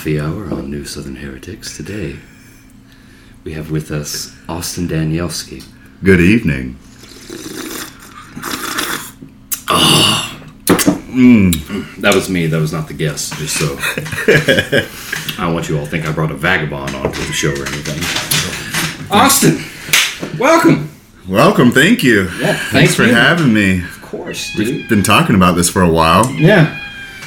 coffee hour on New Southern Heretics. Today, we have with us Austin Danielski. Good evening. Ah. Mm. That was me. That was not the guest. Just so I don't want you all to think I brought a vagabond onto the show or anything. Austin, welcome. Welcome, thank you. Yeah, Thanks for you. having me. Of course, dude. Been talking about this for a while. Yeah.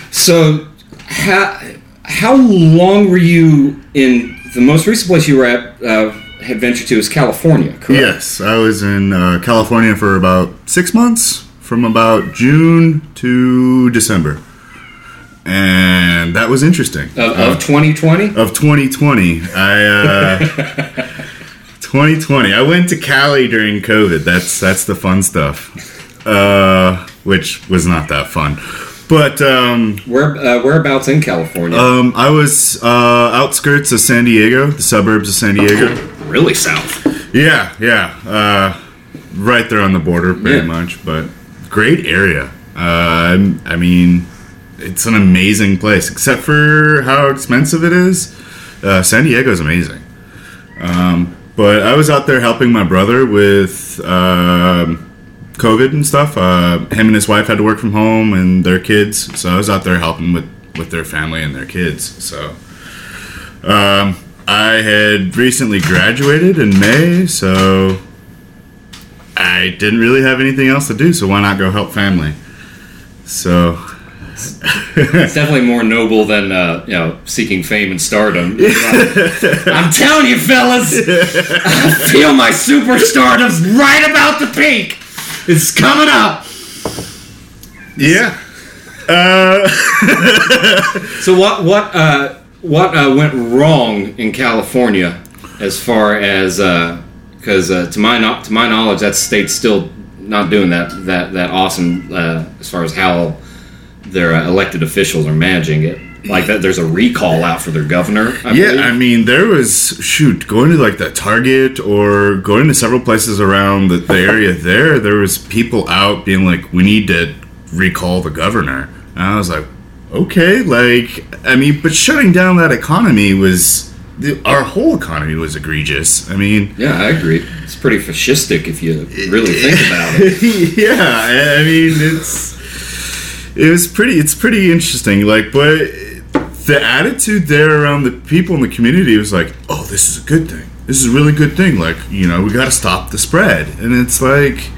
So, how how long were you in the most recent place you were at? Uh, had ventured to is California, correct? Yes, I was in uh, California for about six months, from about June to December, and that was interesting. Of, of 2020. of 2020. I uh 2020. I went to Cali during COVID. That's that's the fun stuff. Uh which was not that fun. But um Where uh, whereabouts in California? um I was uh outskirts of San Diego, the suburbs of San Diego. really south. Yeah, yeah. Uh right there on the border pretty Yeah. much, but great area. Uh I'm- mean it's an amazing place except for how expensive it is. Uh, San Diego is amazing. Um, but I was out there helping my brother with um COVID and stuff. Uh, him and his wife had to work from home and their kids, so I was out there helping with with their family and their kids. So um, I had recently graduated in May, so I didn't really have anything else to do. So why not go help family? So It's definitely more noble than uh, you know seeking fame and stardom. I'm telling you, fellas, I feel my superstardom's right about to peak. It's coming up. yeah. Uh, So what what uh, what uh, went wrong in California as far as because uh, to my no- to my knowledge that state's still not doing that that that awesome uh, as far as how their uh, elected officials are managing it. Like that, there's a recall out for their governor. I Yeah, believe. I mean, there was shoot going to like the Target or going to several places around the, the area. There, there was people out being like, "We need to recall the governor." And I was like, "Okay, like, I mean, but shutting down that economy was the, our whole economy was egregious. I mean, yeah, I agree. It's pretty fascistic if you really think about it. yeah, I I mean, it's it was pretty. It's pretty interesting. Like, but the attitude there around the people in the community was like, "Oh, this is a good thing. This is a really good thing. Like, you know, we got to stop the spread." And it's like,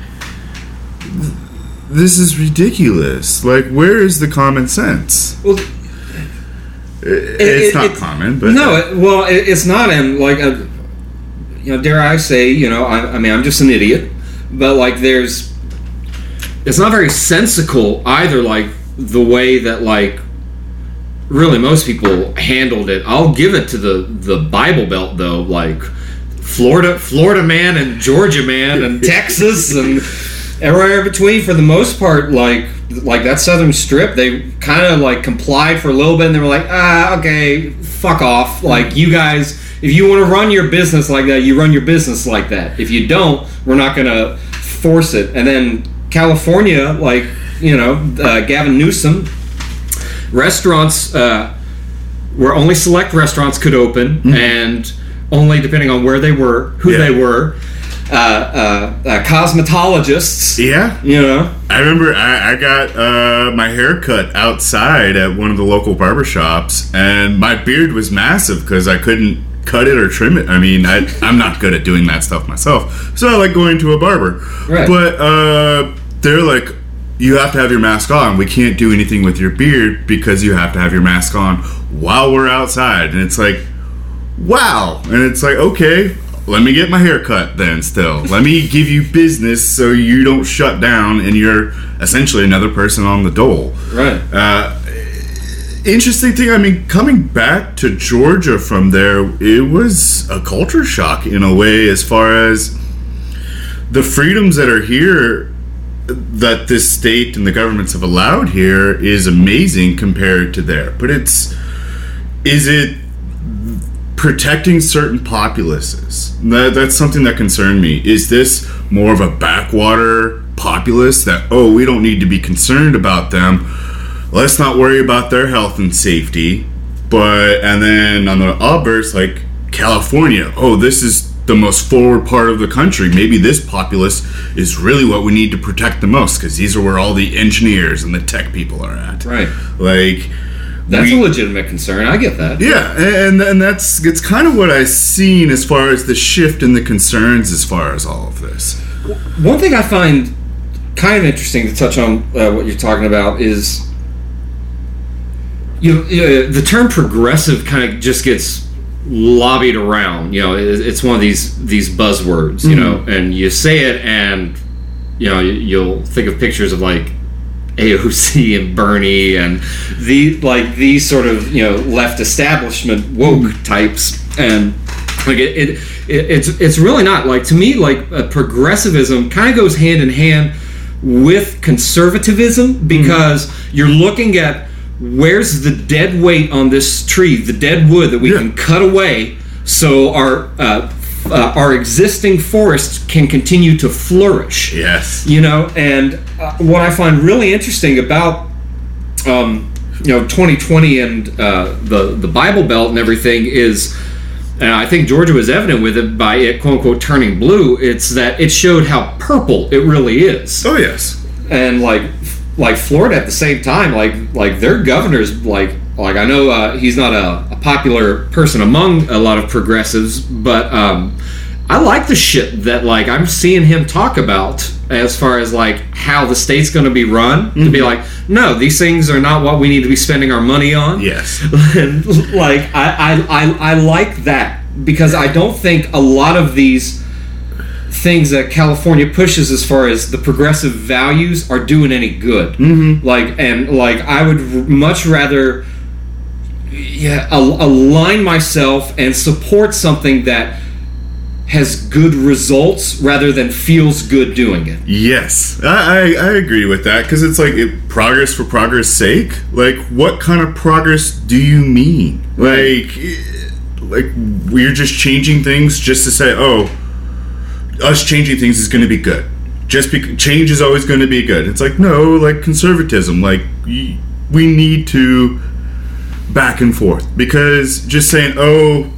this is ridiculous. Like, where is the common sense? Well, it's it- not it- common, but no, it, well, it, it's not. And like, uh you know, dare I say, you know, I, I mean, I'm just an idiot, but like, there's, it's not very sensical either. Like the way that like, really most people handled it. I'll give it to the the Bible Belt though, like. Florida, Florida man, and Georgia man, and Texas, and everywhere in between. For the most part, like like that Southern Strip, they kind of like complied for a little bit, and they were like, ah, okay, fuck off. Like you guys, if you want to run your business like that, you run your business like that. If you don't, we're not gonna force it. And then California, like you know, uh, Gavin Newsom, restaurants. Uh, where only select restaurants could open and only depending on where they were, who Yeah. they were. Uh, uh, uh, cosmetologists, yeah, you know. I remember I, I got uh, my hair cut outside at one of the local barber shops, and my beard was massive because I couldn't cut it or trim it. I mean, I, I'm not good at doing that stuff myself, so I like going to a barber. Right. But uh, they're like, you have to have your mask on. We can't do anything with your beard because you have to have your mask on while we're outside. And it's like, wow. And it's like, okay, let me get my hair cut then still. Let me give you business so you don't shut down and you're essentially another person on the dole. Right. Uh, interesting thing, I mean, coming back to Georgia from there, it was a culture shock in a way as far as the freedoms that are here that this state and the governments have allowed here is amazing compared to there. But it's is it protecting certain populaces? That, that's something that concerned me. Is this more of a backwater populace that oh we don't need to be concerned about them? Let's not worry about their health and safety. but and then on the obverse, like California, oh, this is the most forward part of the country. Maybe this populace is really what we need to protect the most because these are where all the engineers and the tech people are at. Right. Like That's we- a legitimate concern. I get that. yeah, and and that's it's kind of what I've seen as far as the shift in the concerns as far as all of this. One thing I find kind of interesting to touch on uh, what you're talking about is you know, the term progressive kind of just gets lobbied around. You know, it's one of these these buzzwords. You know, mm-hmm. and you say it, and you know, you, you'll think of pictures of like AOC and Bernie and the like these sort of you know left establishment woke mm-hmm. types and like it, it, it it's it's really not like to me like progressivism kind of goes hand in hand with conservatism mm-hmm. because you're looking at where's the dead weight on this tree the dead wood that we Yeah. can cut away so our uh, uh, our existing forests can continue to flourish Yes. you know and uh, what i find really interesting about um, you know 2020 and uh, the the bible belt and everything is and i think georgia was evident with it by it quote unquote turning blue it's that it showed how purple it really is Oh yes. and like like Florida at the same time, like like their governor's like like I know uh, he's not a, a popular person among a lot of progressives, but um, I like the shit that like I'm seeing him talk about as far as like how the state's going to be run. To be like, no, these things are not what we need to be spending our money on. Yes. And, like I, I, I, I like that because I don't think a lot of these things that California pushes as far as the progressive values are doing any good. Mm-hmm. Like and like I would much rather yeah al- align myself and support something that has good results rather than feels good doing it. Yes, I, I, I agree with that because it's like it, progress for progress' sake. Like, what kind of progress do you mean? Like, eh, like we're just changing things just to say, oh, us changing things is going to be good. Just be, change is always going to be good. It's like no, like conservatism. Like we need to back and forth because just saying, oh,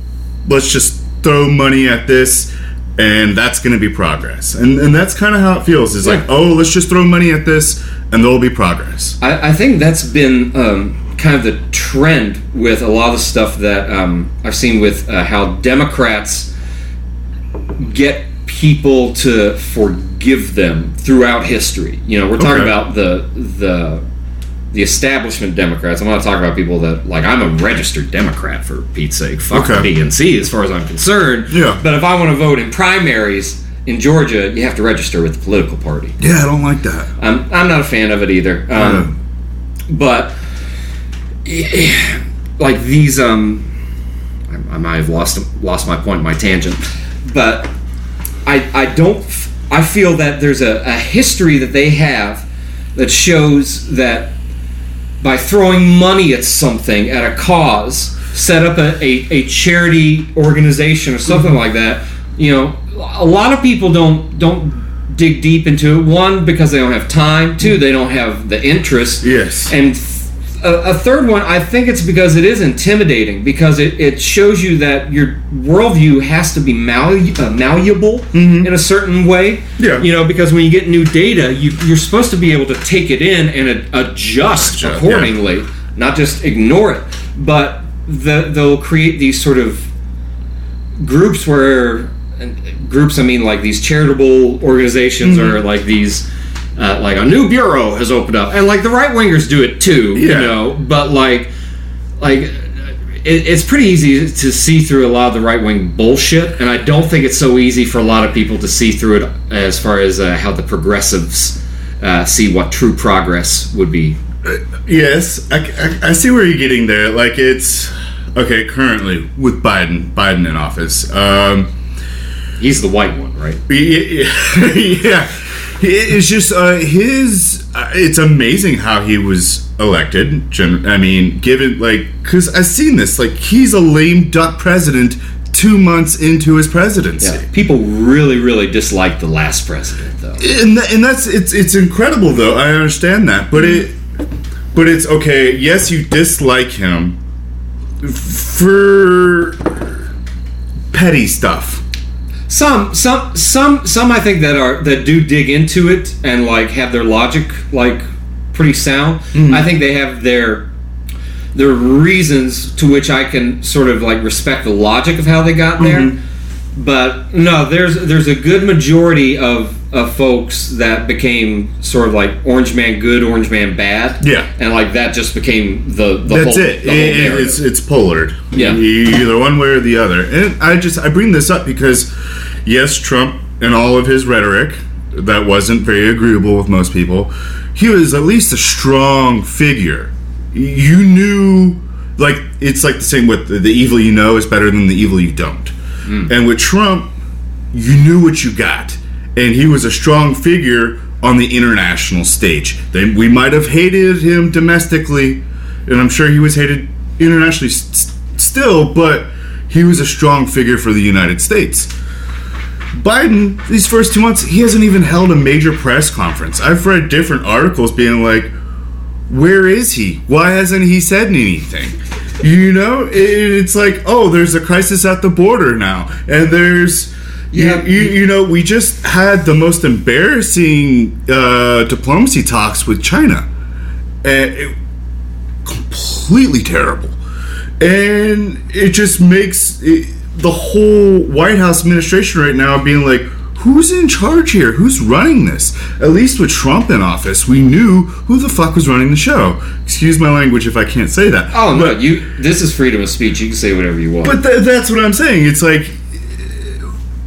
let's just throw money at this and that's going to be progress. And and that's kind of how it feels. Is like, oh, let's just throw money at this and there'll be progress. I, I think that's been um, kind of the trend with a lot of the stuff that um, I've seen with uh, how Democrats get people to forgive them throughout history. You know, we're talking Okay. about the the the establishment Democrats. I'm not talking about people that like I'm a registered Democrat for Pete's sake. Fuck Okay. the DNC as far as I'm concerned. Yeah. But if I want to vote in primaries in Georgia, you have to register with the political party. Yeah, I don't like that. I'm, I'm not a fan of it either. Um, But like these, um, I, I might have lost lost my point, my tangent. But I I don't I feel that there's a, a history that they have that shows that by throwing money at something at a cause, set up a, a, a charity organization or something mm-hmm. like that. You know, a lot of people don't don't dig deep into it. One because they don't have time. Two, mm-hmm. they don't have the interest. Yes. And a, a third one, I think it's because it is intimidating because it, it shows you that your worldview has to be malleable, uh, malleable in a certain way. Yeah. You know, because when you get new data, you, you're supposed to be able to take it in and ad- adjust Adjust, accordingly, not just ignore it. But the, they'll create these sort of groups where and groups I mean like these charitable organizations or like these uh, like a new bureau has opened up and like the right wingers do it too you know but like like it, it's pretty easy to see through a lot of the right wing bullshit and I don't think it's so easy for a lot of people to see through it as far as uh, how the progressives uh, see what true progress would be Yes, I, I, I see where you're getting there. Like it's okay currently with Biden, Biden in office. Um, he's the white one right yeah, yeah. It's just uh, his. Uh, it's amazing how he was elected. Gen- I mean, given like, because I've seen this. Like, he's a lame duck president two months into his presidency. yeah. people really really dislike the last president though and, tha- and that's it's it's incredible though i understand that but it but it's okay yes you dislike him for petty stuff. Some, some, some, some. I think that are that do dig into it and like have their logic like pretty sound. Hmm. I think they have their their reasons to which I can sort of like respect the logic of how they got there. Mm-hmm. But no, there's there's a good majority of of folks that became sort of like Orange Man good, Orange Man bad. Yeah. and like that just became the the That's whole, it. The It- it- it's it's polared. Yeah. Either one way or the other. And I just I bring this up because yes, Trump and all of his rhetoric that wasn't very agreeable with most people. He was at least a strong figure. You knew, like it's like the same with the evil you know is better than the evil you don't. Mm. And with Trump, you knew what you got, and he was a strong figure on the international stage. They, we might have hated him domestically, and I'm sure he was hated internationally s- s- still, but he was a strong figure for the United States. Biden, these first two months, he hasn't even held a major press conference. I've read different articles being like, where is he? Why hasn't he said anything? You know, it, it's like, oh, there's a crisis at the border now, and there's, Yeah. you, you, you know, we just had the most embarrassing uh, diplomacy talks with China, and it, completely terrible, and it just makes it, the whole White House administration right now being like, who's in charge here? Who's running this? At least with Trump in office, we knew who the fuck was running the show. Excuse my language if I can't say that. oh no, But- you. This is freedom of speech. You can say whatever you want. but th- that's what I'm saying. It's like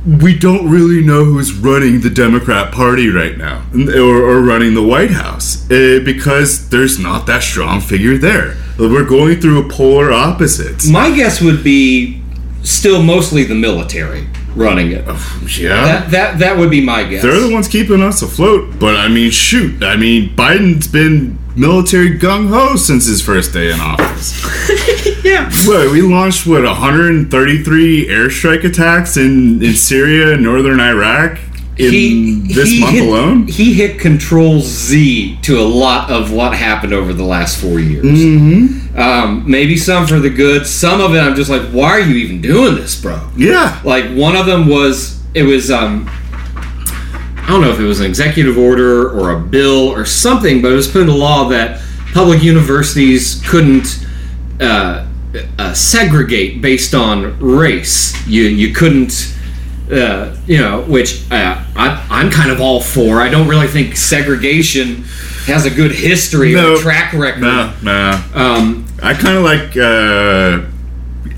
we don't really know who's running the Democrat Party right now, or, or running the White House, uh, because there's not that strong figure there. We're going through a polar opposites. My guess would be still mostly the military running it. Oh, yeah. That that that would be my guess. They're the ones keeping us afloat, but I mean, shoot. I mean, Biden's been military gung ho since his first day in office. yeah. What, we launched, what, 133 airstrike attacks in, in Syria and northern Iraq in this month hit, alone? He hit Control Z to a lot of what happened over the last four years. Mm-hmm. Um, maybe some for the good. Some of it, I'm just like, why are you even doing this, bro? Yeah. Like one of them was it was um, I don't know if it was an executive order or a bill or something, but it was put into law that public universities couldn't uh, uh, segregate based on race. You you couldn't. Uh, you know, which uh, I, I'm kind of all for. I don't really think segregation has a good history or track record. No, no. Um, I kind of like uh,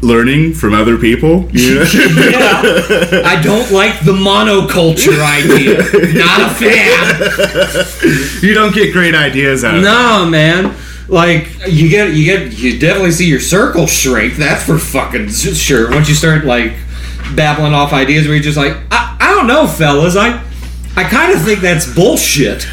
learning from other people. You know? yeah, I don't like the monoculture idea. Not a fan. you don't get great ideas out of it. No, man. Like you get, you get, you definitely see your circle shrink. That's for fucking sure. Once you start like babbling off ideas, where you're just like, I, I don't know, fellas. I, I kind of think that's bullshit.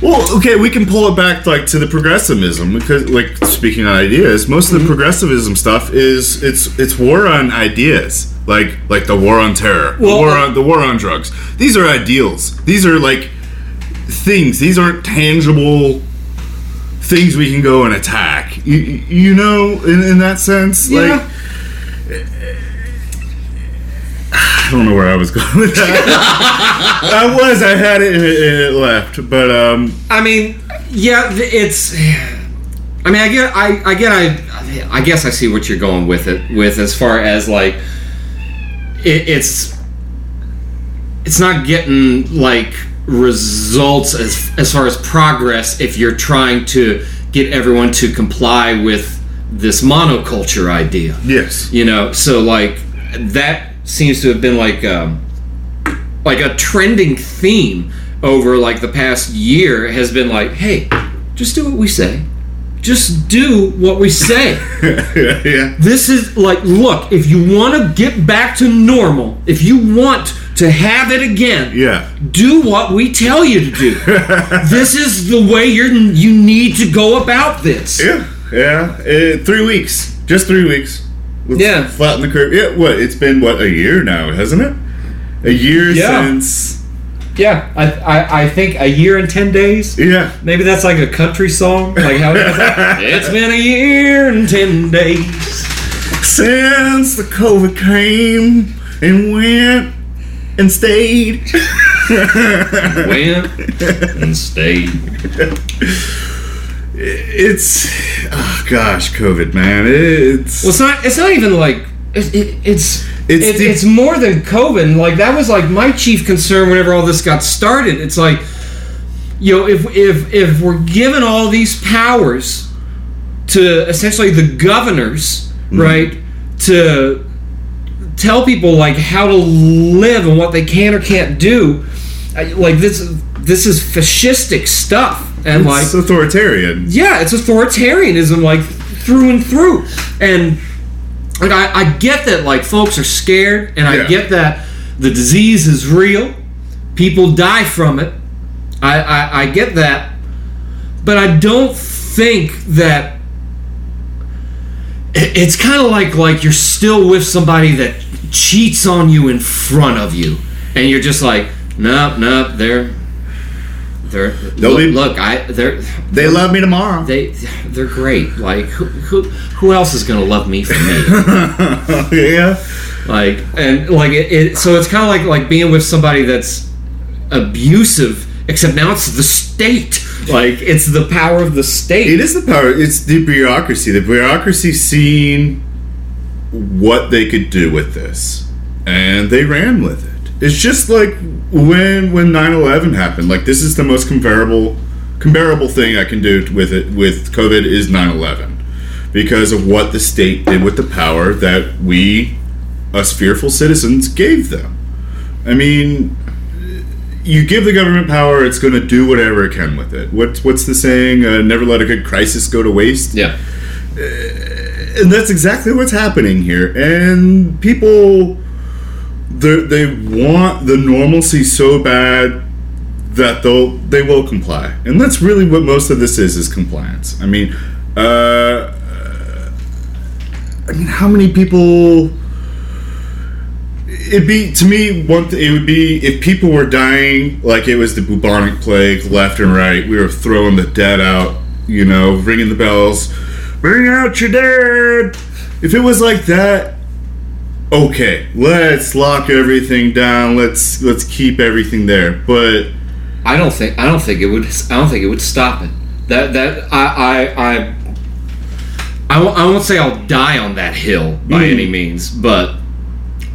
Well, okay, we can pull it back like to the progressivism because, like, speaking on ideas, most Mm-hmm. of the progressivism stuff is it's it's war on ideas, like like the war on terror, Well, the war uh, on the war on drugs. These are ideals. These are like things. These aren't tangible things we can go and attack. You, you know, in, in that sense, Yeah. like. I don't know where I was going with that. I was. I had it and it, and it left. But um, I mean, yeah, it's. I mean, I get, I, I get, I, I guess I see what you're going with it with as far as like, it, it's, it's not getting like results as as far as progress if you're trying to get everyone to comply with this monoculture idea. yes. You know, so like that seems to have been like um, like a trending theme over like the past year has been like, hey, just do what we say. Just do what we say. yeah. this is like, look, if you want to get back to normal, if you want to have it again, Yeah. do what we tell you to do. this is the way you're you need to go about this. Yeah. Yeah. Uh, three weeks. Just three weeks. Let's Yeah. Flatten the curve. Yeah. What? It's been what a year now, hasn't it? A year Yeah. since Yeah, I, I I think a year and ten days. Yeah. Maybe that's like a country song. Like how it's been a year and ten days. Since the COVID came and went and stayed. Went and stayed. It's oh gosh, COVID, man. It's Well, it's not. It's not even like. It, it, it's It's it's, the- it's more than COVID. Like that was like my chief concern whenever all this got started. It's like, you know, if if if we're given all these powers to essentially the governors, mm-hmm. right, to tell people like how to live and what they can or can't do, like this this is fascistic stuff, and like it's authoritarian. yeah, it's authoritarianism like through and through. And like I, I get that like folks are scared and I get that the disease is real. People die from it. I, I, I get that. But I don't think that it- it's kind of like like you're still with somebody that cheats on you in front of you and you're just like nope nope they're they're They'll look, be- look I they're They love me tomorrow. they they're great. Like who who, who else is gonna love me for me? yeah. like and like it, it so it's kind of like like being with somebody that's abusive, except now it's the state. Like it's the power of the state. It is the power. It's the bureaucracy. The bureaucracy seeing what they could do with this, and they ran with it. It's just like when when 9-11 happened. Like this is the most comparable comparable thing I can do with it with COVID is 9-11 because of what the state did with the power that we, us fearful citizens, gave them. I mean, you give the government power, it's going to do whatever it can with it. What's what's the saying? Uh, never let a good crisis go to waste. yeah. And that's exactly what's happening here. And people, they want the normalcy so bad that they'll they will comply. And that's really what most of this is is compliance. I mean, uh, I mean, how many people? It'd be to me one. Th- it would be if people were dying like it was the bubonic plague, left and right. We were throwing the dead out, you know, ringing the bells, bring out your dead. If it was like that, okay, let's lock everything down. Let's let's keep everything there. But I don't think I don't think it would I don't think it would stop it. That that I I I I won't, won't say I'll die on that hill by Mm. any means, but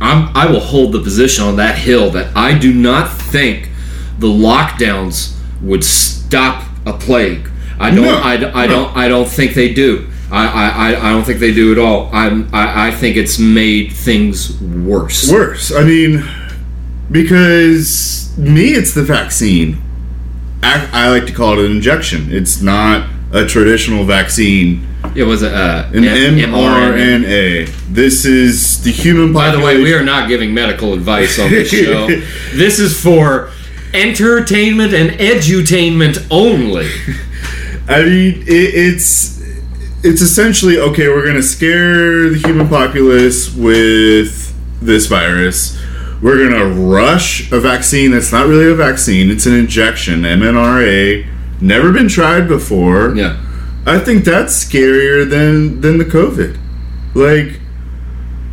I'm I will hold the position on that hill that I do not think the lockdowns would stop a plague. I don't No, I, I no. don't I don't think they do. I, I, I- don't think they do at all. I'm, I, I think it's made things worse. worse. I mean, because me, it's the vaccine. I, I like to call it an injection. It's not a traditional vaccine. It was a uh, An M- mRNA. This is the human. By the way, we are not giving medical advice on this show. this is for entertainment and edutainment only. I mean, it, it's it's essentially okay. We're gonna scare the human populace with this virus. We're gonna rush a vaccine that's not really a vaccine. It's an injection, mRNA. Never been tried before. Yeah. I think that's scarier than than the COVID. Like,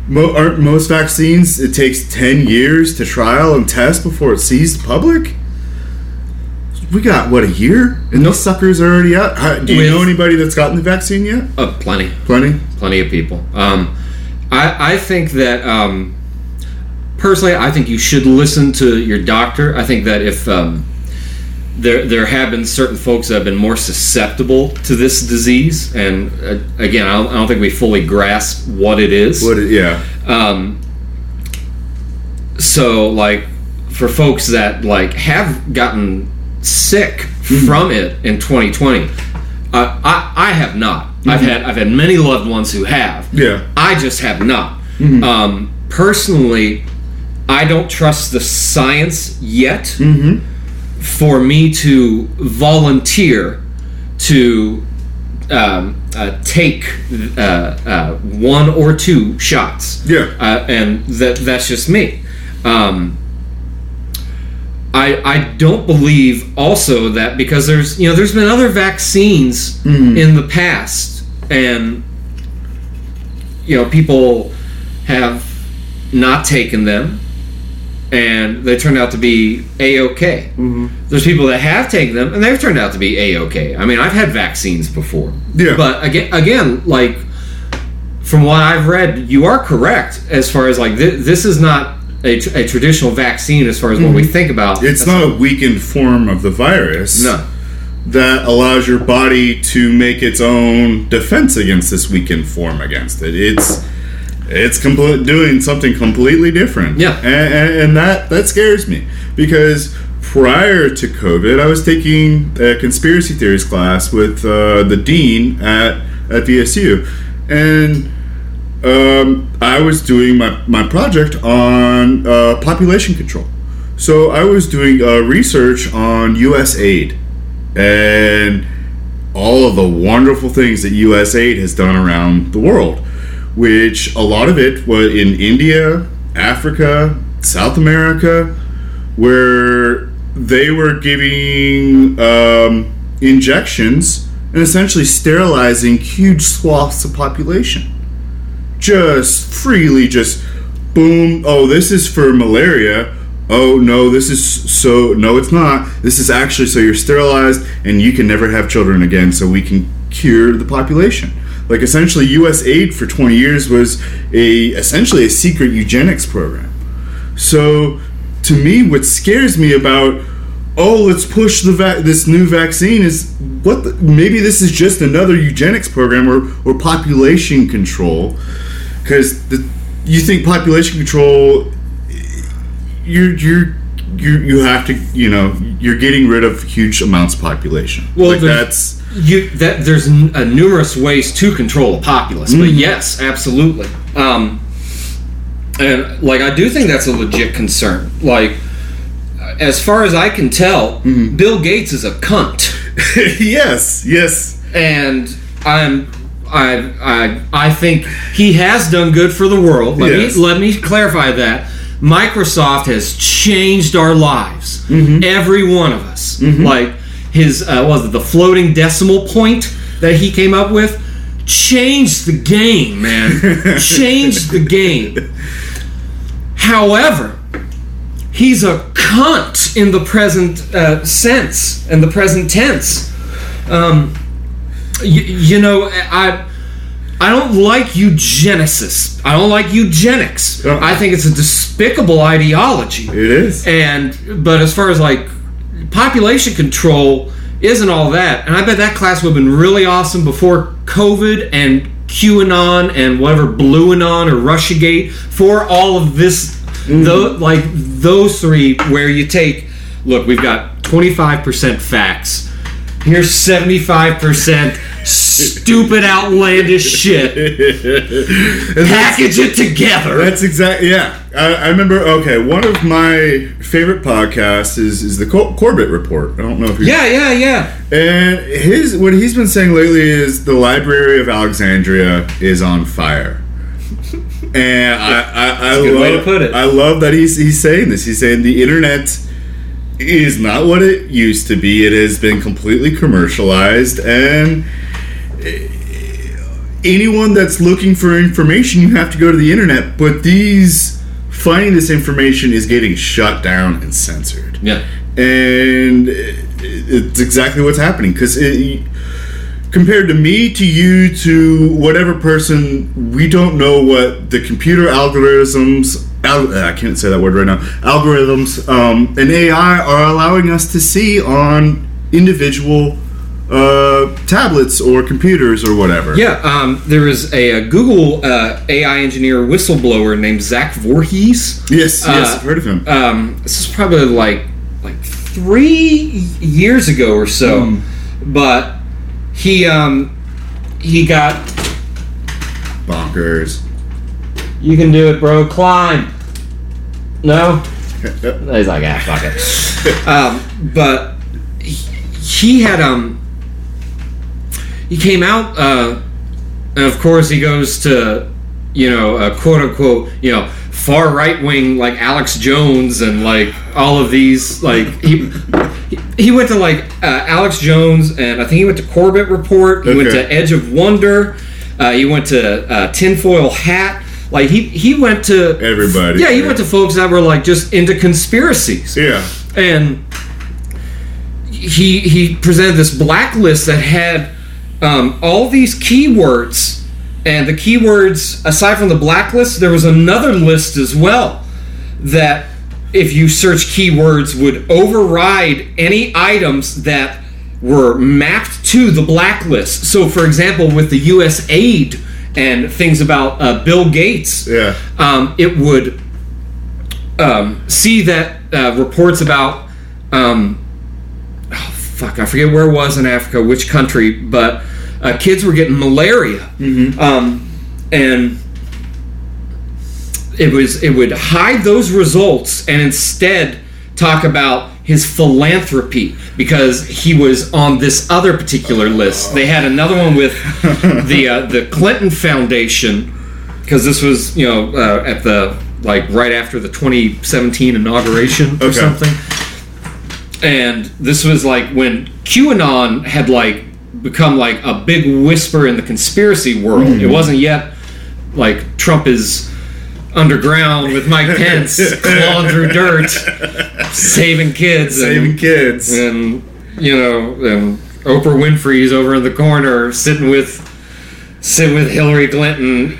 mo- aren't most vaccines? It takes ten years to trial and test before it sees the public. We got what a year, and Nope. those suckers are already out. How, do you With- know anybody that's gotten the vaccine yet? Uh, plenty. Plenty. Plenty of people. Um, I, I think that um, personally, I think you should listen to your doctor. I think that if um, there there have been certain folks that have been more susceptible to this disease, and uh, again, I don't, I don't think we fully grasp what it is. What? it- Yeah. Um, so like for folks that like have gotten sick from it in 2020, uh, I I have not. I've had I've had many loved ones who have. Yeah. I just have not. Um, personally, I don't trust the science yet for me to volunteer to um, uh, take uh, uh, one or two shots. Yeah. Uh, and that that's just me. Um, I I don't believe also that because there's you know there's been other vaccines hmm. in the past and you know people have not taken them and they turned out to be a okay. Mm-hmm. There's people that have taken them and they've turned out to be a okay. I mean, I've had vaccines before. Yeah. But again, again, like from what I've read, you are correct as far as like th- this is not a, tr- a traditional vaccine as far as what we think about. It's That's- not a weakened form of the virus. no. that allows your body to make its own defense against this weakened form against it. It's it's complete, doing something completely different. Yeah. and, and, and that that scares me because prior to COVID, I was taking a conspiracy theories class with uh, the dean at at VSU, and um, I was doing my, my project on uh, population control. So I was doing uh, research on U.S. aid and all of the wonderful things that U.S. aid has done around the world, which a lot of it was in India, Africa, South America, where they were giving um, injections and essentially sterilizing huge swaths of population just freely just boom oh this is for malaria. Oh no this is so no it's not. This is actually so you're sterilized and you can never have children again so we can cure the population. Like essentially us aid for 20 years was a essentially a secret eugenics program. So to me what scares me about oh let's push the va- this new vaccine is what the, maybe this is just another eugenics program or, or population control because you think population control you're you're you you have to you know you're getting rid of huge amounts of population Well, like that's you that there's n- uh, numerous ways to control a populace, but yes, absolutely. Um, and like I do think that's a legit concern. Like, as far as I can tell, Bill Gates is a cunt, yes yes and I'm. I, I I think he has done good for the world. Let Yes. me let me clarify that. Microsoft has changed our lives, every one of us. Like his uh, what was it the floating decimal point that he came up with changed the game, man. changed the game. However, he's a cunt in the present uh, sense, in the present tense. Um, you, you know, I I don't like eugenesis. I don't like eugenics. I think it's a despicable ideology. it is And but as far as like population control isn't all that. And I bet that class would have been really awesome before COVID and QAnon and whatever Blueanon or Russiagate for all of this mm-hmm. tho- like those three where you take look, we've got 25% facts. Here's 75% stupid outlandish shit. Package it together. That's exactly yeah. I, I remember. Okay, one of my favorite podcasts is is the Cor- Corbett Report. I don't know if you Yeah, yeah, yeah. And his what he's been saying lately is the Library of Alexandria is on fire. And I, I, I a good love, way to put it. I love that he's he's saying this. He's saying the internet is not what it used to be. It has been completely commercialized, and anyone that's looking for information, you have to go to the internet. But these finding this information is getting shut down and censored Yeah. and it's exactly what's happening because compared to me to you to whatever person we don't know what the computer algorithms al- i can't say that word right now algorithms um, and ai are allowing us to see on individual uh, tablets or computers or whatever Yeah, um, there is a, a Google uh, AI engineer whistleblower named Zach Vorhies. yes yes Uh, i've heard of him Um, this is probably like like three years ago or so, Hmm. but he um, he got bonkers you can do it, bro. Climb. No, he's like ah, fuck it. um, but he, he had um he came out uh and of course he goes to you know uh, quote unquote you know far right wing like Alex Jones and like all of these like he he went to like uh, Alex Jones and I think he went to Corbett Report. He went to Edge of Wonder. Uh, he went to uh, Tinfoil Hat. Like he he went to Everybody. Yeah, he went to folks that were like just into conspiracies Yeah. and he he presented this blacklist that had um, all these keywords and the keywords aside from the blacklist there was another list as well that if you search keywords would override any items that were mapped to the blacklist so for example with the us aid and things about uh, bill gates Yeah. um, it would um, see that uh, reports about um, oh, fuck I forget where it was in Africa which country but uh, kids were getting malaria um, and it was it would hide those results and instead talk about his philanthropy because he was on this other particular list. They had another one with the uh, the Clinton Foundation because this was you know uh, at the like right after the 2017 inauguration or Okay. something. And this was like when QAnon had like become like a big whisper in the conspiracy world. It wasn't yet like Trump is underground with Mike Pence clawing through dirt, saving kids, Saving and, kids. and you know, and Oprah Winfrey's over in the corner sitting with sitting with Hillary Clinton.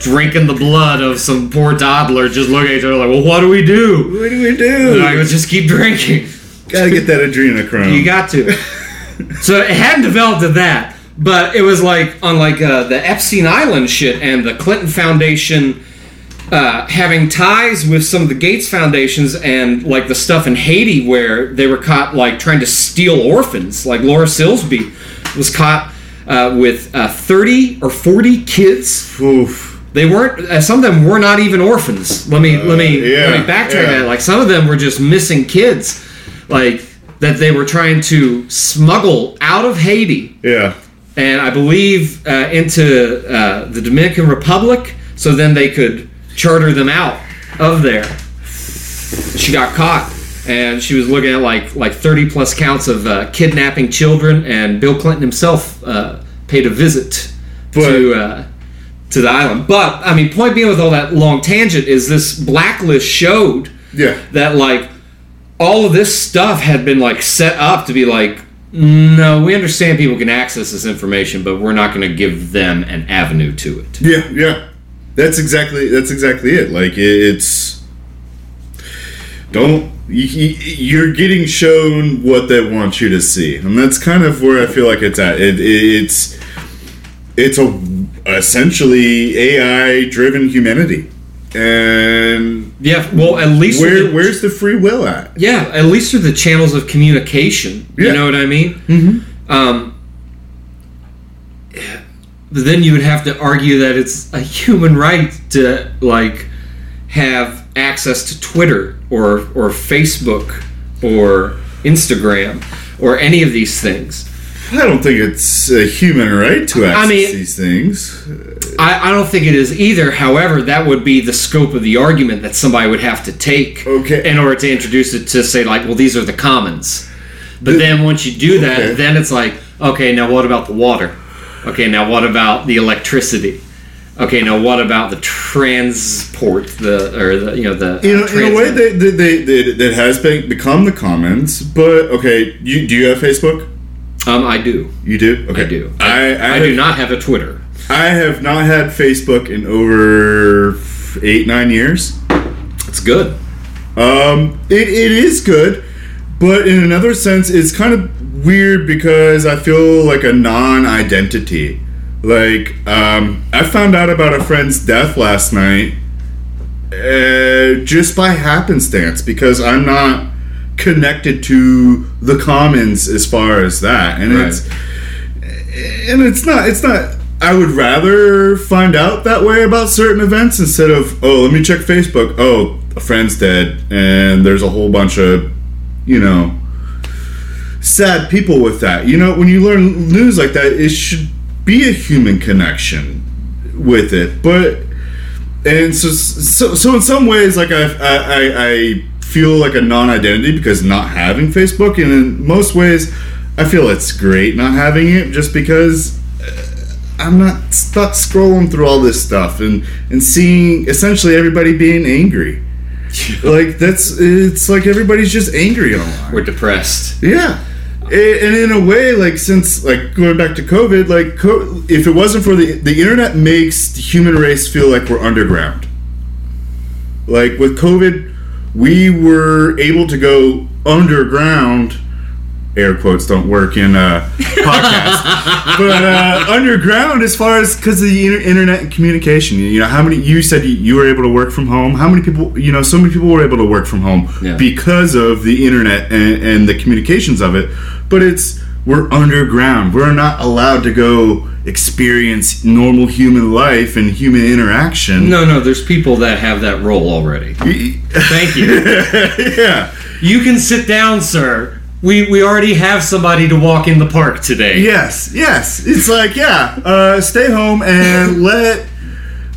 Drinking the blood of some poor toddler, just looking at each other like, "Well, what do we do?" What do we And do? I would just keep drinking. Gotta get that adrenochrome. You got to. so it hadn't developed to that, but it was like on like uh, the Epstein Island shit and the Clinton Foundation uh, having ties with some of the Gates foundations and like the stuff in Haiti where they were caught like trying to steal orphans. Like Laura Silsby was caught uh, with uh, thirty or forty kids Oof. they weren't. Uh, some of them were not even orphans. Let me let me yeah, let me backtrack yeah. that. Like some of them were just missing kids, like that they were trying to smuggle out of Haiti Yeah. and I believe uh, into uh, the Dominican Republic, so then they could charter them out of there. She got caught, and she was looking at like like thirty plus counts of uh, kidnapping children, and Bill Clinton himself uh, paid a visit to uh, to the island. But I mean, point being with all that long tangent is this blacklist showed Yeah. that like all of this stuff had been like set up to be like no we understand people can access this information but we're not going to give them an avenue to it Yeah, yeah. That's exactly that's exactly it. Like it, it's don't you, you're getting shown what they want you to see, and that's kind of where I feel like it's at. It, it's it's a essentially AI driven humanity, and yeah well at least where the- where's the free will at? yeah at least through the channels of communication you know what i mean mm-hmm. um, but then you would have to argue that it's a human right to like have access to Twitter or or Facebook or Instagram or any of these things. I don't think it's a human right to access mean- these things. I, I don't think it is either. However, that would be the scope of the argument that somebody would have to take Okay. in order to introduce it to say like, well, these are the commons. But The- then once you do that, Okay. then it's like, okay, now what about the water? Okay, now what about the electricity? Okay, now what about the transport, the or the you know the You uh, know, in a way, they, they, they, that has been, become the commons. But okay, you, do you have Facebook? um, I do, You do. Okay, I do, I, I, I do not have a Twitter. I have not had Facebook in over eight nine years. It's good. Um, it, it is good, but in another sense, it's kind of weird because I feel like a non-identity. Like, um, I found out about a friend's death last night uh, just by happenstance because I'm not connected to the commons as far as that, and Right. it's and it's not it's not i would rather find out that way about certain events instead of oh let me check facebook oh a friend's dead and there's a whole bunch of you know sad people with that you know when you learn news like that it should be a human connection with it but and so so so in some ways, like I I, I, feel like a non-identity because not having Facebook, and in most ways, I feel it's great not having it just because. uh, I'm not stuck scrolling through all this stuff and, and seeing essentially everybody being angry. like that's it's like everybody's just angry online. We're depressed. Yeah. And in a way, like since like going back to COVID, like co- if it wasn't for the the internet makes the human race feel like we're underground. Like with COVID, we were able to go underground. Air quotes don't work in uh, podcast, but uh, underground as far as because of the inter- internet and communication. You know, how many you said you, you were able to work from home? How many people? You know, so many people were able to work from home Yeah. because of the internet and, and the communications of it. But it's we're underground. We're not allowed to go experience normal human life and human interaction. No, no, there's people that have that role already. Thank you. yeah. You can sit down, sir. We we already have somebody to walk in the park today. Yes. Yes. It's like yeah. Uh, stay home and let.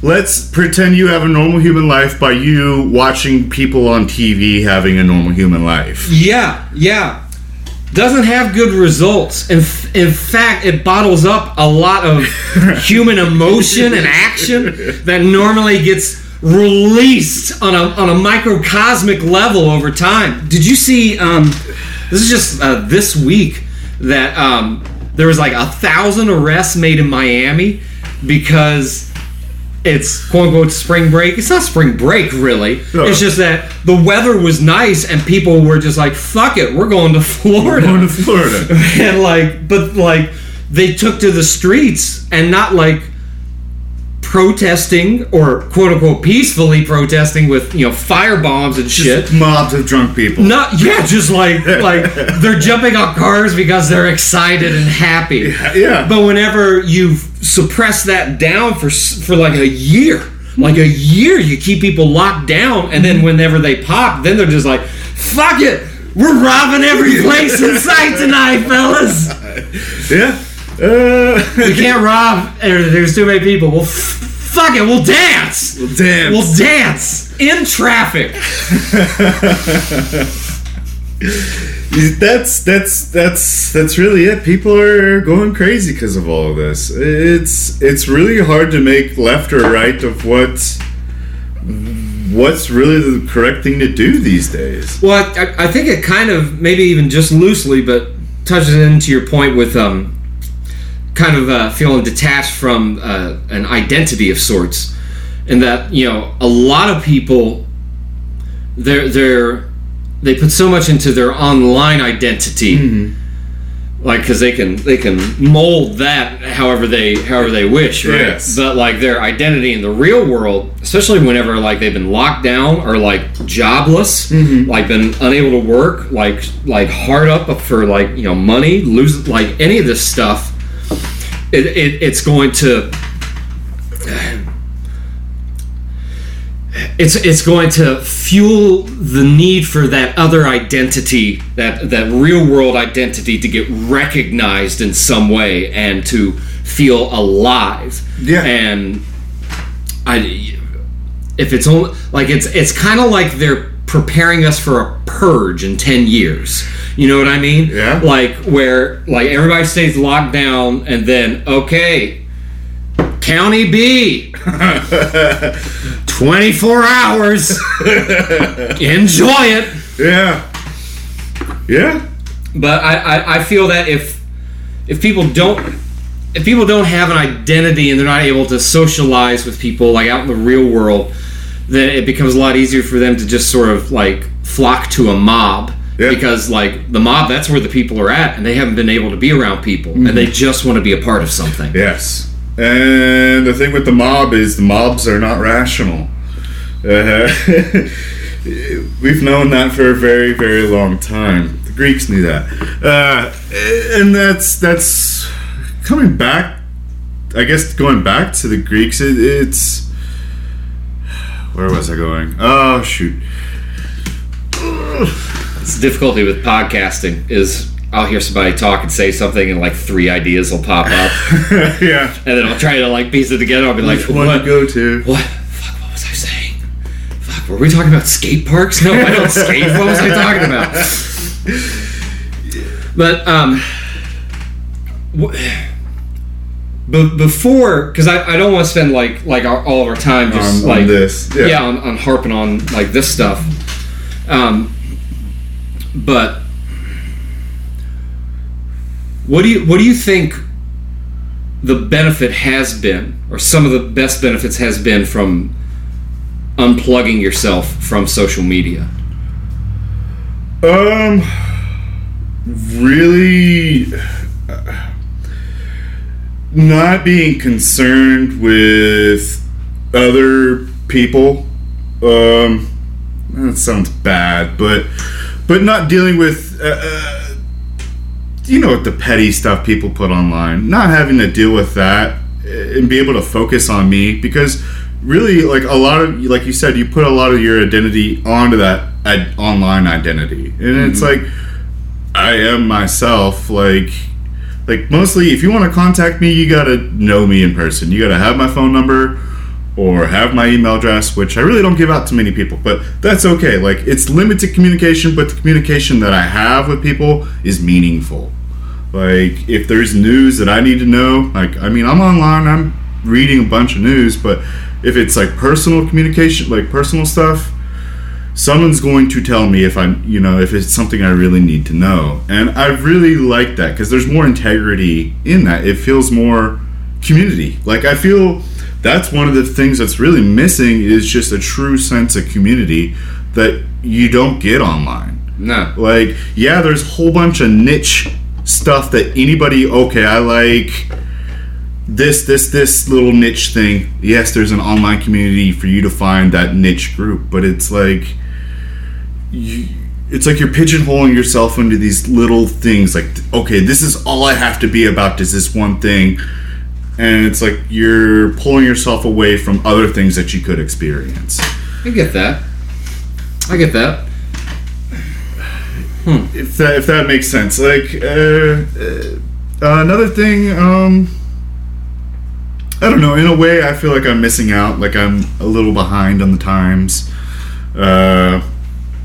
Let's pretend you have a normal human life by you watching people on TV having a normal human life. Yeah, yeah. Doesn't have good results. In, f- in fact, it bottles up a lot of human emotion and action that normally gets released on a, on a microcosmic level over time. Did you see? Um, this is just uh, this week that um, there was like a thousand arrests made in Miami because it's quote unquote spring break. It's not spring break, really. No. It's just that the weather was nice and people were just like, "Fuck it, we're going to Florida." Going to Florida. and like, but like, they took to the streets and not like protesting or quote unquote peacefully protesting with you know fire bombs and shit. Just mobs of drunk people. Not yeah, just like like they're jumping on cars because they're excited and happy. Yeah. But whenever you suppress that down for for like a year, like a year, you keep people locked down, and then whenever they pop, then they're just like, "Fuck it, we're robbing every place in sight tonight, fellas. yeah. Uh, We can't rob. There's too many people. Well, f- fuck it, we'll dance. damn. We'll dance in traffic. that's that's that's that's really it. People are going crazy because of all of this. It's it's really hard to make left or right of what what's really the correct thing to do these days. Well, I, I think it kind of maybe even just loosely, but touches into your point with um, kind of uh, feeling detached from uh, an identity of sorts, and that you know a lot of people they're they're they put so much into their online identity. Like, because they can they can mold that however they however they wish, right? Yes. But like their identity in the real world, especially whenever like they've been locked down or like jobless, like been unable to work, like like hard up for like you know money, lose like any of this stuff, it, it it's going to it's it's going to fuel the need for that other identity, that that real world identity, to get recognized in some way and to feel alive. Yeah. And I, if it's only like it's it's kind of like they're preparing us for a purge in 10 years you know what i mean Yeah. like where like everybody stays locked down and then okay county b 24 hours enjoy it Yeah. Yeah. but I, I, I feel that if if people don't if people don't have an identity and they're not able to socialize with people like out in the real world then it becomes a lot easier for them to just sort of like flock to a mob Yeah. because like the mob that's where the people are at and they haven't been able to be around people and they just want to be a part of something Yes. And the thing with the mob is the mobs are not rational. Uh, we've known that for a very, very long time. The Greeks knew that, uh, and that's that's coming back. I guess going back to the Greeks, it, it's where was I going? Oh shoot! It's the difficulty with podcasting is I'll hear somebody talk and say something and like three ideas will pop up yeah, and then I'll try to like piece it together I'll be like which one what to go to? what fuck what was I saying? Fuck! Were we talking about skate parks? No, I don't skate. What was I talking about? But um, be- before, because I, I don't want to spend like like our, all of our time just on like this, yeah, yeah. on, on harping on like this stuff. Um, but what do you what do you think the benefit has been, or some of the best benefits has been from unplugging yourself from social media? Um, really, not being concerned with other people. Um, that sounds bad, but but not dealing with. Uh, uh, you know what the petty stuff people put online. Not having to deal with that and be able to focus on me because really, like a lot of, like you said, you put a lot of your identity onto that ad- online identity, and it's like I am myself. Like, like mostly, if you want to contact me, you gotta know me in person. You gotta have my phone number or have my email address, which I really don't give out to many people, but that's okay. Like, it's limited communication, but the communication that I have with people is meaningful. Like, if there's news that I need to know, like, I mean, I'm online, I'm reading a bunch of news, but if it's like personal communication, like personal stuff, someone's going to tell me if I'm, you know, if it's something I really need to know. And I really like that because there's more integrity in that. It feels more community. Like I feel that's one of the things that's really missing is just a true sense of community that you don't get online. No. Like, yeah, there's a whole bunch of niche stuff that anybody, okay, I like this, this, this little niche thing. Yes, there's an online community for you to find that niche group, but it's like, you, it's like you're pigeonholing yourself into these little things. Like, okay, this is all I have to be about is this one thing. And it's like you're pulling yourself away from other things that you could experience. I get that. I get that. if that if that makes sense. Like uh, uh, another thing, um, I don't know. In a way, I feel like I'm missing out. Like I'm a little behind on the times. Uh,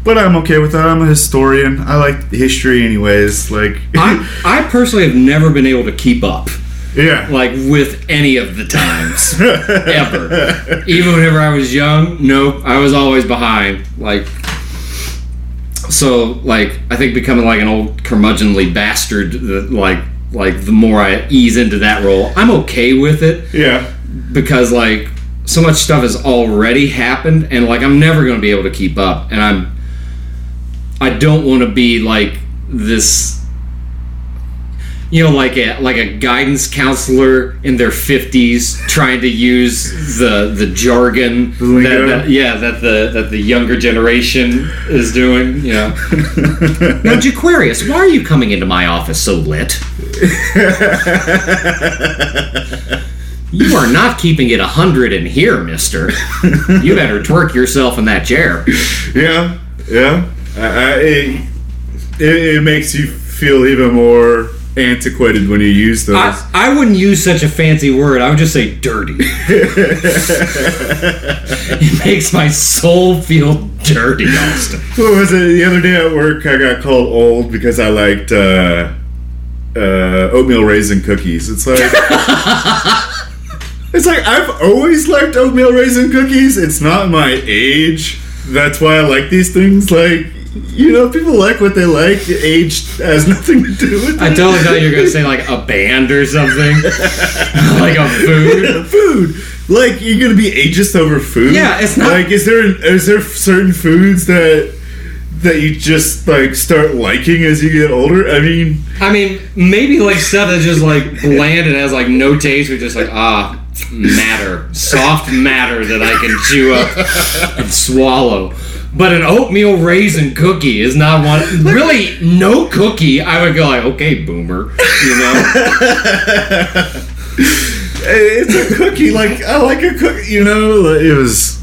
but I'm okay with that. I'm a historian. I like history, anyways. Like I I personally have never been able to keep up yeah, like with any of the times. Ever. Even whenever I was young, nope, I was always behind. Like so like I think becoming like an old curmudgeonly bastard like like the more I ease into that role, I'm okay with it. Yeah, because like so much stuff has already happened and like I'm never going to be able to keep up and I'm I don't want to be like this you know like a like a guidance counselor in their 50s trying to use the the jargon that, that yeah that the that the younger generation is doing you know now Jaquarius why are you coming into my office so lit You are not keeping it a hundred in here, Mister. You better twerk yourself in that chair. yeah, yeah. I, I, it, it, it makes you feel even more antiquated when you use those. I, I wouldn't use such a fancy word. I would just say dirty. it makes my soul feel dirty, Austin. What was it? The other day at work, I got called old because I liked uh, uh, oatmeal raisin cookies. It's like. it's like I've always liked oatmeal raisin cookies. It's not my age. That's why I like these things. Like, you know, people like what they like. Age has nothing to do with it. I totally thought you were going to say like a band or something. like a food. food. Like you're gonna be ageist over food. Yeah, it's not- like is there is there certain foods that that you just like start liking as you get older? I mean, I mean, maybe like stuff that's just like bland and has like no taste, but just like ah matter, soft matter that I can chew up and swallow. But an oatmeal raisin cookie is not one. Really, no cookie. I would go like, okay, boomer. You know, it's a cookie. Like I like a cookie. You know, it was.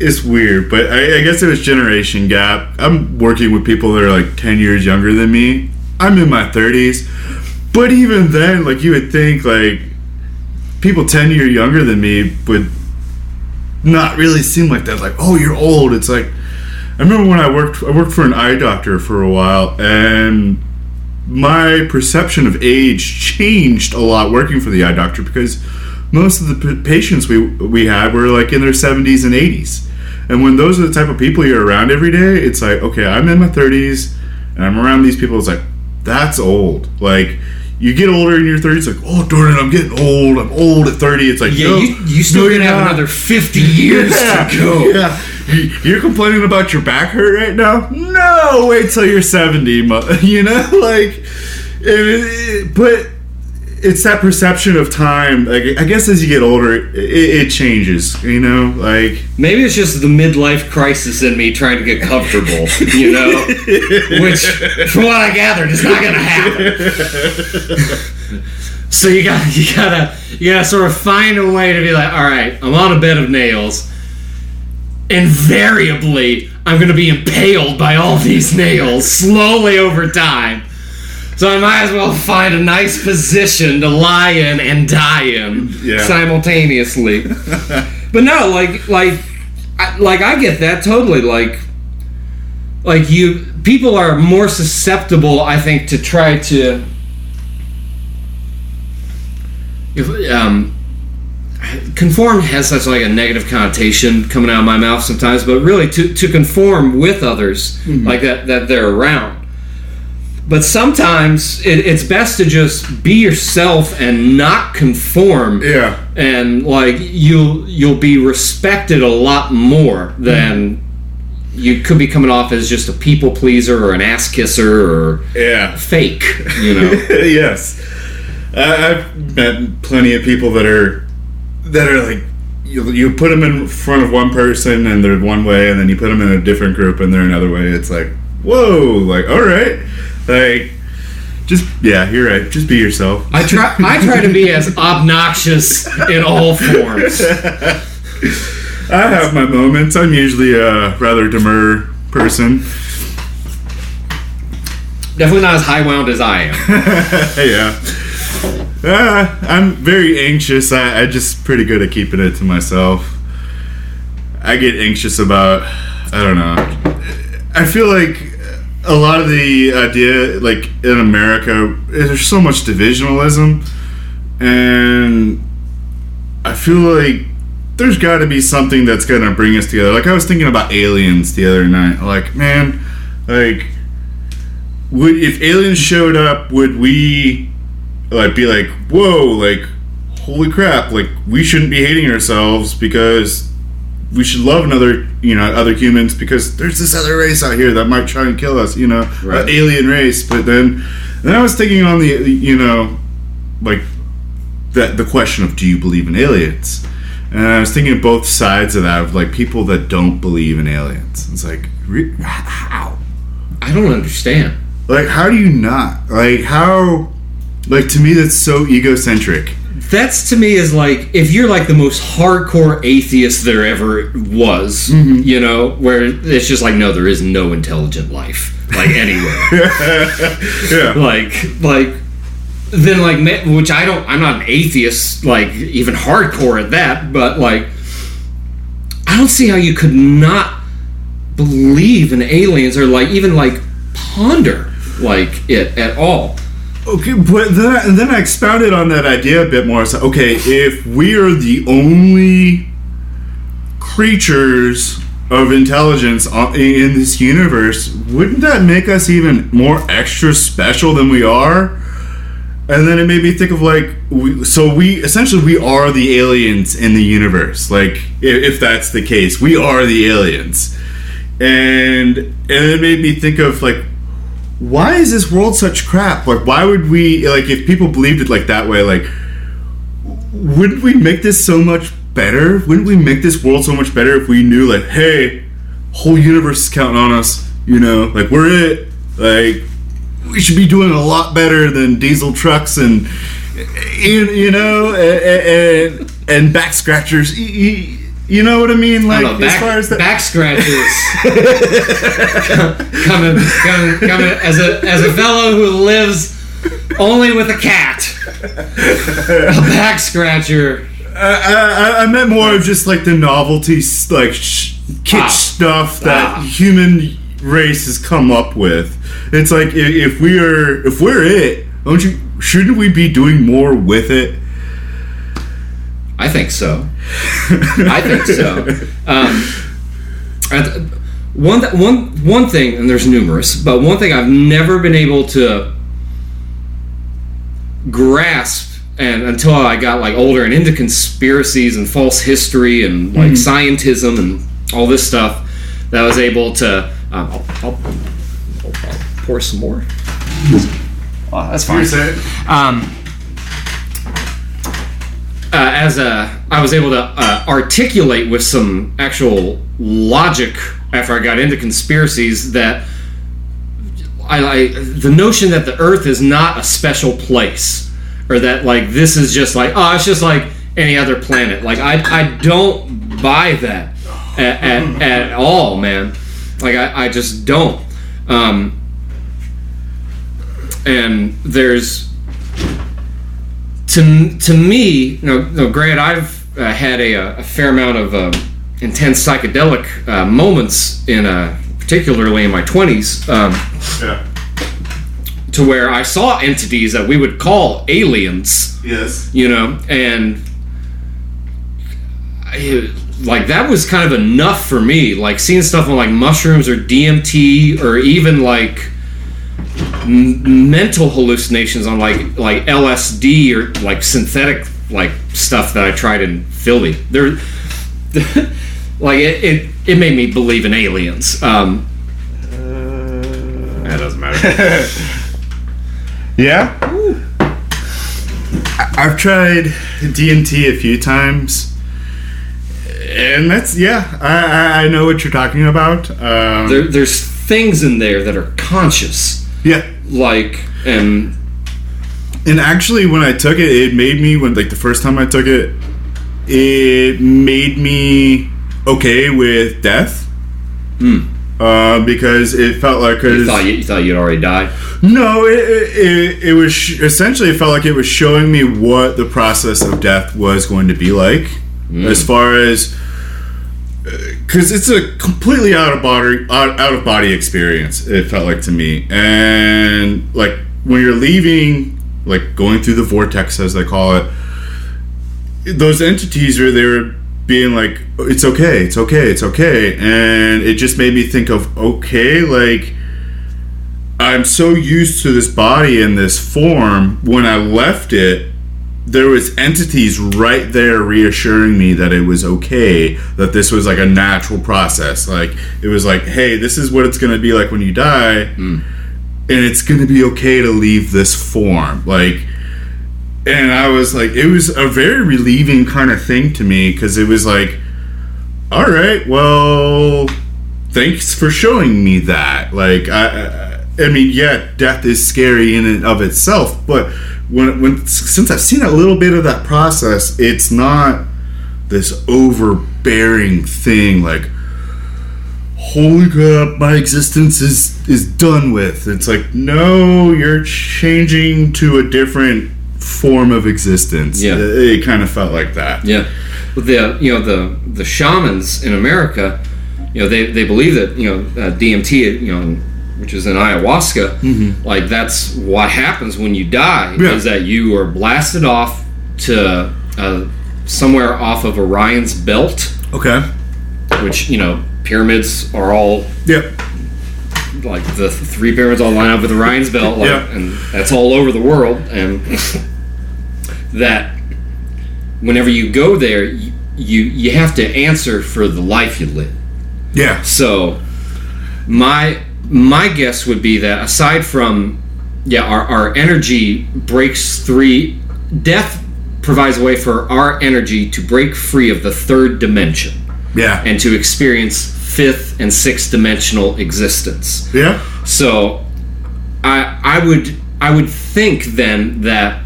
It's weird, but I, I guess it was generation gap. I'm working with people that are like ten years younger than me. I'm in my thirties, but even then, like you would think, like people ten year younger than me would not really seem like that. Like, oh, you're old. It's like I remember when I worked I worked for an eye doctor for a while, and my perception of age changed a lot working for the eye doctor because most of the patients we we had were like in their 70s and 80s. And when those are the type of people you're around every day, it's like, okay, I'm in my 30s and I'm around these people. It's like, that's old. Like, you get older in your 30s, like, oh, darn it, I'm getting old. I'm old at 30. It's like, Yeah, no, you, you still no, gonna have not. another 50 years Yeah, to go. Yeah. You- You're complaining about your back hurt right now? No, wait till you're 70, you know? Like, it, it- but it's that perception of time. Like, I guess as you get older, it, it changes, you know? Like, Maybe it's just the midlife crisis in me trying to get comfortable, you know? Which, from what I gathered, is not gonna happen. so you got you gotta you gotta sort of find a way to be like, all right, I'm on a bed of nails. Invariably, I'm gonna be impaled by all these nails slowly over time. So I might as well find a nice position to lie in and die in Yeah. simultaneously. but no, like like I, like I get that totally. Like like you people are more susceptible, I think, to try to if um conform has such like a negative connotation coming out of my mouth sometimes but really to, to conform with others like that that they're around but sometimes it, it's best to just be yourself and not conform yeah. and like you'll you'll be respected a lot more than you could be coming off as just a people pleaser or an ass kisser or Yeah. fake you know yes. I, I've met plenty of people that are that are like you, you put them in front of one person and they're one way, and then you put them in a different group and they're another way. It's like whoa, like all right, like just yeah, you're right. Just be yourself. I try I try to be as obnoxious in all forms. I have my moments. I'm usually a rather demure person. Definitely not as high wound as I am. yeah. Uh, I'm very anxious. I, I just pretty good at keeping it to myself. I get anxious about, I don't know. I feel like a lot of the idea, like in America, there's so much divisionalism, and I feel like there's got to be something that's gonna bring us together. Like I was thinking about aliens the other night. Like man, like would if aliens showed up, would we like be like, whoa, like holy crap, like we shouldn't be hating ourselves because we should love another, you know, other humans because there's this other race out here that might try and kill us, you know, Right. an alien race. But then, then I was thinking on the, you know, like that the question of do you believe in aliens? And I was thinking of both sides of that, of like people that don't believe in aliens. It's like, re- how? I don't understand. Like, how do you not? Like, how? Like, to me, that's so egocentric. That's to me is like if you're like the most hardcore atheist there ever was, mm-hmm. you know, where it's just like no, there is no intelligent life like anywhere. Yeah. like like then like which I don't I'm not an atheist like even hardcore at that but like I don't see how you could not believe in aliens or like even like ponder like it at all Okay, but then I, then I expounded on that idea a bit more. So, okay, if we are the only creatures of intelligence in this universe, wouldn't that make us even more extra special than we are? And then it made me think of like, we, so we essentially we are the aliens in the universe. Like, if, if that's the case, we are the aliens. And and it made me think of like, why is this world such crap? Like, why would we like if people believed it like that way? Like, wouldn't we make this so much better? Wouldn't we make this world so much better if we knew like, hey, whole universe is counting on us. You know, like we're it. Like, we should be doing a lot better than diesel trucks and you, you know and, and, and back scratchers. You know what I mean? Like don't know, as back, far as that. back scratches coming, coming, coming as a as a fellow who lives only with a cat. A back scratcher I, I, I meant more of just like the novelty, like sh- kitsch Ah. stuff that Ah. human race has come up with. It's like i- if we are, if we're it, don't you? Shouldn't we be doing more with it? I think so. I think so. Um, and one, th- one, one thing, and there's numerous, but one thing I've never been able to grasp, and until I got like older and into conspiracies and false history and like scientism and all this stuff, that I was able to. Um, I'll, I'll, I'll, I'll pour some more. Oh, that's fine um, uh, as a, I was able to uh, articulate with some actual logic after I got into conspiracies that I, I the notion that the Earth is not a special place, or that like this is just like oh it's just like any other planet. Like I I don't buy that at, at, at all, man. Like I, I just don't. Um, and there's to to me, no, no. Granted, I've uh, had a, a fair amount of um, intense psychedelic uh, moments in, uh, particularly in my twenties, um, Yeah. to where I saw entities that we would call aliens. Yes. You know, and I, like that was kind of enough for me. Like seeing stuff on like mushrooms or DMT or even like m- mental hallucinations on like like LSD or like synthetic like stuff that I tried in Philly. There, like it, it, it made me believe in aliens. Um, that doesn't matter. Yeah. I- I've tried DMT a few times, and that's yeah. I I, I know what you're talking about. Um, there, there's things in there that are conscious, yeah. like and And actually, when I took it, it made me when like the first time I took it, it made me okay with death. Uh, because it felt like you thought you, you thought you'd already died. No, it, it, it, it was sh- essentially it felt like it was showing me what the process of death was going to be like, as far as because it's a completely out of body out, out of body experience. It felt like to me, and like when you're leaving, like going through the vortex as they call it, those entities are there being like it's okay it's okay it's okay and it just made me think of okay like I'm so used to this body and this form. When I left it, there was entities right there reassuring me that it was okay, that this was like a natural process. Like it was like, hey, this is what it's gonna be like when you die, hmm. and it's gonna be okay to leave this form. Like, and I was like, it was a very relieving kind of thing to me because it was like, all right, well, thanks for showing me that. Like, I, I mean, yeah, death is scary in and of itself, but when, when since I've seen a little bit of that process, it's not this overbearing thing. Like, holy crap, my existence is is done with. It's like, no, you're changing to a different form of existence. Yeah. it, it kind of felt like that. Yeah, the you know the the shamans in America, you know they, they believe that you know uh, DMT you know which is in ayahuasca, like that's what happens when you die Yeah. is that you are blasted off to uh, somewhere off of Orion's belt, Okay. which you know pyramids are all Yep. like the three pyramids all line up with Orion's belt, like, Yeah. and that's all over the world, and that whenever you go there, you, you you have to answer for the life you live. Yeah. So my my guess would be that aside from yeah, our, our energy breaks three death provides a way for our energy to break free of the third dimension Yeah. and to experience fifth and sixth dimensional existence. yeah. So I I would I would think then that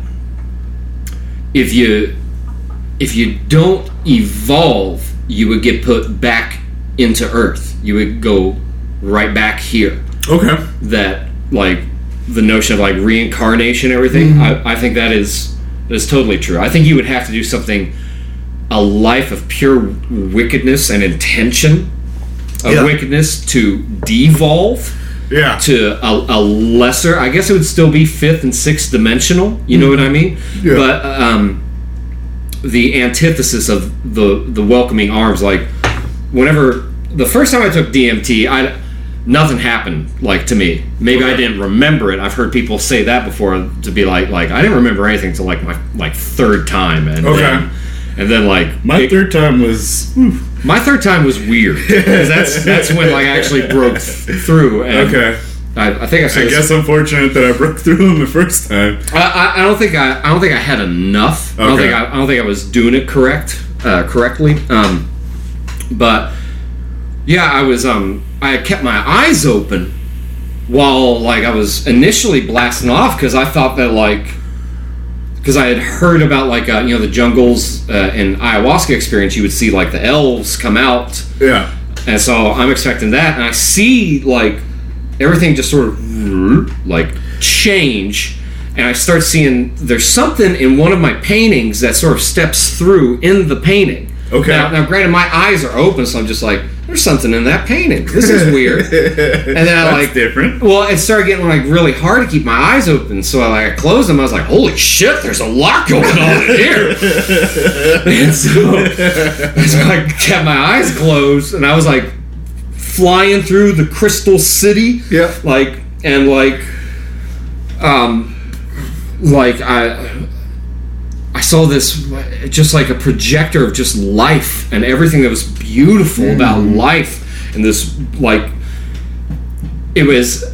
if you if you don't evolve, you would get put back into Earth. You would go right back here. Okay. That like the notion of like reincarnation, and everything. I, I think that is that is totally true. I think you would have to do something a life of pure wickedness and intention of Yeah. wickedness to devolve Yeah. to a, a lesser i guess it would still be fifth and sixth dimensional you know what i mean Yeah. but um the antithesis of the the welcoming arms like whenever the first time i took dmt i nothing happened like to me maybe i didn't remember it i've heard people say that before to be like like i didn't remember anything until like my like third time and Okay. then and then like My it- third time was my third time was weird that's that's when like I actually broke through and okay. I, I think I said I this- guess I'm fortunate that I broke through him the first time. I, I, I don't think I, I don't think I had enough. I don't Okay. think I, I don't think I was doing it correct uh, correctly. Um, but yeah, I was um I kept my eyes open while like I was initially blasting off because I thought that like because I had heard about like uh, you know the jungles uh, and ayahuasca experience you would see like the elves come out Yeah. and so I'm expecting that, and I see like everything just sort of like change, and I start seeing there's something in one of my paintings that sort of steps through in the painting. Okay. Now, now granted, my eyes are open, so I'm just like, there's something in that painting. This is weird. and then I like different. well, it started getting like really hard to keep my eyes open, so I like I closed them. I was like, "Holy shit, there's a lot going on in here." and so, so I kept my eyes closed, and I was like flying through the crystal city, Yeah. like and like, um, like I. Saw this just like a projector of just life and everything that was beautiful mm. about life and this like it was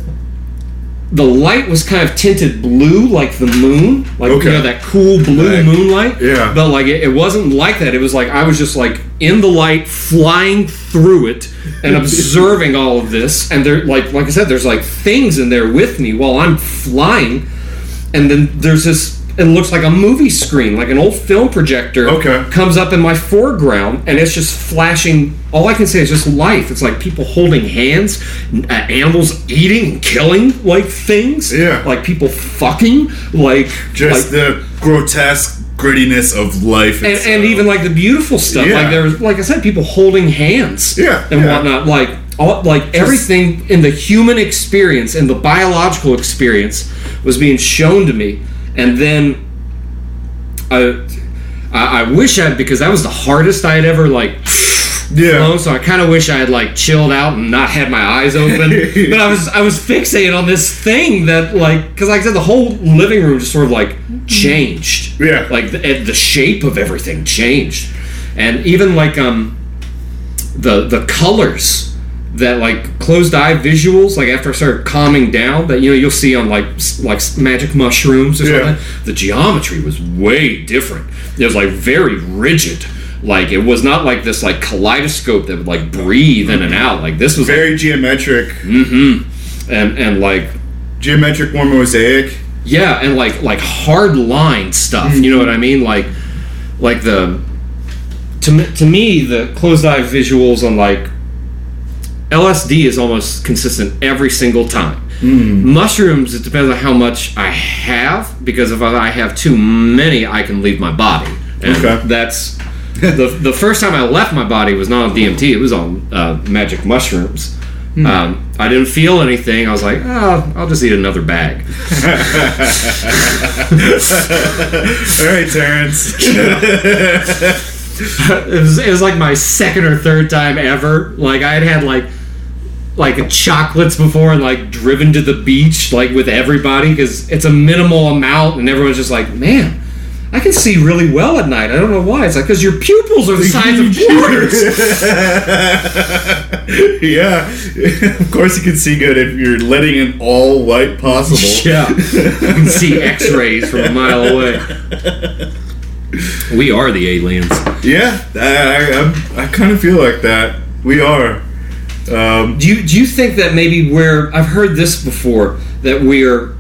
the light was kind of tinted blue like the moon like Okay. you know that cool blue Right. moonlight Yeah. but like it, it wasn't like that it was like i was just like in the light flying through it and observing all of this and there like like i said there's like things in there with me while i'm flying and then there's this it looks like a movie screen like an old film projector Okay. comes up in my foreground and it's just flashing all i can say is just life it's like people holding hands uh, animals eating and killing like things Yeah. like people fucking like Just like, the grotesque grittiness of life. and, and even like the beautiful stuff Yeah. like there's like i said people holding hands Yeah, and yeah. whatnot like all, like everything in the human experience and the biological experience was being shown to me and then I, I, I wish I because that was the hardest I had ever like Yeah. so I kind of wish I had like chilled out and not had my eyes open. but I was I was fixated on this thing that like because like I said the whole living room just sort of like changed. Yeah. like the, the shape of everything changed, and even like um the the colors that like closed eye visuals like after I started calming down that you know you'll see on like like magic mushrooms or Yeah. something the geometry was way different. It was like very rigid. Like it was not like this like kaleidoscope that would like breathe in and out. Like this was like, very geometric, Mm-hmm. and and like geometric, more mosaic. yeah and like like hard line stuff you know what i mean? Like like the to, me- to me the closed eye visuals on like lsd is almost consistent every single time mushrooms it depends on how much i have because if i have too many i can leave my body and Okay. that's the, the first time i left my body was not on dmt it was on uh, magic mushrooms um, I didn't feel anything. I was like, oh, I'll just eat another bag. All right, Terrence. it was it was like my second or third time ever. Like I had had like like chocolates before and like driven to the beach like with everybody because it's a minimal amount and everyone's just like, man. I can see really well at night. I don't know why. It's like because your pupils are the size of quarters. yeah, of course you can see good if you're letting in all light possible. yeah, you can see X-rays from a mile away. We are the aliens. Yeah, I, I, I kind of feel like that. We are. Um, Do you do you think that maybe we're I've heard this before that we're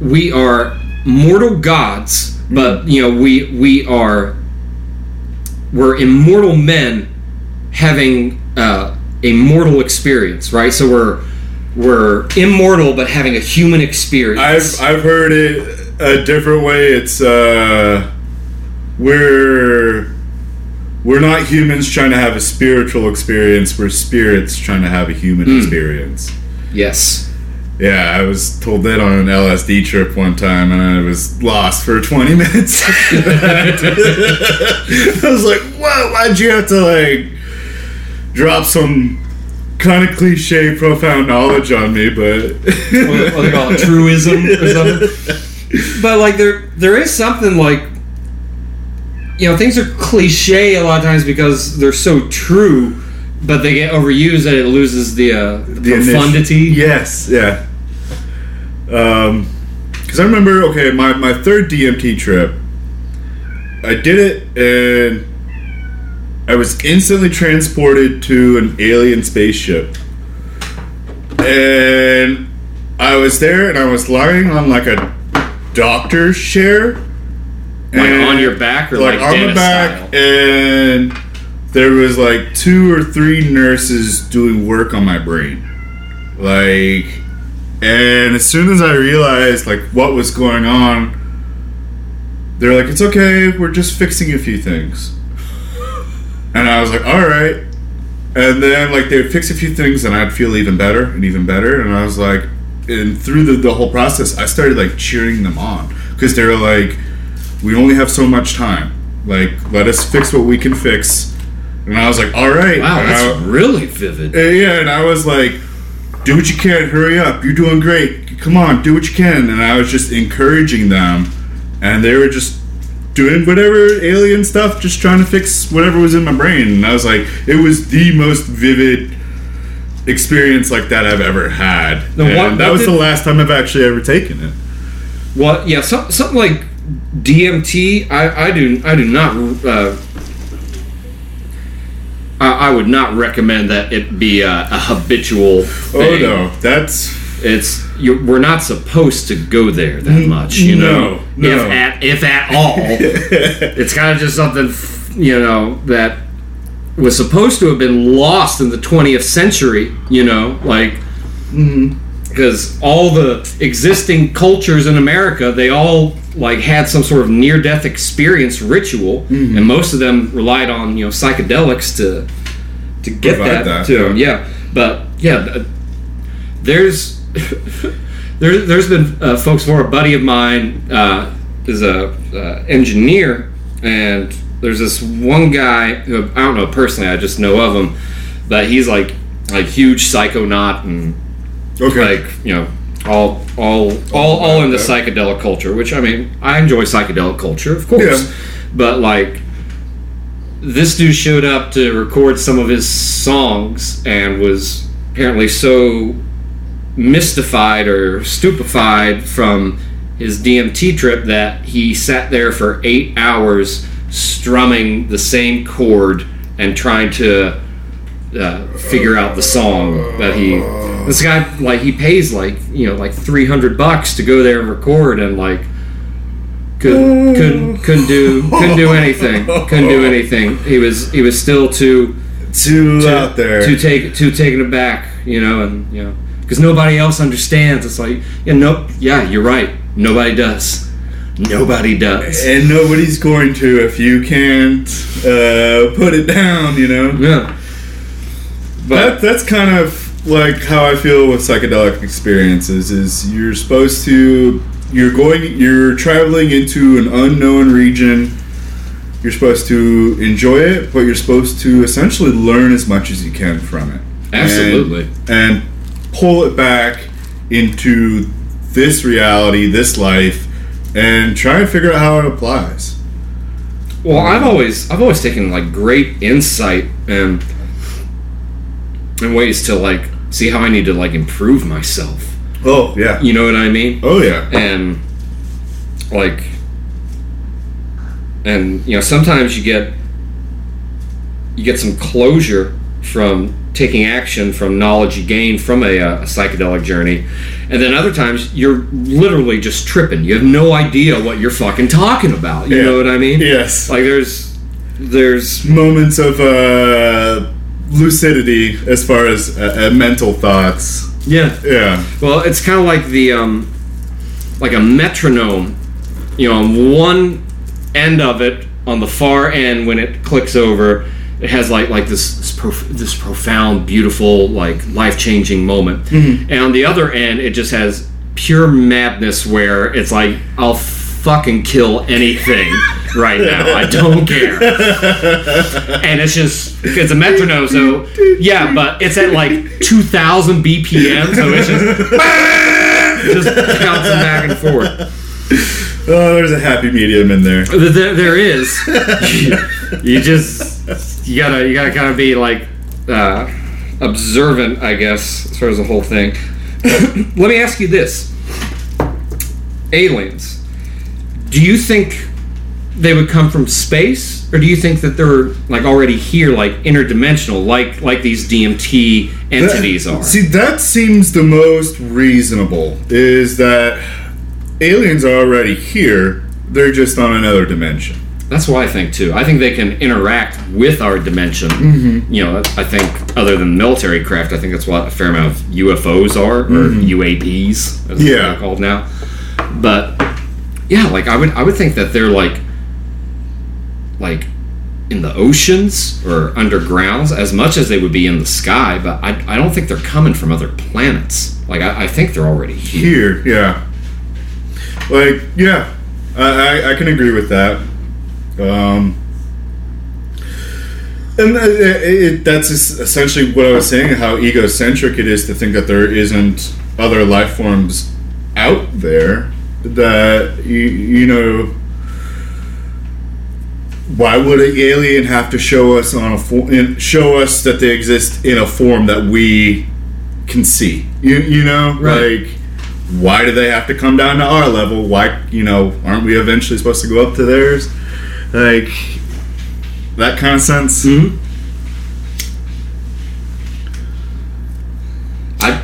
we are mortal gods, but you know we we are we're immortal men having uh, a mortal experience, right? So we're we're immortal but having a human experience. I've I've heard it a different way. It's uh, we're we're not humans trying to have a spiritual experience. We're spirits trying to have a human Hmm. experience. Yes. Yeah, I was told that on an LSD trip one time, and I was lost for 20 minutes. I was like, "Whoa! Why'd you have to like drop some kind of cliche, profound knowledge on me?" But what, what they call it, truism or something. But like there, there is something like, you know, things are cliche a lot of times because they're so true, but they get overused that it loses the, uh, the, The initial- Yes, yeah. Um, because I remember, okay, my my third DMT trip, I did it and I was instantly transported to an alien spaceship, and I was there and I was lying on like a doctor's chair, Like on your back or like, on the back, style? and there was like two or three nurses doing work on my brain, like, and as soon as I realized like what was going on, they're like, "It's okay, we're just fixing a few things," and I was like, "All right." And then like they would fix a few things, and I'd feel even better and even better, and I was like, and through the, the whole process, I started like cheering them on because they were like, we only have so much time. Like, let us fix what we can fix. And I was like, all right. Wow, And that's I- really vivid. uh, yeah, and I was like, do what you can, hurry up, you're doing great. Come on, do what you can. And I was just encouraging them, and they were just doing whatever alien stuff, just trying to fix whatever was in my brain. And I was like, it was the most vivid experience like that I've ever had. What- that was did- the last time I've actually ever taken it. Well, yeah, some, something like DMT. I, I do I do not. Uh, I, I would not recommend that it be a, a habitual. Oh no, that's It's you, we're not supposed to go there that much, you know. no, no. If at if at all, it's kind of just something you know that was supposed to have been lost in the 20th century. You know, like because all the existing cultures in America, they all like had some sort of near-death experience ritual, and most of them relied on you know psychedelics to to get Provide that, that, to them. Yeah, but yeah, there's there, there's been uh, folks for a buddy of mine uh, is a uh, engineer, and there's this one guy who I don't know personally, I just know of him, but he's like like huge psychonaut and okay. like you know all all all all in the psychedelic culture which i mean i enjoy psychedelic culture of course Yeah. but like this dude showed up to record some of his songs and was apparently so mystified or stupefied from his DMT trip that he sat there for eight hours strumming the same chord and trying to uh, figure out the song that he. This guy, like, he pays like you know like three hundred bucks to go there and record, and like could, couldn't couldn't do couldn't do anything couldn't do anything. He was he was still too Too too, out there. too take too taken aback, you know, and you know, because nobody else understands. It's like, yeah, nope, yeah, you're right. Nobody does. Nobody does. and nobody's going to if you can't uh, put it down, you know. Yeah, That, but that's kind of like how I feel with psychedelic experiences. Is you're supposed to you're going you're traveling into an unknown region. You're supposed to enjoy it, but you're supposed to essentially learn as much as you can from it. Absolutely. and, and pull it back into this reality, this life, and try and figure out how it applies. well, I've always I've always taken like great insight and and ways to like see how I need to like improve myself. Oh yeah. You know what I mean? Oh yeah. and like and you know sometimes you get you get some closure from taking action from knowledge you gain from a, uh, a psychedelic journey and then other times you're literally just tripping you have no idea what you're fucking talking about you Yeah. know what i mean Yes. like there's there's moments of uh, lucidity as far as uh, uh, mental thoughts. yeah Yeah. Well, it's kind of like the um, like a metronome. You know, on one end of it on the far end when it clicks over, it has like like this this, prof- this profound, beautiful, like life changing moment, mm-hmm. and on the other end, it just has pure madness where it's like I'll fucking kill anything right now. I don't care. And it's just it's a metronome, so yeah, but it's at like two thousand BPM, so it's just just bouncing back and forth. Oh, there's a happy medium in there. There, there is. you just you gotta you gotta kind of be like uh, observant, I guess, as far as the whole thing. Let me ask you this: Aliens. Do you think they would come from space, or do you think that they're like already here, like interdimensional, like like these DMT entities are? See, that seems the most reasonable. Is that aliens are already here? They're just on another dimension. That's what I think too. I think they can interact with our dimension. Mm-hmm. You know, I think other than military craft, I think that's what a fair amount of UFOs are or UAPs, as Mm-hmm. Yeah. they're called now. But yeah, like I would, I would think that they're like, like in the oceans or undergrounds as much as they would be in the sky. But I, I don't think they're coming from other planets. Like I, I think they're already here. Here, yeah. Like, yeah, I, I, I can agree with that. Um, and it, it, that's essentially what I was saying. How egocentric it is to think that there isn't other life forms out there. That you, you know, why would an alien have to show us on a fo- in, show us that they exist in a form that we can see? You, you know, Right. like why do they have to come down to our level? Why, you know, aren't we eventually supposed to go up to theirs? Like that kind of sense. Mhm. I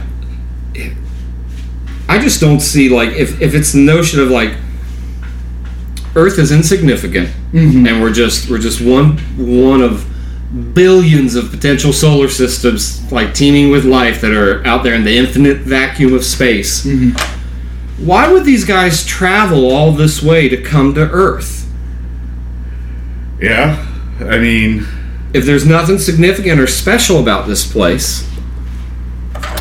I just don't see like if if it's the notion of like Earth is insignificant and we're just we're just one one of billions of potential solar systems like teeming with life that are out there in the infinite vacuum of space. Mm-hmm. Why would these guys travel all this way to come to Earth? Yeah, I mean, if there's nothing significant or special about this place,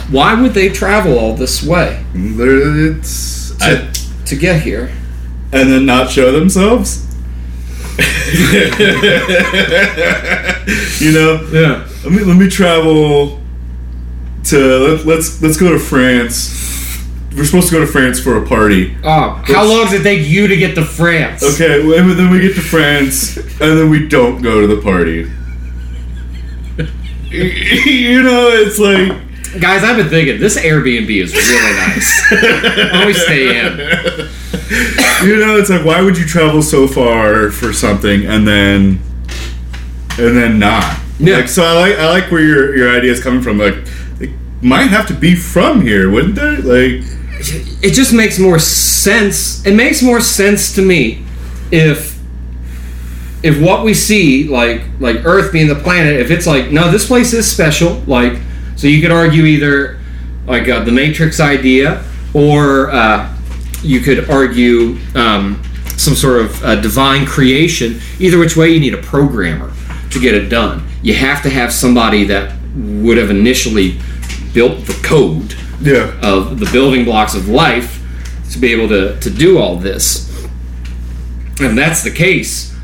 why would they travel all this way it's to, I, to get here? and then not show themselves. You know, Yeah. let me let me travel to let, let's let's go to France. We're supposed to go to France for a party. Oh, how long does it take you to get to France? Okay, and then we get to France, and then we don't go to the party. you know, it's like Guys, I've been thinking this Airbnb is really nice. Always stay in? you know, it's like why would you travel so far for something and then and then not? Yeah. Like, so I like I like where your your idea is coming from. Like, it might have to be from here, wouldn't they? Like, It just makes more sense. It makes more sense to me if if what we see, like like Earth being the planet, if it's like no, this place is special. Like, so you could argue either like uh, the Matrix idea, or uh, you could argue um, some sort of uh, divine creation. Either which way, you need a programmer to get it done. You have to have somebody that would have initially built the code yeah, of the building blocks of life to be able to, to do all this. And that's the case,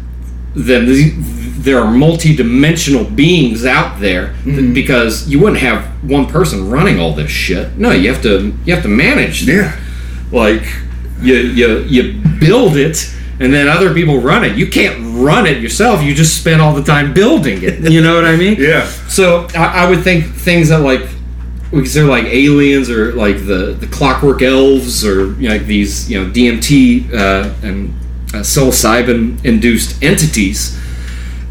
then the, there are multi-dimensional beings out there that- because you wouldn't have one person running all this shit. No, you have to you have to manage. yeah, Like you you you build it and then other people run it. You can't run it yourself. You just spend all the time building it. You know what I mean? yeah. So I, I would think things that like because they're like aliens or like the the clockwork elves or you know, like these you know DMT uh, and uh, psilocybin induced entities.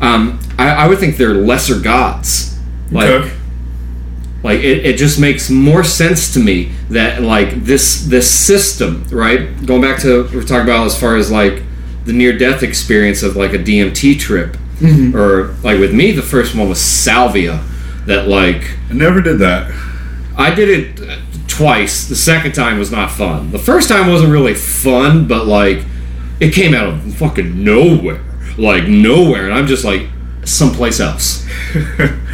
Um, I, I would think they're lesser gods. Like Okay. like it, it just makes more sense to me that like this this system right going back to what we're talking about as far as like the near death experience of like a dmt trip or like with me the first one was salvia that like I never did that. i did it uh, twice the second time was not fun the first time wasn't really fun but like it came out of fucking nowhere like nowhere, and I'm just like someplace else.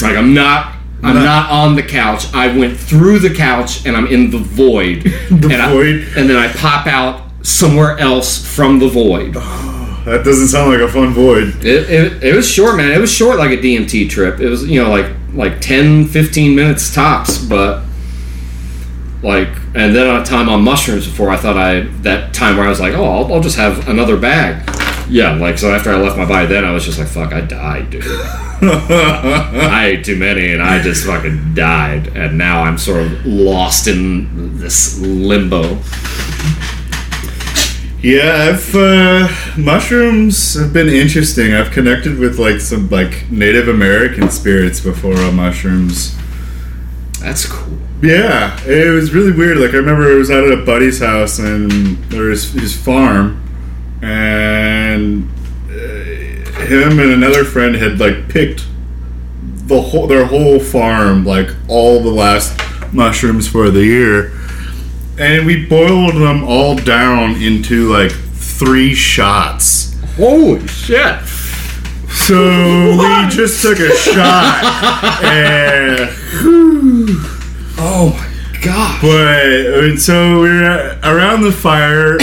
like I'm not. I'm Not- not on the couch. I went through the couch and I'm in the void. The and I- void? and then I pop out somewhere else from the void. That doesn't sound like a fun void. It, it, it was short, man. It was short like a DMT trip. It was, you know, like like 10, 15 minutes tops, but like, and then a time on mushrooms before I thought I, that time where I was like, oh, I'll, I'll just have another bag. Yeah, like, so after I left my body, then I was just like, fuck, I died, dude. I ate too many and I just fucking died. And now I'm sort of lost in this limbo. Yeah, I've uh, mushrooms have been interesting. I've connected with like some like Native American spirits before on mushrooms. That's cool. Yeah, it was really weird. Like I remember I was out at a buddy's house and there was his farm, and uh, him and another friend had like picked the whole their whole farm, like all the last mushrooms for the year, and we boiled them all down into like three shots. Holy shit. So we just took a shot and. Oh my god. But and so we were at, around the fire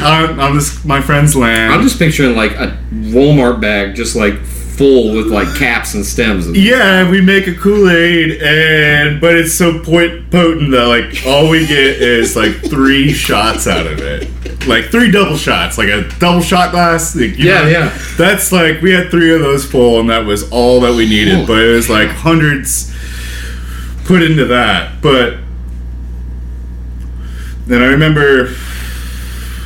on, on this my friend's land. I'm just picturing like a Walmart bag just like full with like caps and stems. And, yeah, we make a Kool Aid, and but it's so point potent that like all we get is like three shots out of it, like three double shots, like a double shot glass. like, you Yeah, know, yeah. That's like we had three of those full, and that was all that we needed. Holy But it was like hundreds put into that. But then I remember,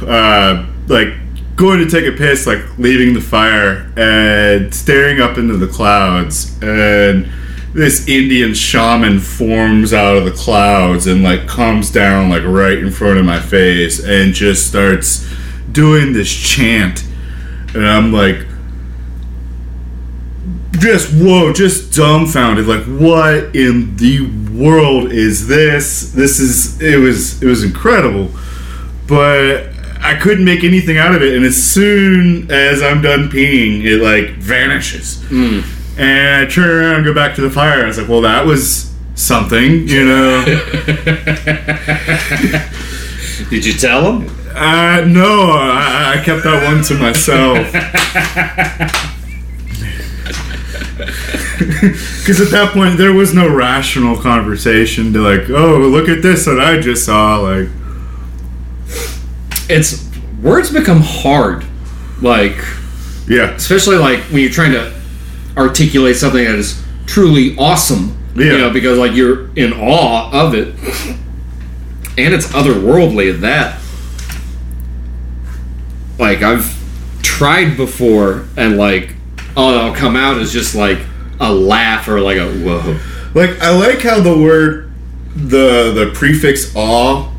uh, like going to take a piss, like leaving the fire and staring up into the clouds, and this Indian shaman forms out of the clouds and like comes down like right in front of my face and just starts doing this chant, and I'm like. Just whoa, just dumbfounded. Like, what in the world is this? This is it was it was incredible, but I couldn't make anything out of it. And as soon as I'm done peeing, it like vanishes. And I turn around and go back to the fire. I was like, well, that was something, you know. Did you tell him? uh, no, I, I kept that one to myself. Because at that point, there was no rational conversation to like, oh, look at this that I just saw. Like, It's words become hard. Like yeah, especially like when you're trying to articulate something that is truly awesome. Yeah. You know, because like you're in awe of it. And it's otherworldly at that. Like I've tried before and like all that'll come out is just like a laugh or like a whoa. like I like how the word, the the prefix "aw,"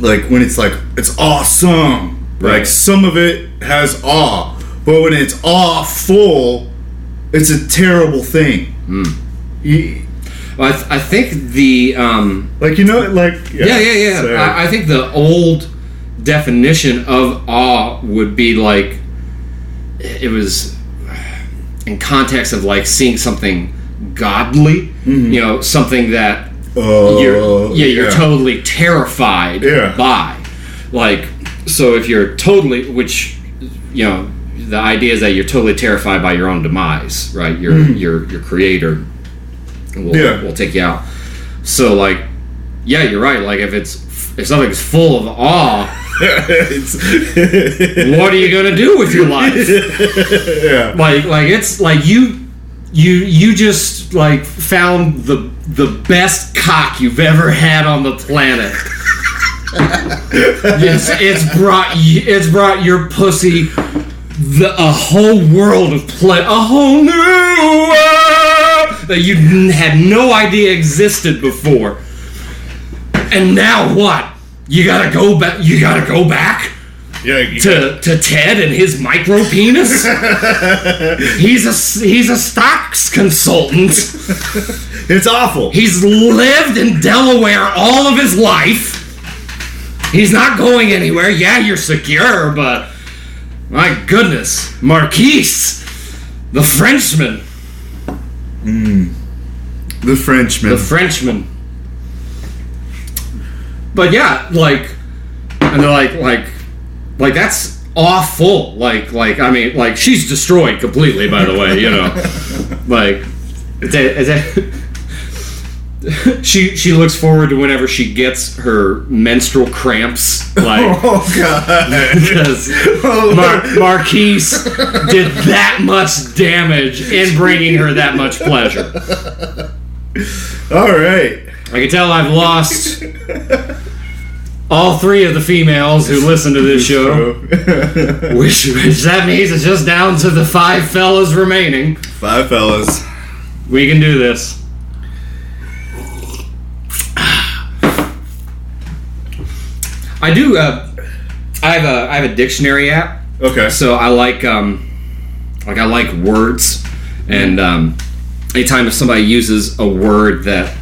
like when it's like it's awesome. Right. Like some of it has awe, but when it's awful, it's a terrible thing. You- I, th- I think the um, like you know, like yeah yeah yeah. so- I, I think the old definition of awe would be like it was in context of like seeing something godly, you know, something that Oh, you're yeah you're totally terrified Yeah. by like so if you're totally which you know the idea is that you're totally terrified by your own demise right your hmm. your your creator will, Yeah. will take you out so like yeah you're right like if it's if something's full of awe what are you gonna do with your life yeah. like like it's like you you you just like found the the best cock you've ever had on the planet. Yes it's brought it's brought your pussy the a whole world of play a whole new world that you had no idea existed before. And now what? You gotta go back you gotta go back Yeah. to, to Ted and his micro penis. he's a he's a stocks consultant. it's awful. He's lived in Delaware all of his life. He's not going anywhere. Yeah, you're secure, but My goodness, Marquise, the Frenchman, hmm. The Frenchman. the Frenchman. But yeah, like, and they're like, like, like that's awful. Like, like I mean, like she's destroyed completely. By the way, you know, like, it's a, it's a, she she looks forward to whenever she gets her menstrual cramps. Like, oh God. because Oh, Mar- Marquise did that much damage in bringing her that much pleasure. All right. I can tell I've lost all three of the females who listen to this show, which, which that means it's just down to the five fellas remaining. Five fellas. We can do this. I do. Uh, I have a I have a dictionary app. Okay. So I like um, like I like words, and um, anytime if somebody uses a word that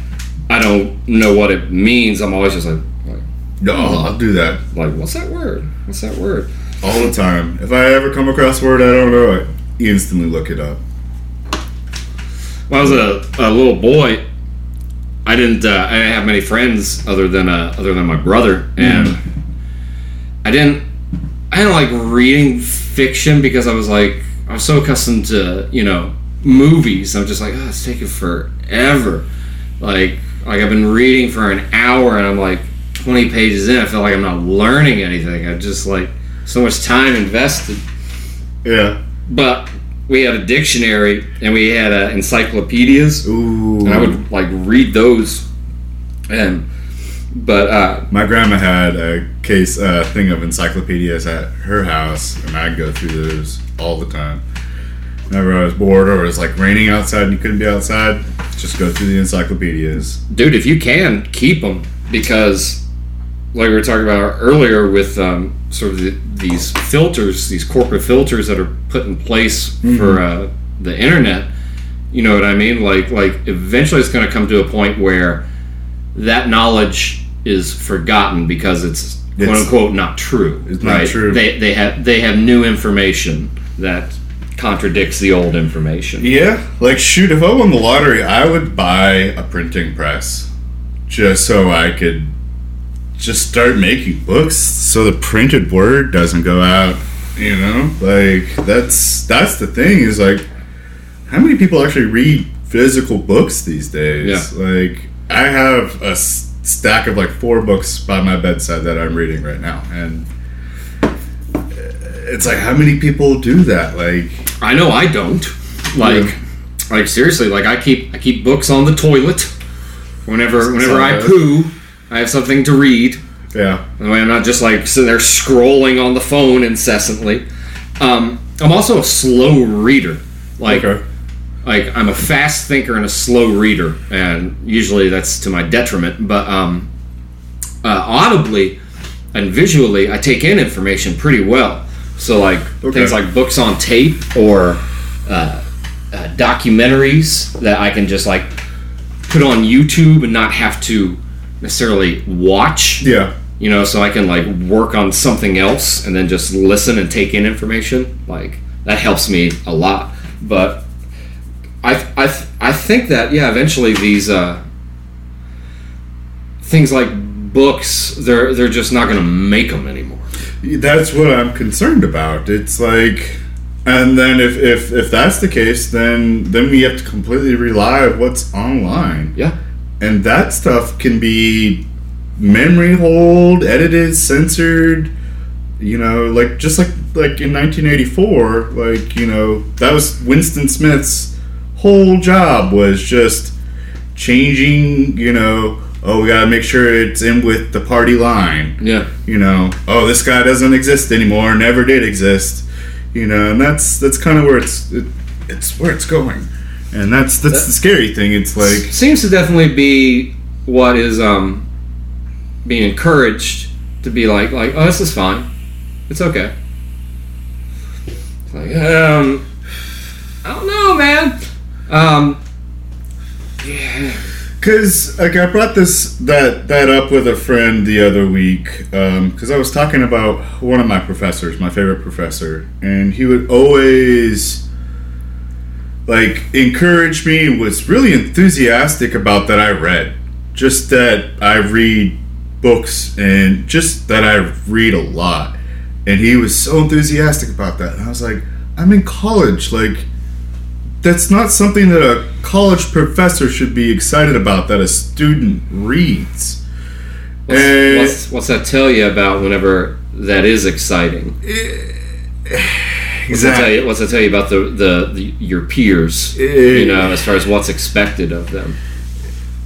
I don't know what it means, I'm always just like, like, No, I'll do that like what's that word? What's that word? all the time. If I ever come across a word I don't know, I instantly look it up. When I was a, a little boy, I didn't uh, I didn't have many friends other than uh, other than my brother, and I didn't I didn't like reading fiction because I was like I was so accustomed to you know movies. I'm just like oh, it's taking forever. Like like I've been reading for an hour and I'm like 20 pages in. I feel like I'm not learning anything. I just like so much time invested Yeah. but we had a dictionary and we had uh, encyclopedias Ooh. and i would like read those and but uh My grandma had a case uh, thing of encyclopedias at her house, and I'd go through those all the time. Whenever I was bored or it was like raining outside and you couldn't be outside, just go through the encyclopedias. dude if you can keep them because like we were talking about earlier with um, sort of the, these filters these corporate filters that are put in place for uh, the internet you know what i mean? Like like eventually it's going to come to a point where that knowledge is forgotten because it's quote unquote not true it's not true. they they have they have new information that contradicts the old information. Yeah, like shoot, if I won the lottery, I would buy a printing press just so I could just start making books so the printed word doesn't go out. You know, like that's that's the thing is like, how many people actually read physical books these days? yeah. Like, I have a s- stack of like four books by my bedside that I'm reading right now, and uh, it's like, how many people do that? Like, I know I don't. Like, Yeah. like seriously, like I keep I keep books on the toilet. Whenever whenever I poo, I have something to read. yeah, That way I'm not just like sitting there scrolling on the phone incessantly. Um, I'm also a slow reader. Like okay. like I'm a fast thinker and a slow reader, and usually that's to my detriment. But um, uh, audibly and visually, I take in information pretty well. So like Okay. things like books on tape or uh, uh, documentaries that I can just like put on YouTube and not have to necessarily watch. Yeah. You know, so I can like work on something else and then just listen and take in information. Like that helps me a lot. But I I I think that yeah, eventually these uh, things like books they're they're just not going to make them anymore. That's what I'm concerned about. It's like, and then if, if if that's the case, then then we have to completely rely on what's online, Yeah. And that stuff can be memory holed, edited, censored. You know, like just like like in 1984, like you know that was Winston Smith's whole job was just changing. You know, oh we gotta make sure it's in with the party line Yeah. you know, oh, this guy doesn't exist anymore, never did exist, you know, and that's that's kind of where it's it, it's where it's going, and that's that's the scary thing. It's like seems to definitely be what is um being encouraged to be like like oh this is fine. It's okay. It's like um i don't know man. Um yeah. Because like I brought this that that up with a friend the other week because I was talking about one of my professors, my favorite professor, and he would always like encouraged me and was really enthusiastic about that I read, just that I read books and just that I read a lot, and he was so enthusiastic about that, and I was like, I'm in college, like that's not something that a college professor should be excited about that a student reads. What's, And- what's, what's that tell you about whenever that is exciting? Eh, What's that tell you, what's tell you about the, the, the your peers? you know, as far as what's expected of them.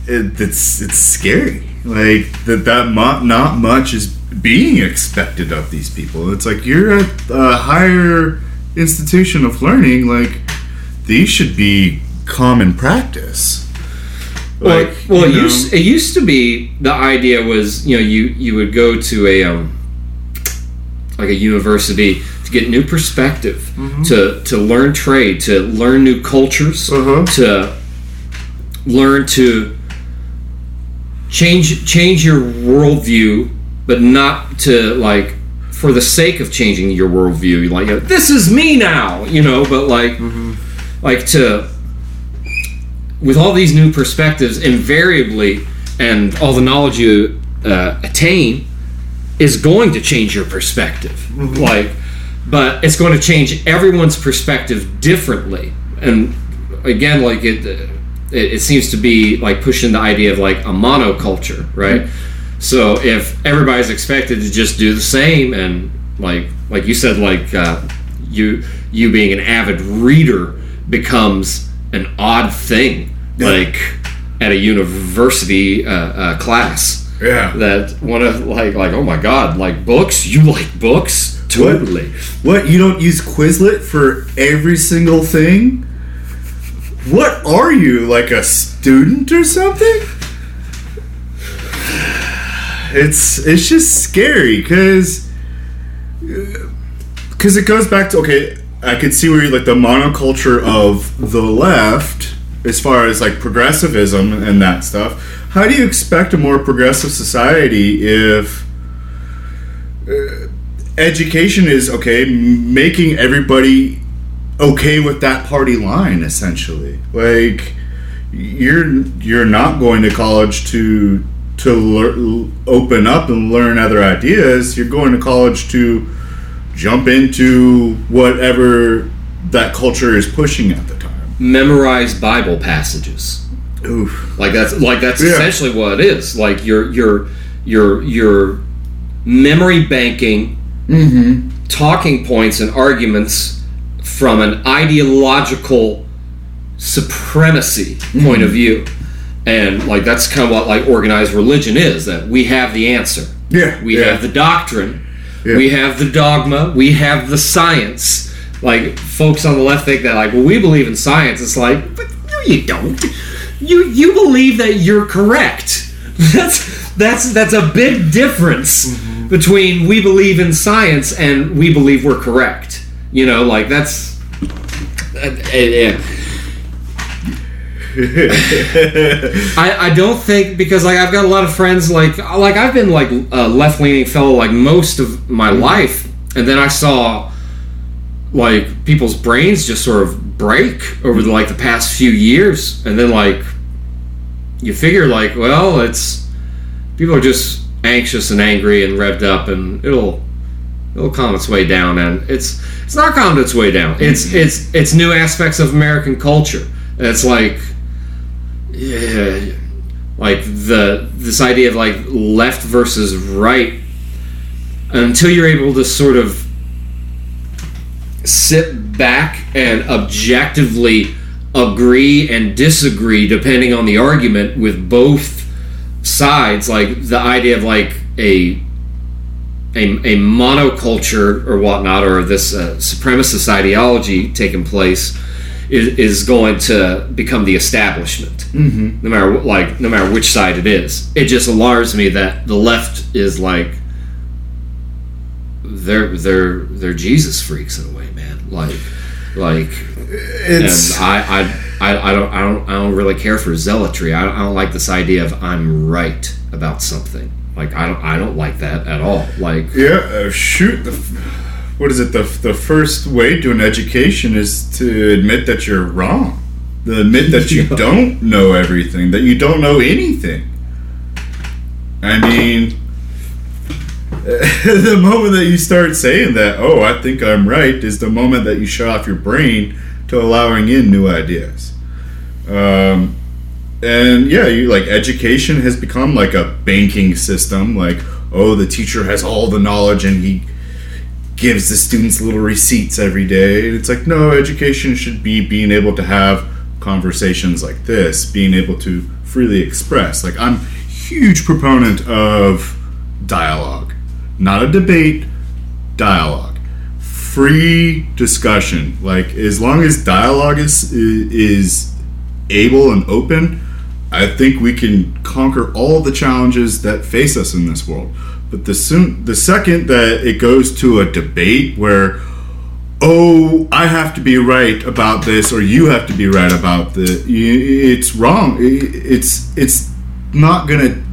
It, it's it's scary. Like that that mo- not much is being expected of these people. It's like you're at a higher institution of learning. Like these should be common practice. Well, Like, well, it you know- used it used to be the idea was you know you you would go to a um like a university to get new perspective, to to learn trade, to learn new cultures, Uh-huh. to learn to change change your worldview, but not to like for the sake of changing your worldview. Like this is me now, you know, but like like to with all these new perspectives, invariably, and all the knowledge you uh, attain is going to change your perspective. Like, but it's going to change everyone's perspective differently. And again, like it, it, it seems to be like pushing the idea of like a monoculture, right? So if everybody's expected to just do the same, and like like you said, like uh, you you being an avid reader becomes an odd thing, like at a university uh, uh, class. Yeah. That one of like like oh my god, like books. You like books? Totally. What you don't use Quizlet for every single thing? What are you like a student or something? It's it's just scary because because uh, it goes back to okay. I could see where like the monoculture of the left as far as like progressivism and that stuff. How do you expect a more progressive society if uh, education is okay making everybody okay with that party line essentially like you're you're not going to college to to lear, open up and learn other ideas you're going to college to jump into whatever that culture is pushing at the time Memorize Bible passages. Oof. Like that's like that's Yeah. essentially what it is. Like you're you're you're you're memory banking talking points and arguments from an ideological supremacy point of view. And like that's kind of what like organized religion is that we have the answer. yeah We yeah. have the doctrine. Yeah. We have the dogma. We have the science. Like folks on the left think that like, well, we believe in science. It's like, but no, you don't. You you believe that you're correct. That's that's that's a big difference Mm-hmm. Between we believe in science and we believe we're correct. You know, like that's. Yeah. I, I don't think because like I've got a lot of friends like like I've been like a left leaning fellow like most of my mm-hmm. life, and then I saw like people's brains just sort of break over the, like the past few years, and then like you figure like well it's people are just anxious and angry and revved up, and it'll it'll calm its way down, and it's it's not calmed its way down. Mm-hmm. It's it's it's new aspects of American culture. And it's like yeah, like the this idea of like left versus right until you're able to sort of sit back and objectively agree and disagree depending on the argument with both sides like the idea of like a a, a monoculture or whatnot or this uh, supremacist ideology taking place is, is going to become the establishment. Mm-hmm. no matter like no matter which side it is. It just alarms me that the left is like they're they're they're jesus freaks in a way man. Like like it's and I, I I, I don't I don't I don't really care for zealotry. I don't, I don't like this idea of I'm right about something. Like I don't I don't like that at all. Like Yeah, uh, shoot. The, f- what is it? The, the first way to an education is to admit that you're wrong. To admit that you don't know everything, that you don't know anything. I mean, the moment that you start saying that, oh, I think I'm right, is the moment that you shut off your brain to allowing in new ideas. Um, and yeah, you like education has become like a banking system. Like, oh, the teacher has all the knowledge and he gives the students little receipts every day. It's like, no, education should be being able to have conversations like this, being able to freely express. Like, I'm huge proponent of dialogue, not a debate, dialogue, free discussion. Like, as long as dialogue is is able and open, I think we can conquer all the challenges that face us in this world. But the soon, the second that it goes to a debate where, oh, I have to be right about this, or you have to be right about the, it's wrong. It's it's not gonna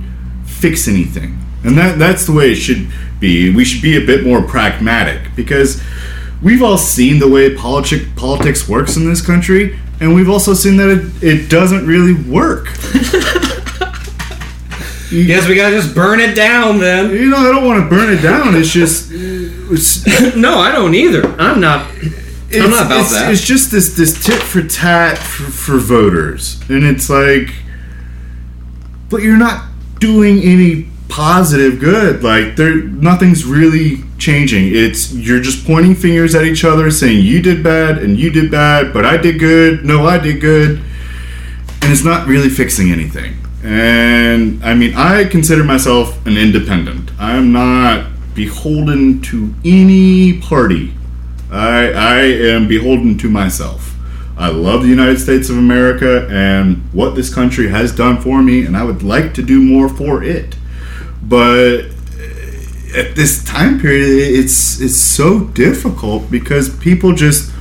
fix anything, and that that's the way it should be. We should be a bit more pragmatic because we've all seen the way politic politics works in this country, and we've also seen that it, it doesn't really work. Guess we gotta just burn it down then. You know, I don't want to burn it down. It's just, it's, no, I don't either. I'm not. I'm not about it's, that. It's just this this tit for tat for, for voters, and it's like, but you're not doing any positive good. Like there, nothing's really changing. It's you're just pointing fingers at each other, saying you did bad and you did bad, but I did good. No, I did good, and it's not really fixing anything. And I mean, I consider myself an independent. I'm not beholden to any party. I I am beholden to myself. I love the United States of America and what this country has done for me, and I would like to do more for it. But at this time period, it's it's so difficult because people just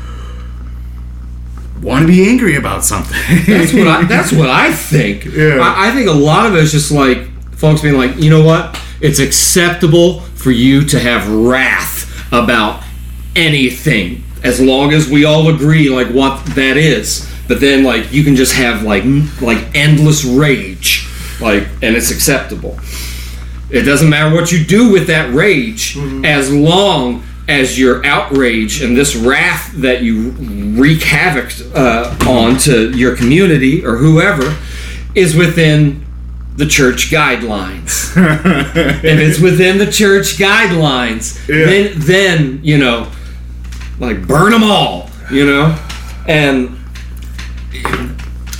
want to be angry about something. That's what I. That's what I think. Yeah. I, I think a lot of it is just like folks being like, you know what? It's acceptable for you to have wrath about anything as long as we all agree like what that is. But then like you can just have like like endless rage, like and it's acceptable. It doesn't matter what you do with that rage, as long as your outrage and this wrath that you wreak havoc uh, on to your community or whoever is within the church guidelines. if it's within the church guidelines, Yeah. then then you know, like burn them all, you know, and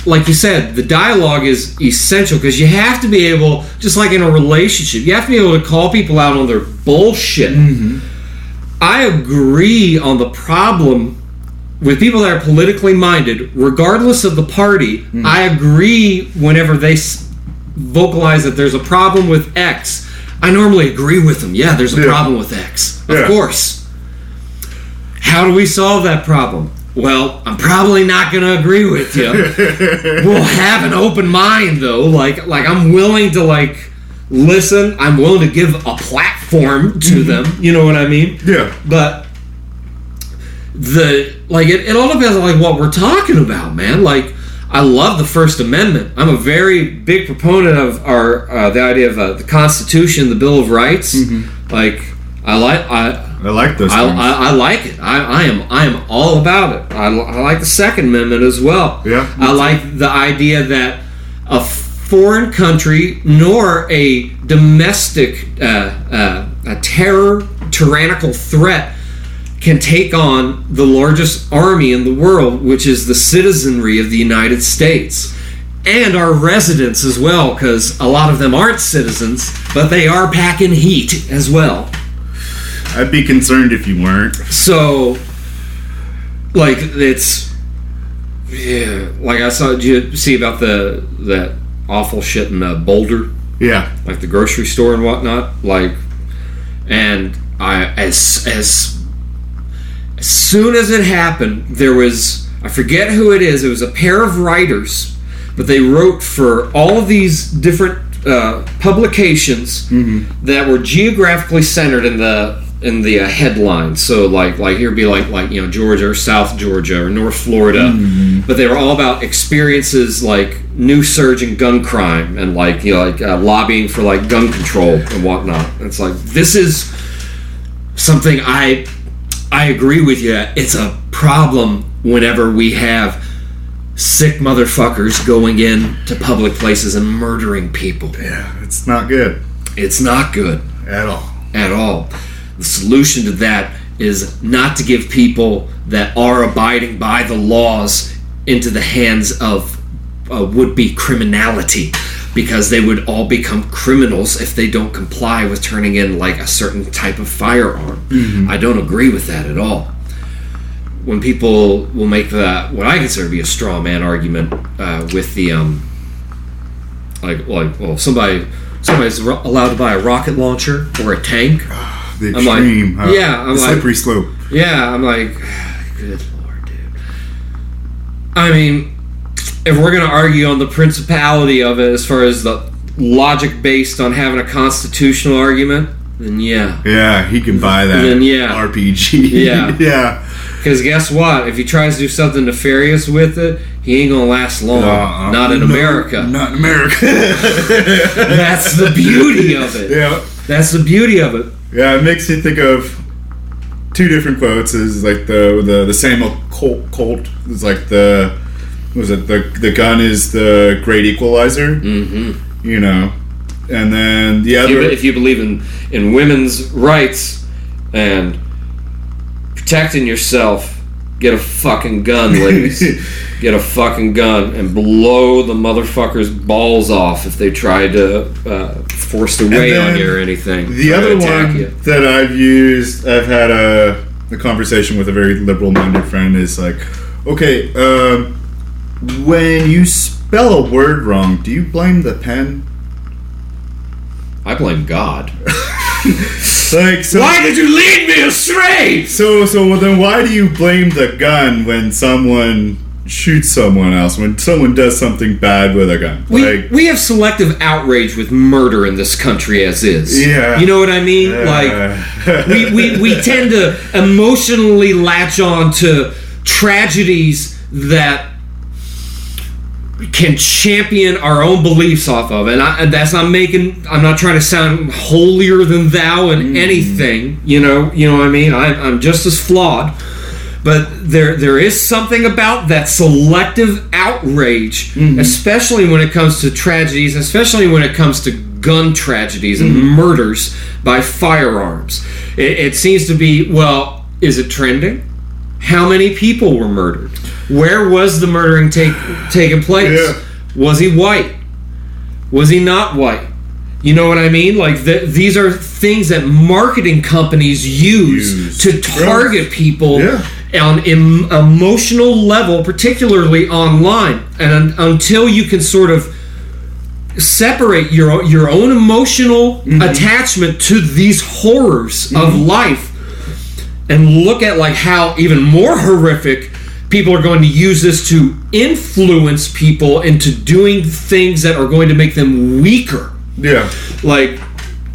like you said, the dialogue is essential because you have to be able, just like in a relationship, you have to be able to call people out on their bullshit. Mm-hmm. I agree on the problem with people that are politically minded, regardless of the party. Mm. I agree whenever they s- vocalize that there's a problem with X. I normally agree with them. Yeah, there's a Yeah. problem with X. Of Yeah. course. How do we solve that problem? Well, I'm probably not going to agree with you. we'll have an open mind though. Like like I'm willing to like listen. I'm willing to give a platform to them. You know what I mean? Yeah. But the like it, it all depends on like what we're talking about, man. Like I love the First Amendment. I'm a very big proponent of our uh, the idea of uh, the Constitution, the Bill of Rights. Like I like I I like those I. I, I like it. I, I am I am all about it. I, I like the Second Amendment as well. Yeah, I too. like the idea that a foreign country nor a domestic uh, uh, a terror tyrannical threat can take on the largest army in the world, which is the citizenry of the United States. And our residents as well, because a lot of them aren't citizens, but they are packing heat as well. I'd be concerned if you weren't. So, like it's yeah. Like I saw. Did you see about the that awful shit in uh, Boulder, Yeah. like the grocery store and whatnot? Like, and I as as as soon as it happened, there was I forget who it is. It was a pair of writers, but they wrote for all of these different uh, publications that were geographically centered in the in the uh, headlines. So like like here would be like like you know Georgia or South Georgia or North Florida, but they were all about experiences like new surge in gun crime and like you know like uh, lobbying for like gun control and whatnot. It's like this is something I I agree with you. It's a problem whenever we have sick motherfuckers going in to public places and murdering people. Yeah, it's not good It's not good at all. at all. The solution to that is not to give people that are abiding by the laws into the hands of uh, would be criminality because they would all become criminals if they don't comply with turning in like a certain type of firearm. I don't agree with that at all. When people will make that what I consider to be a straw man argument uh, with the um, like like well somebody somebody's allowed to buy a rocket launcher or a tank The I'm like, extreme, huh? yeah, I'm the like- slippery slope. yeah, I'm like, good lord, dude. I mean, if we're gonna argue on the principality of it, as far as the logic based on having a constitutional argument, then yeah. Yeah, he can buy that Then, yeah. RPG. Yeah. yeah. Because guess what? If he tries to do something nefarious with it, he ain't gonna last long. Uh-uh. Not in No, America. Not in America. That's the beauty of it. yeah. That's the beauty of it. Yeah, it makes me think of two different quotes. Is like the the the Samuel Colt. Colt is like the what was it the the gun is the great equalizer. Mm-hmm. You know, and then the If you, other if you believe in, in women's rights and protecting yourself, get a fucking gun, ladies. get a fucking gun and blow the motherfucker's balls off if they try to uh, force their way on you or anything. The other one you. that I've used, I've had a, a conversation with a very liberal-minded friend. Is like, okay, um, when you spell a word wrong, do you blame the pen? I blame God. Like, so, Why did you lead me astray? So, so well, then why do you blame the gun when someone shoots someone else? When someone does something bad with a gun? We, like, we have selective outrage with murder in this country as is. Yeah. You know what I mean? Like, uh, we, we, we tend to emotionally latch on to tragedies that can champion our own beliefs off of and, I, and that's not making i'm not trying to sound holier than thou in anything you know you know what i mean I, i'm just as flawed but there there is something about that selective outrage mm-hmm. especially when it comes to tragedies especially when it comes to gun tragedies and mm-hmm. murders by firearms. It, it seems to be well is it trending? How many people were murdered? Where was the murdering take taking place? Yeah. was he white? Was he not white? You know what I mean? Like th- these are things that marketing companies use, Use. to target people Yeah. On em- emotional level, particularly online. And un- until you can sort of separate your o- your own emotional mm-hmm. attachment to these horrors of mm-hmm. life and look at like how even more horrific people are going to use this to influence people into doing things that are going to make them weaker. Yeah, like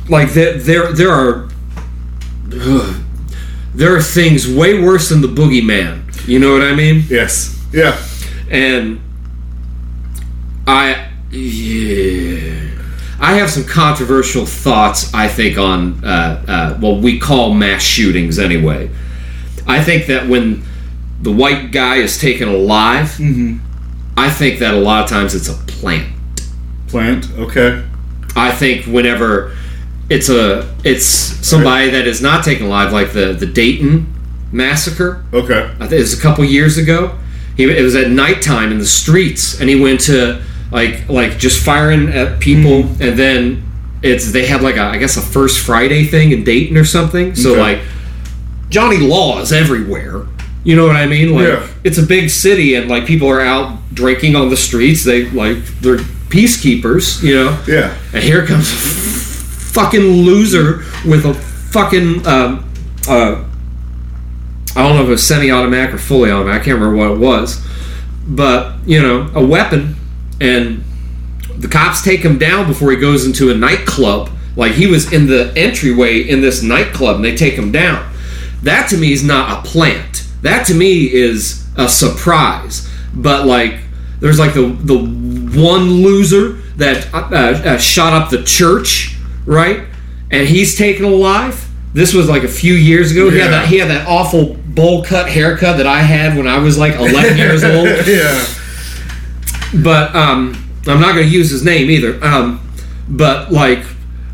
like there there there are ugh, there are things way worse than the boogeyman. You know what i mean? Yes, yeah, and i yeah. I have some controversial thoughts i think on uh, uh, well we call mass shootings anyway. I think that when the white guy is taken alive i think that a lot of times it's a plant. Plant. Okay, I think whenever it's a it's somebody that is not taken alive, like the the Dayton massacre. okay, I think it was a couple years ago. He it was at nighttime in the streets, and he went to like like just firing at people, hmm. and then it's they had like a I guess a First Friday thing in Dayton or something. So Okay. like Johnny Law is everywhere. You know what I mean? Like Yeah. it's a big city, and like people are out drinking on the streets. They like they're peacekeepers. You know. yeah, And here comes fucking loser with a fucking um, uh, I don't know if it was semi-automatic or fully automatic. I can't remember what it was, but you know, a weapon, and the cops take him down before he goes into a nightclub. Like he was in the entryway in this nightclub, and they take him down. That to me is not a plant. That to me is a surprise. But like, there's like the the one loser that uh, uh, shot up the church, right? And he's taken alive. This was like a few years ago. He had that he had that awful bowl cut haircut that I had when I was like 11 years old yeah. but um, I'm not going to use his name either. Um, but like,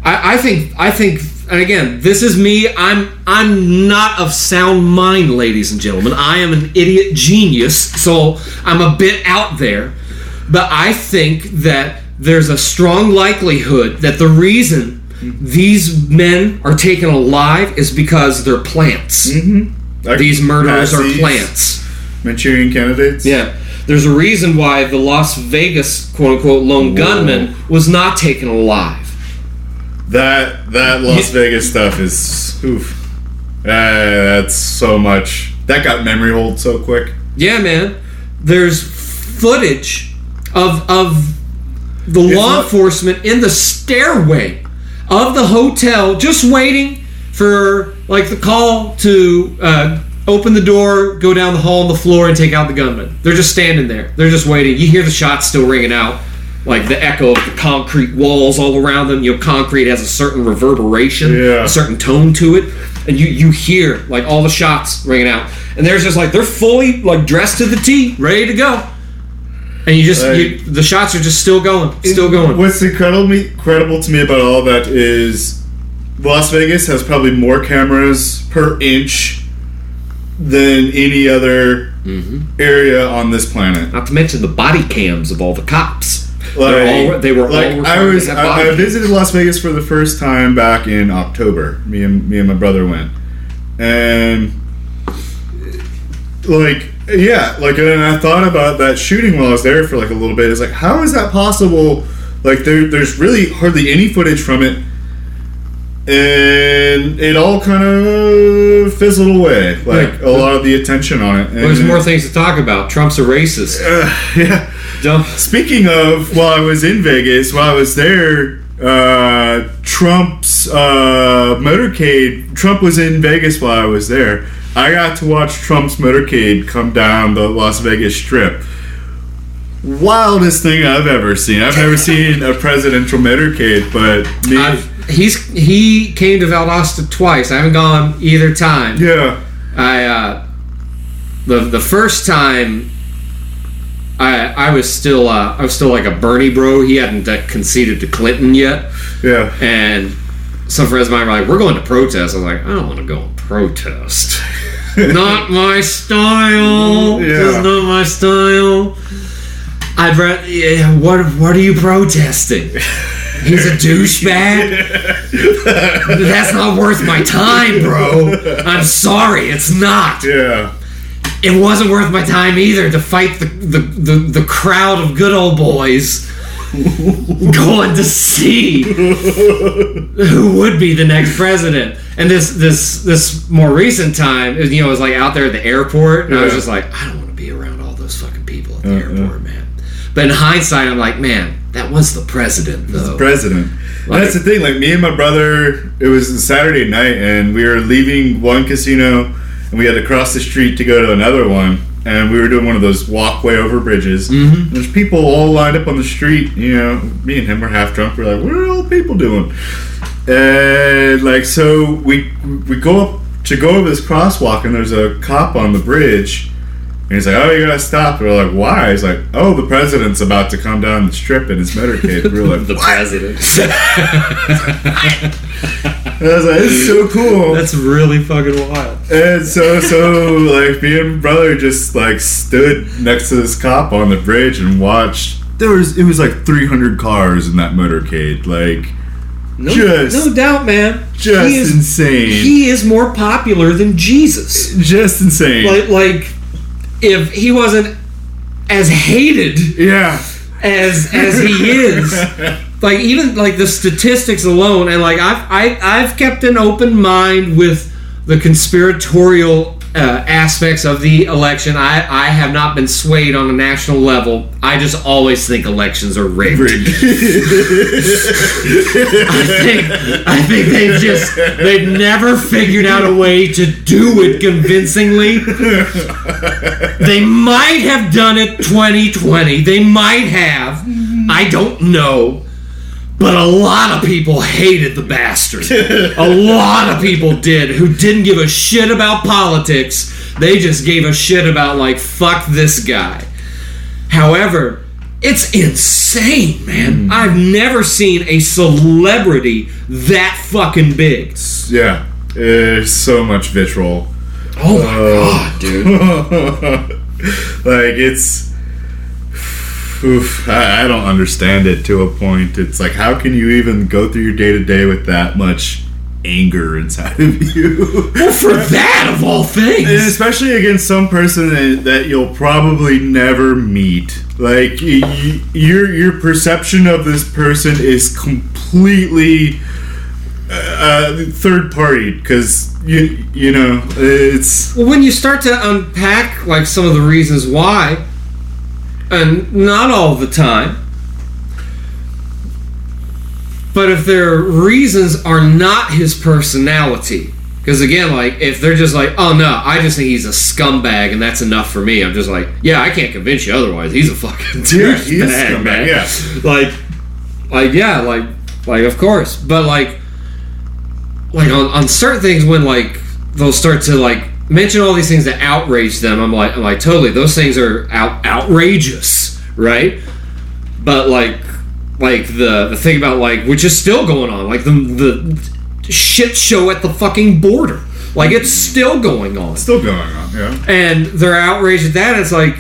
I, I think I think, and again, this is me. I'm I'm not of sound mind, ladies and gentlemen. I am an idiot genius, so I'm a bit out there. But I think that there's a strong likelihood that the reason these men are taken alive is because they're plants. Like These murderers are plants. Manchurian candidates. Yeah. There's a reason why the Las Vegas quote unquote lone gunman was not taken alive. That that Las Vegas stuff is oof. Uh, that's so much. That got memory holed so quick. Yeah, man. There's footage of of the law not- enforcement in the stairway of the hotel just waiting for like the call to uh, open the door, go down the hall on the floor, and take out the gunman. They're just standing there. They're just waiting. You hear the shots still ringing out, like the echo of the concrete walls all around them. You know, concrete has a certain reverberation, Yeah. a certain tone to it, and you you hear like all the shots ringing out. And there's just like they're fully like dressed to the T, ready to go. And you just Like- you, the shots are just still going, still going. What's incredible me incredible to me about all that is Las Vegas has probably more cameras per inch than any other Mm-hmm. area on this planet. Not to mention the body cams of all the cops. Like, all, they were like all I was I, I visited Las Vegas for the first time back in October. Me and me and my brother went, and like yeah, like and I thought about that shooting while I was there for like a little bit. It's like how is that possible? Like there, there's really hardly any footage from it, and it all kind of fizzled away. Like Yeah. a lot of the attention on it. And, There's more things to talk about. Trump's a racist. Uh, yeah. Don't- Speaking of, while I was in Vegas, while I was there, uh, Trump's uh, motorcade. Trump was in Vegas while I was there. I got to watch Trump's motorcade come down the Las Vegas Strip. Wildest thing I've ever seen. I've never seen a presidential motorcade, but me, I've, he's he came to Valdosta twice. I haven't gone either time. yeah, I uh, the the first time I I was still uh, I was still like a Bernie bro. He hadn't uh, conceded to Clinton yet, yeah. and some friends of mine were like, "We're going to protest." I was like, "I don't want to go and protest. not my style. Yeah. It's not my style." I'd rather. Yeah, what What are you protesting? He's a douchebag. That's not worth my time, bro. I'm sorry, it's not. Yeah, It wasn't worth my time either to fight the the, the, the crowd of good old boys going to see who would be the next president. And this this this more recent time, you know, it was like out there at the airport, and I was just like, I don't want to be around all those fucking people at the uh-huh. airport, man. But in hindsight, I'm like, man, that was the president, though. president. Like- That's the thing. Like me and my brother, it was a Saturday night, and we were leaving one casino, and we had to cross the street to go to another one. And we were doing one of those walkway over bridges. Mm-hmm. There's people all lined up on the street. You know, me and him were half drunk. We're like, "What are all the people doing?" And like, so we we go up to go over this crosswalk, and there's a cop on the bridge. And he's like, "Oh, you gotta stop." We're like, "Why?" He's like, "Oh, the president's about to come down the strip in his motorcade." We were like, the president. And I was like, "It's so cool." That's really fucking wild. And so, so like, me and brother just like stood next to this cop on the bridge and watched. There was it was like 300 cars in that motorcade, like No, Just- no doubt, man. just he is, insane, he is more popular than Jesus. just insane. Like, like if he wasn't as hated yeah, as as he is, like even like the statistics alone, and like I've I, I've kept an open mind with the conspiratorial uh, aspects of the election. I, I have not been swayed on a national level. I just always think elections are rigged. I think I think they've just they've never figured out a way to do it convincingly. They might have done it 2020. They might have. I don't know. But a lot of people hated the bastard. A lot of people did who didn't give a shit about politics. They just gave a shit about like fuck this guy. However, it's insane, man. I've never seen a celebrity that fucking big. Yeah, there's so much vitriol. Oh my Uh, god, dude. like it's oof, I, I don't understand it to a point. It's like how can you even go through your day-to-day with that much anger inside of you? Well, for that of all And things. especially against some person that, you'll probably never meet. Like y- y- your your perception of this person is completely uh, third party because you you know it's Well, when you start to unpack like some of the reasons why, and not all the time, but if their reasons are not his personality, because again, like if they're just like, oh no, I just think he's a scumbag and that's enough for me. I'm just like, yeah, I can't convince you otherwise. He's a fucking Yeah, he douchebag, scumbag, man. yeah. Like, like yeah, like, like of course, but like like on, on certain things when like they'll start to like mention all these things that outrage them i'm like i'm like totally those things are out, outrageous right but like like the the thing about like which is still going on like the the shit show at the fucking border like it's still going on still going on yeah and they're outraged at that. It's like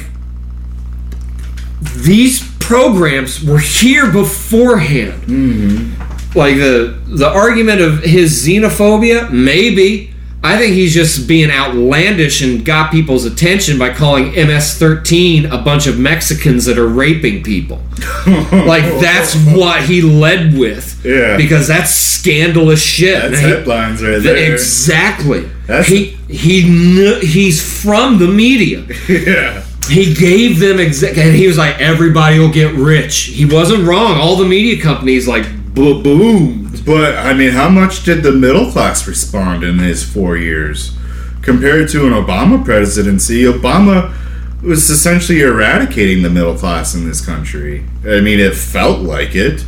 these programs were here beforehand. Mm-hmm. Like the the argument of his xenophobia, maybe. I think he's just being outlandish and got people's attention by calling MS-13 a bunch of Mexicans that are raping people. like that's what he led with. Yeah. Because that's scandalous shit. That's he- headlines right there. Exactly. That's- he he kn- he's from the media. yeah. He gave them exact, and he was like, everybody will get rich. He wasn't wrong. All the media companies like bo- boomed. But I mean, how much did the middle class respond in his four years compared to an Obama presidency? Obama was essentially eradicating the middle class in this country. I mean, it felt like it.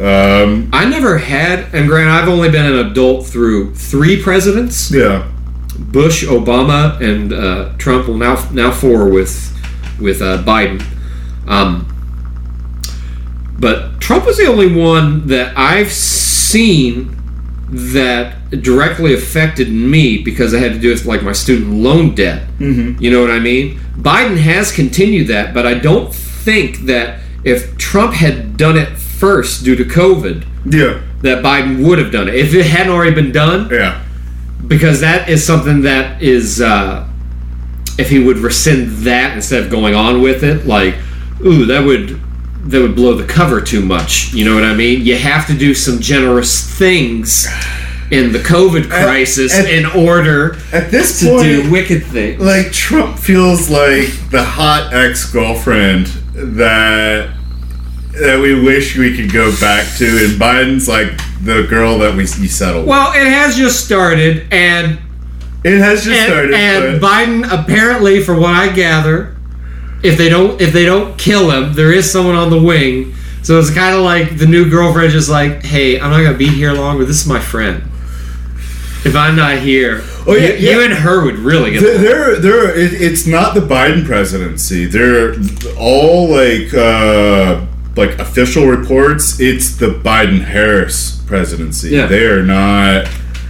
Um, I never had, and granted, I've only been an adult through three presidents: yeah, Bush, Obama, and uh, Trump. Well, now now four with with uh, Biden. Um, but Trump was the only one that I've seen that directly affected me because I had to do with like my student loan debt. Mm-hmm. You know what I mean? Biden has continued that, but I don't think that if Trump had done it first due to COVID, yeah, that Biden would have done it. If it hadn't already been done, yeah. because that is something that is uh, if he would rescind that instead of going on with it like ooh that would that would blow the cover too much you know what i mean you have to do some generous things in the covid crisis at- in order At this to point, do wicked things like Trump feels like the hot ex girlfriend that that we wish we could go back to, and Biden's like the girl that we you settled. well it has just started and it has just and, started. and Biden apparently, for what I gather, if they don't if they don't kill him, there is someone on the wing. So it's kind of like the new girlfriend just like, hey, I'm not gonna be here long, but this is my friend. If I'm not here, Oh, yeah, you, yeah. you and her would really get. There, they're, it, it's not the Biden presidency. They're all like uh, like official reports. It's the Biden Harris presidency. Yeah. They are not.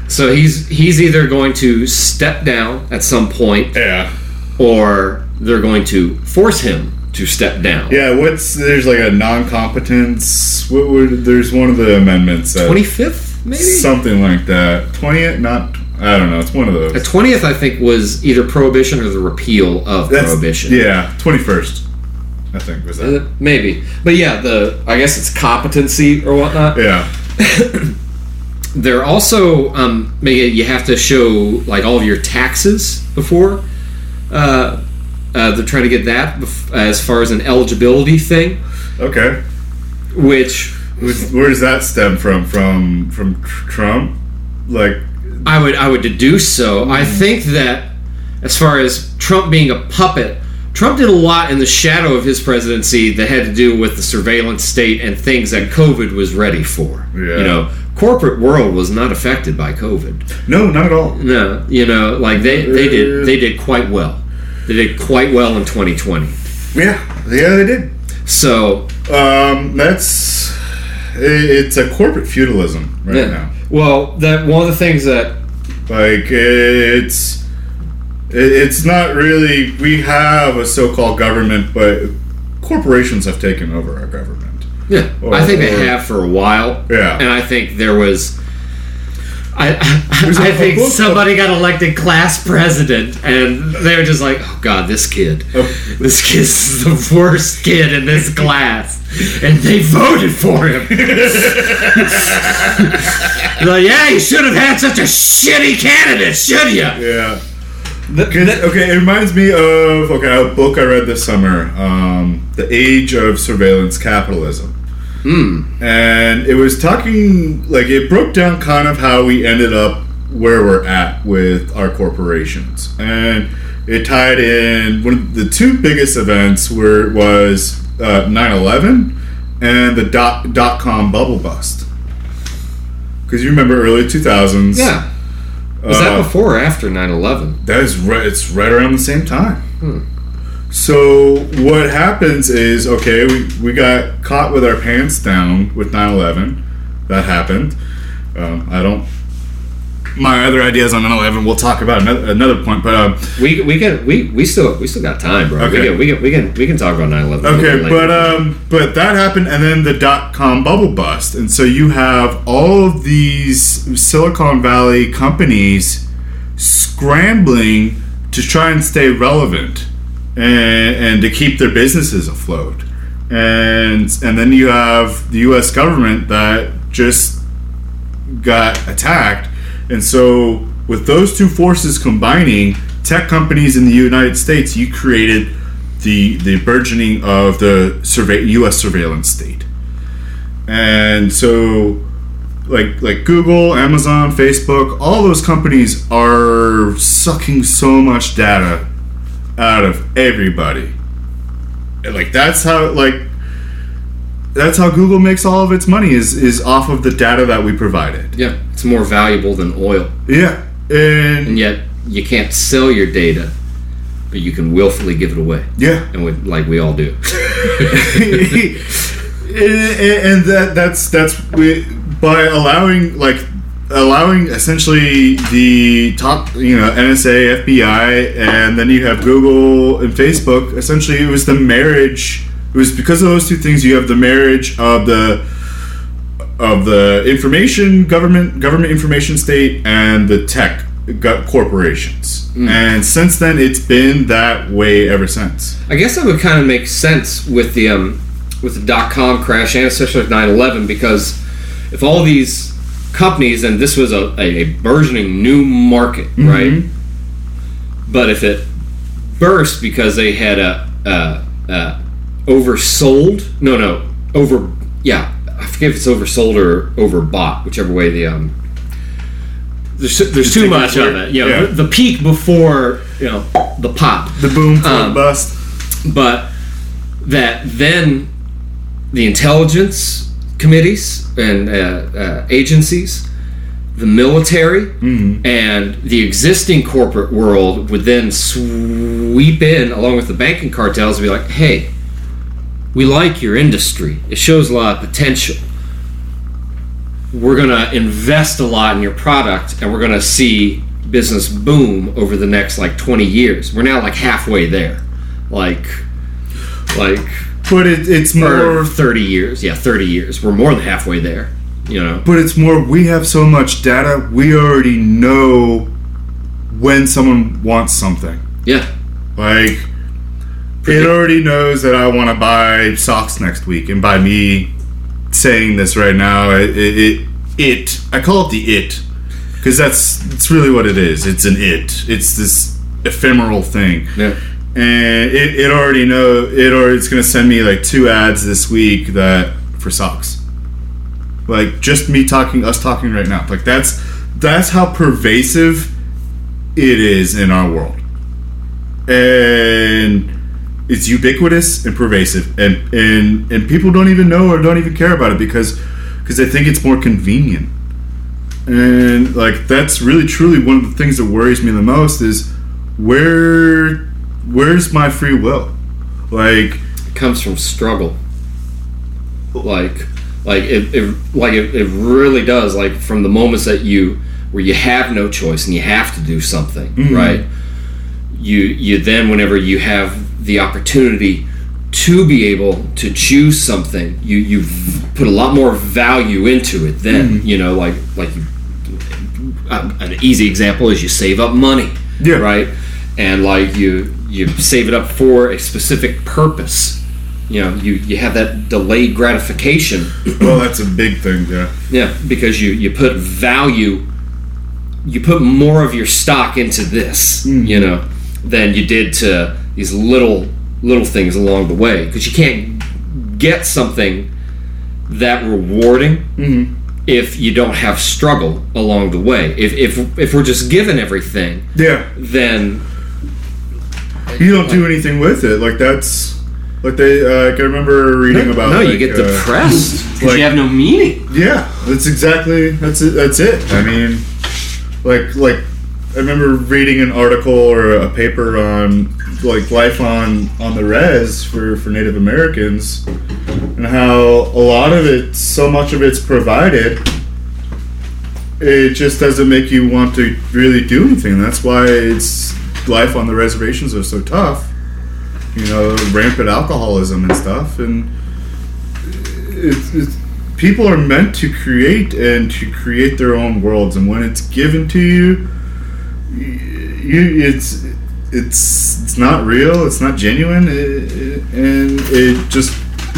So he's he's either going to step down at some point, Yeah. or they're going to force him to step down. Yeah. What's there's like a non-competence. What would there's one of the amendments. Twenty fifth, maybe. Something like that. Twentieth, not. I don't know. It's one of those. The twentieth, I think, was either prohibition or the repeal of That's- prohibition. Yeah, twenty first. I think was that. Uh, Maybe, but yeah, the I guess it's competency or whatnot. Yeah. they're also um, maybe you have to show like all of your taxes before. Uh, uh, they're trying to get that as far as an eligibility thing, Okay. which Where does that stem from? From from Trump? Like, I would I would deduce so. I think that as far as Trump being a puppet, Trump did a lot in the shadow of his presidency that had to do with the surveillance state and things that COVID was ready for. Yeah. You know, corporate world was not affected by COVID. no, not at all. No, you know, like they, they did they did quite well. They did quite well in 2020. Yeah, yeah, they did. So Um, that's it's a corporate feudalism right yeah. now. Well, that one of the things that Like it's it's not really we have a so-called government, but corporations have taken over our government. Yeah, Or- I think they have for a while. Yeah. and I think there was. I, I, There's a- I a think book- somebody got elected class president, and they were just like, "Oh God, this kid, Oh. this kid's the worst kid in this class," and they voted for him. like, yeah, you should have had such a shitty candidate, should you? Yeah. Okay, okay, it reminds me of okay a book I read this summer, um, "The Age of Surveillance Capitalism," and it was talking like it broke down kind of how we ended up where we're at with our corporations, and it tied in one of the two biggest events were was uh, 9/11 and the dot dot com bubble bust. Because you remember early 2000s. Yeah. Was Uh, that before or after 9-11? that is right. It's right around the same time. So what happens is okay, we, we got caught with our pants down with 9/11. That happened. Um, I don't. My other ideas on 9/11 we'll talk about another, another point, but um, We, we can we, we still we still got time, bro. Okay. We, can, we can we can we can talk about 9-11. okay, but um, but that happened, and then the dot com bubble bust, and so you have all of these Silicon Valley companies scrambling to try and stay relevant and, and to keep their businesses afloat, and and then you have the U.S. government that just got attacked, and so with those two forces combining, tech companies in the United States, you created the the burgeoning of the survey, U.S. surveillance state, and so like like Google, Amazon, Facebook, all those companies are sucking so much data out of everybody. And like that's how like that's how Google makes all of its money is is off of the data that we provided. yeah, it's more valuable than oil, Yeah, and and yet you can't sell your data, but you can willfully give it away, yeah, and we, like we all do. and, and that that's that's we, by allowing like allowing essentially the top you know NSA FBI and then you have Google and Facebook. Essentially it was the marriage it was because of those two things you have the marriage of the of the information government government information state and the tech corporations. And since then it's been that way ever since. I guess that would kind of make sense with the um, with the dot com crash and especially with 9/11 because if all these companies and this was a, a, a burgeoning new market, right? But if it burst because they had a, a, a oversold, no, no, over, yeah, I forget if it's oversold or overbought, whichever way the um. There's, there's too much of it. You know, Yeah. the, the peak before you know the pop the boom for Um, bust but that then the intelligence committees and uh, uh, agencies, the military, and the existing corporate world would then sweep in along with the banking cartels and be like, hey, we like your industry. It shows a lot of potential. We're going to invest a lot in your product and we're going to see business boom over the next like 20 years. We're now like halfway there. Like, like, But it, it's more. or 30 years. Yeah, 30 years. We're more than halfway there. You know? But it's more. We have so much data. We already know when someone wants something. Yeah. Like it already knows that I want to buy socks next week, and by me saying this right now, it, it, it it. I call it the it because that's it's really what it is. It's an it. It's this ephemeral thing. Yeah. And it, it already know it or it's gonna send me like two ads this week that for socks. Like just me talking, us talking right now. Like that's that's how pervasive it is in our world, and it's ubiquitous and pervasive, and and and people don't even know or don't even care about it because because they think it's more convenient. And like that's really truly one of the things that worries me the most is where where's my free will? Like It comes from struggle. Like, like it, it like it, it really does. Like from the moments that you where you have no choice and you have to do something, mm-hmm. right? You you then whenever you have the opportunity to be able to choose something, you you put a lot more value into it. Then mm-hmm. you know, like like you, an easy example is you save up money, Yeah. right? And like you you save it up for a specific purpose. You know, you you have that delayed gratification. well that's a big thing, yeah. Yeah, because you you put value, you put more of your stock into this, hmm. you know, than you did to these little little things along the way. Because you can't get something that rewarding mm-hmm. if you don't have struggle along the way. If if if we're just given everything, Yeah. then You don't do anything with it. Like that's like they. Uh, I can remember reading about. no, you get uh, depressed because like- you have no meaning. Yeah, that's exactly that's it. That's it. I mean, like like I remember reading an article or a paper on like life on on the res for for Native Americans and how a lot of it, so much of it's provided. It just doesn't make you want to really do anything. That's why it's life on the reservations are so tough. You know, rampant alcoholism and stuff, and it's, it's people are meant to create and to create their own worlds and when it's given to you you it's it's it's not real it's not genuine it, it- and it just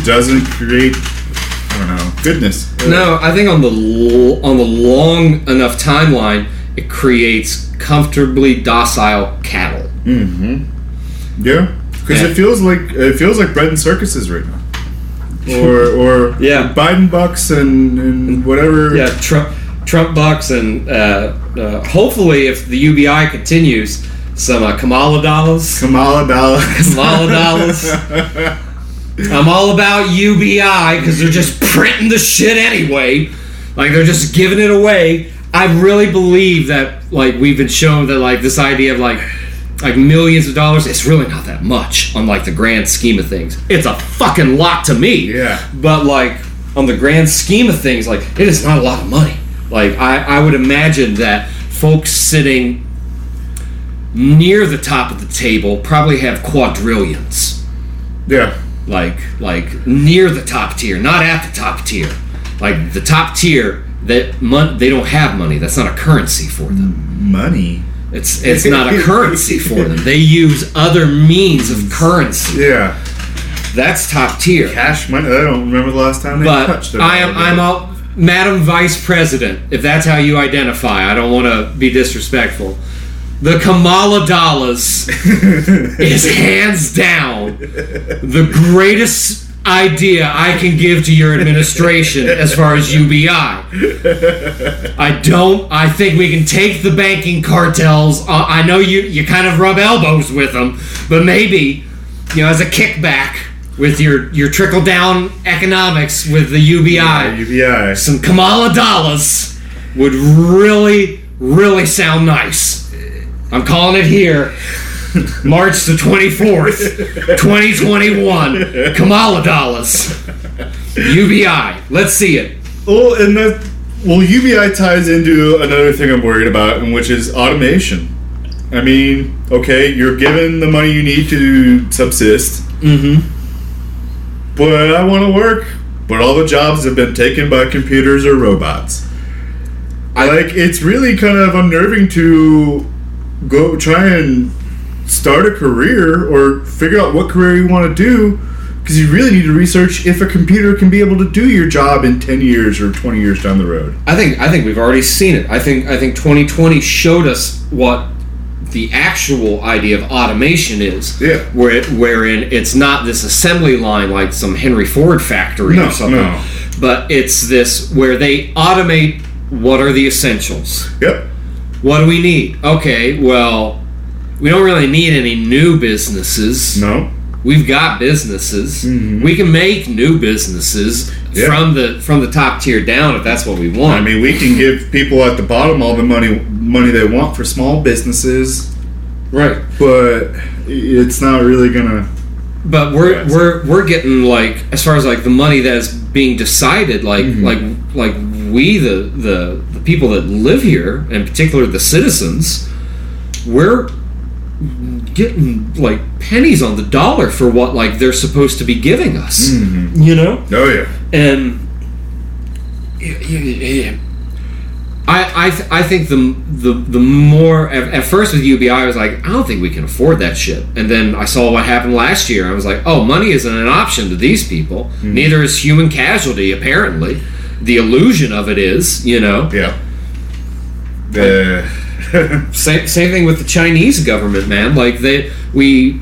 doesn't create i don't know goodness No, I think on the l- on the long enough timeline, it creates comfortably docile cattle. yeah because it feels like it feels like bread and circuses right now or or Yeah. biden bucks and and whatever Yeah, Trump Trump bucks, and uh, uh, hopefully, if the UBI continues, some uh, Kamala dollars. kamala dollars. Kamala dollars. I'm all about UBI because they're just printing the shit anyway. Like they're just giving it away. I really believe that like we've been shown that like this idea of like like millions of dollars, it's really not that much on like the grand scheme of things. It's a fucking lot to me. Yeah. But like on the grand scheme of things, like it is not a lot of money. Like I, I would imagine that folks sitting near the top of the table probably have quadrillions yeah like like near the top tier, not at the top tier. Like the top tier that mon- they don't have money. That's not a currency for them. money It's it's not a currency for them. They use other means of currency. yeah That's top tier. cash money. I don't remember the last time they But touched it. I am I'm a Madam Vice President, if that's how you identify. I don't want to be disrespectful. The Kamala Dollars is hands down the greatest idea I can give to your administration as far as UBI. I don't. I think we can take the banking cartels. Uh, I know you you kind of rub elbows with them, but maybe you know as a kickback with your your trickle down economics with the UBI, UBI. some Kamala dollars would really really sound nice. I'm calling it here. March the 24th, 2021. Kamala dollars. UBI. Let's see it. Well, and that well, UBI ties into another thing I'm worried about, and which is automation. I mean, okay, you're given the money you need to subsist, Mm-hmm. but I want to work. But all the jobs have been taken by computers or robots. I like it's really kind of unnerving to go try and start a career or figure out what career you want to do Because you really need to research if a computer can be able to do your job in 10 years or 20 years down the road. I think I think we've already seen it. I think I think 2020 showed us what the actual idea of automation is. Yeah. Where it, wherein it's not this assembly line like some Henry Ford factory No, or something, no. but it's this where they automate what are the essentials. Yep. What do we need? Okay, well, we don't really need any new businesses. No. We've got businesses. We can make new businesses Yeah. from the from the top tier down if that's what we want. I mean, we can give people at the bottom all the money money they want for small businesses, right. but it's not really gonna. But we're Yeah, we're we're getting like as far as like the money that is being decided, like Mm-hmm. like like we the, the the people that live here, in particular the citizens, we're getting like pennies on the dollar for what like they're supposed to be giving us. Mm-hmm. You know, Oh yeah. and y- y- y- I I, th- I think the the the more at, at first with UBI I was like I don't think we can afford that shit and then I saw what happened last year I was like oh money isn't an option to these people neither is human casualty apparently the illusion of it is you know Yeah. The same, same thing with the Chinese government, man. Like they, we,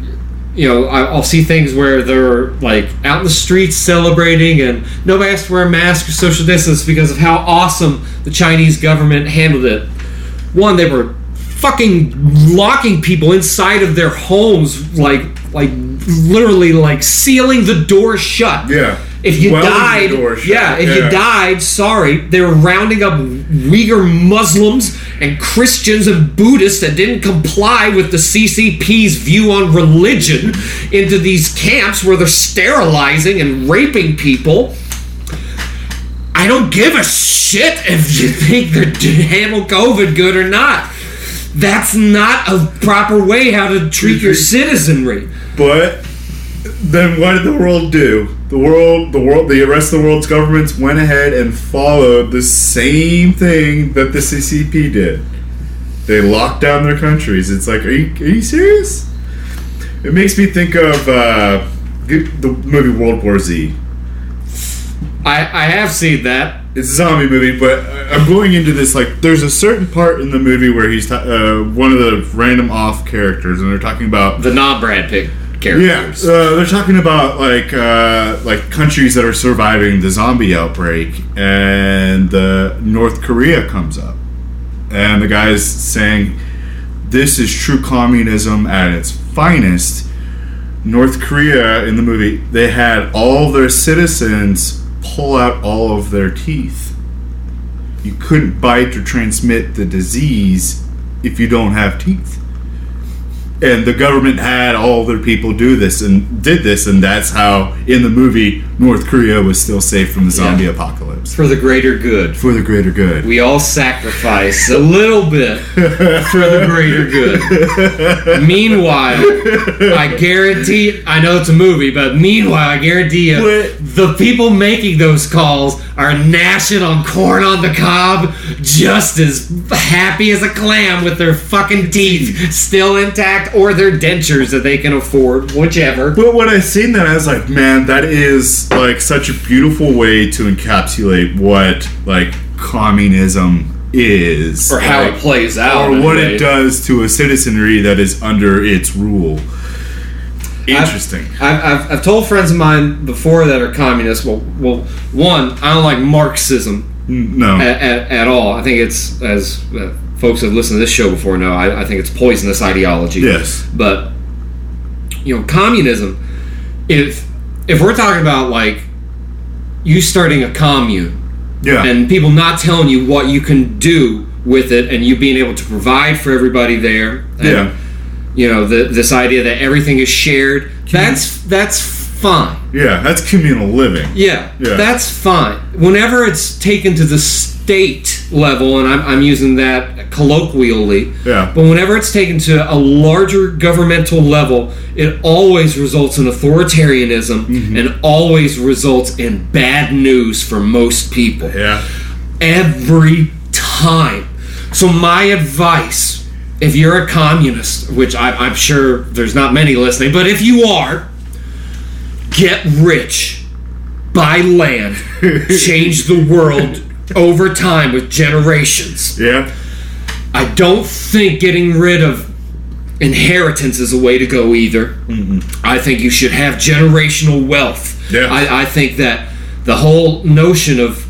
you know, I, I'll see things where they're like out in the streets celebrating, and nobody has to wear a mask or social distance because of how awesome the Chinese government handled it. One, they were fucking locking people inside of their homes, like, like literally, like sealing the door shut. yeah. If you the died, yeah, if you died, sorry, they were rounding up Uyghur Muslims and Christians and Buddhists that didn't comply with the CCP's view on religion into these camps where they're sterilizing and raping people. I don't give a shit if you think they're handle COVID good or not. That's not a proper way how to treat your citizenry. But then what did the world do? The world, the world, the rest of the world's governments went ahead and followed the same thing that the CCP did. They locked down their countries. It's like, are you, are you serious? It makes me think of uh, the movie World War Z. I, I have seen that. It's a zombie movie, but I'm going into this like there's a certain part in the movie where he's ta- uh, one of the random off characters, and they're talking about The non Brad Pitt yeah, uh, they're talking about like uh, like countries that are surviving the zombie outbreak, and uh, North Korea comes up, and the guy's saying, "This is true communism at its finest." North Korea in the movie, they had all their citizens pull out all of their teeth. You couldn't bite or transmit the disease if you don't have teeth and the government had all their people do this and did this and that's how in the movie north korea was still safe from the zombie Yeah. apocalypse For the greater good. for the greater good We all sacrifice a little bit for the greater good. meanwhile, I guarantee, I know it's a movie, but meanwhile, I guarantee you, What? the people making those calls are gnashing on corn on the cob just as happy as a clam with their fucking teeth still intact or their dentures that they can afford, whichever. but when i seen that i was like man that is like such a beautiful way to encapsulate what like communism is Or how Like, it plays out. or what it does to a citizenry that is under its rule interesting I've, I've, I've told friends of mine before that are communists. Well, well, one, I don't like Marxism no at, at, at all. I think it's as uh, folks have listened to this show before know. I, I think it's poisonous ideology. yes But you know, communism. If if we're talking about like you starting a commune yeah and people not telling you what you can do with it, and you being able to provide for everybody there, and, yeah you know, the, this idea that everything is shared. That's that's fine. yeah that's communal living Yeah, Yeah. that's fine. Whenever it's taken to the state level, and I'm, I'm using that colloquially, Yeah. but whenever it's taken to a larger governmental level, it always results in authoritarianism Mm-hmm. and always results in bad news for most people yeah every time. So my advice, if you're a communist, which I, I'm sure there's not many listening, but if you are, get rich, buy land, change the world over time with generations. Yeah. I don't think getting rid of inheritance is a way to go either. I think you should have generational wealth. Yeah. I, I think that the whole notion of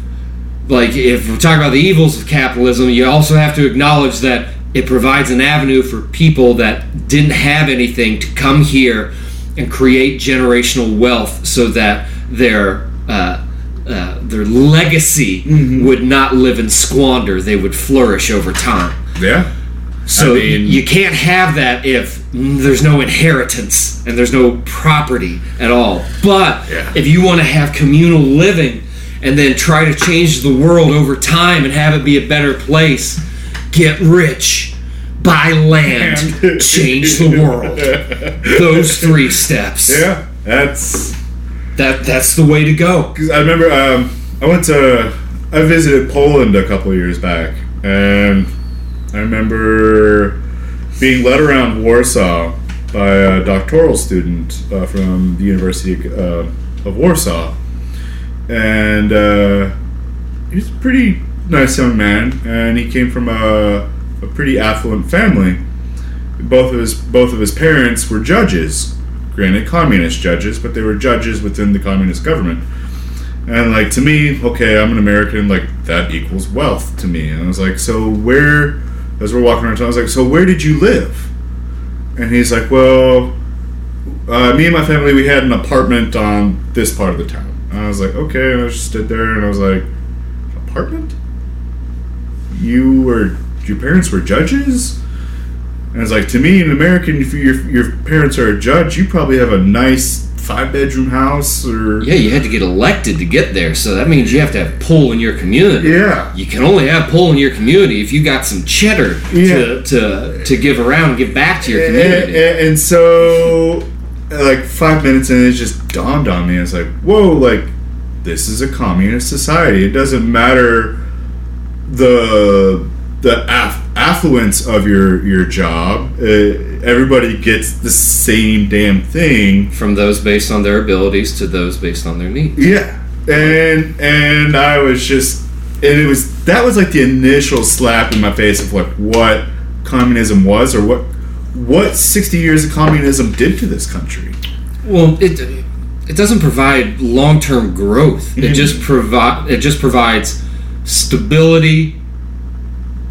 like if we're talking about the evils of capitalism, you also have to acknowledge that it provides an avenue for people that didn't have anything to come here and create generational wealth so that their uh, uh, their legacy would not live in squander; they would flourish over time. Yeah. So I mean- you can't have that if there's no inheritance and there's no property at all. But Yeah. if you want to have communal living and then try to change the world over time and have it be a better place, get rich, buy land, change the world. Those three steps. Yeah. That's That that's the way to go. Because I remember um, I went to I visited Poland a couple of years back, and I remember being led around Warsaw by a doctoral student uh, from the University uh, of Warsaw, and uh, he was a pretty nice young man, and he came from a, a pretty affluent family. Both of his both of his parents were judges, granted communist judges, but they were judges within the communist government. And like to me, okay, I'm an American, like that equals wealth to me. And I was like, so where? As we're walking around town, I was like, so where did you live? And he's like, well, uh, me and my family, we had an apartment on this part of the town. And I was like, okay. And I just stood there and I was like, apartment? You were, your parents were judges? And it's like, to me, an American, if your, your parents are a judge, you probably have a nice five bedroom house or. Yeah, you had to get elected to get there, so that means you have to have pull in your community. Yeah. You can only have pull in your community if you got some cheddar Yeah. to, to to give around and give back to your community. and- and so, like five minutes in, it just dawned on me. It's like, whoa, like this is a communist society. It doesn't matter the the aff- affluence of your your job. Uh, everybody gets the same damn thing. From those based on their abilities to those based on their needs. Yeah, and and I was just, and it was that was like the initial slap in my face of like what communism was or what what sixty years of communism did to this country. Well, it it doesn't provide long term growth. It just provide it just provides stability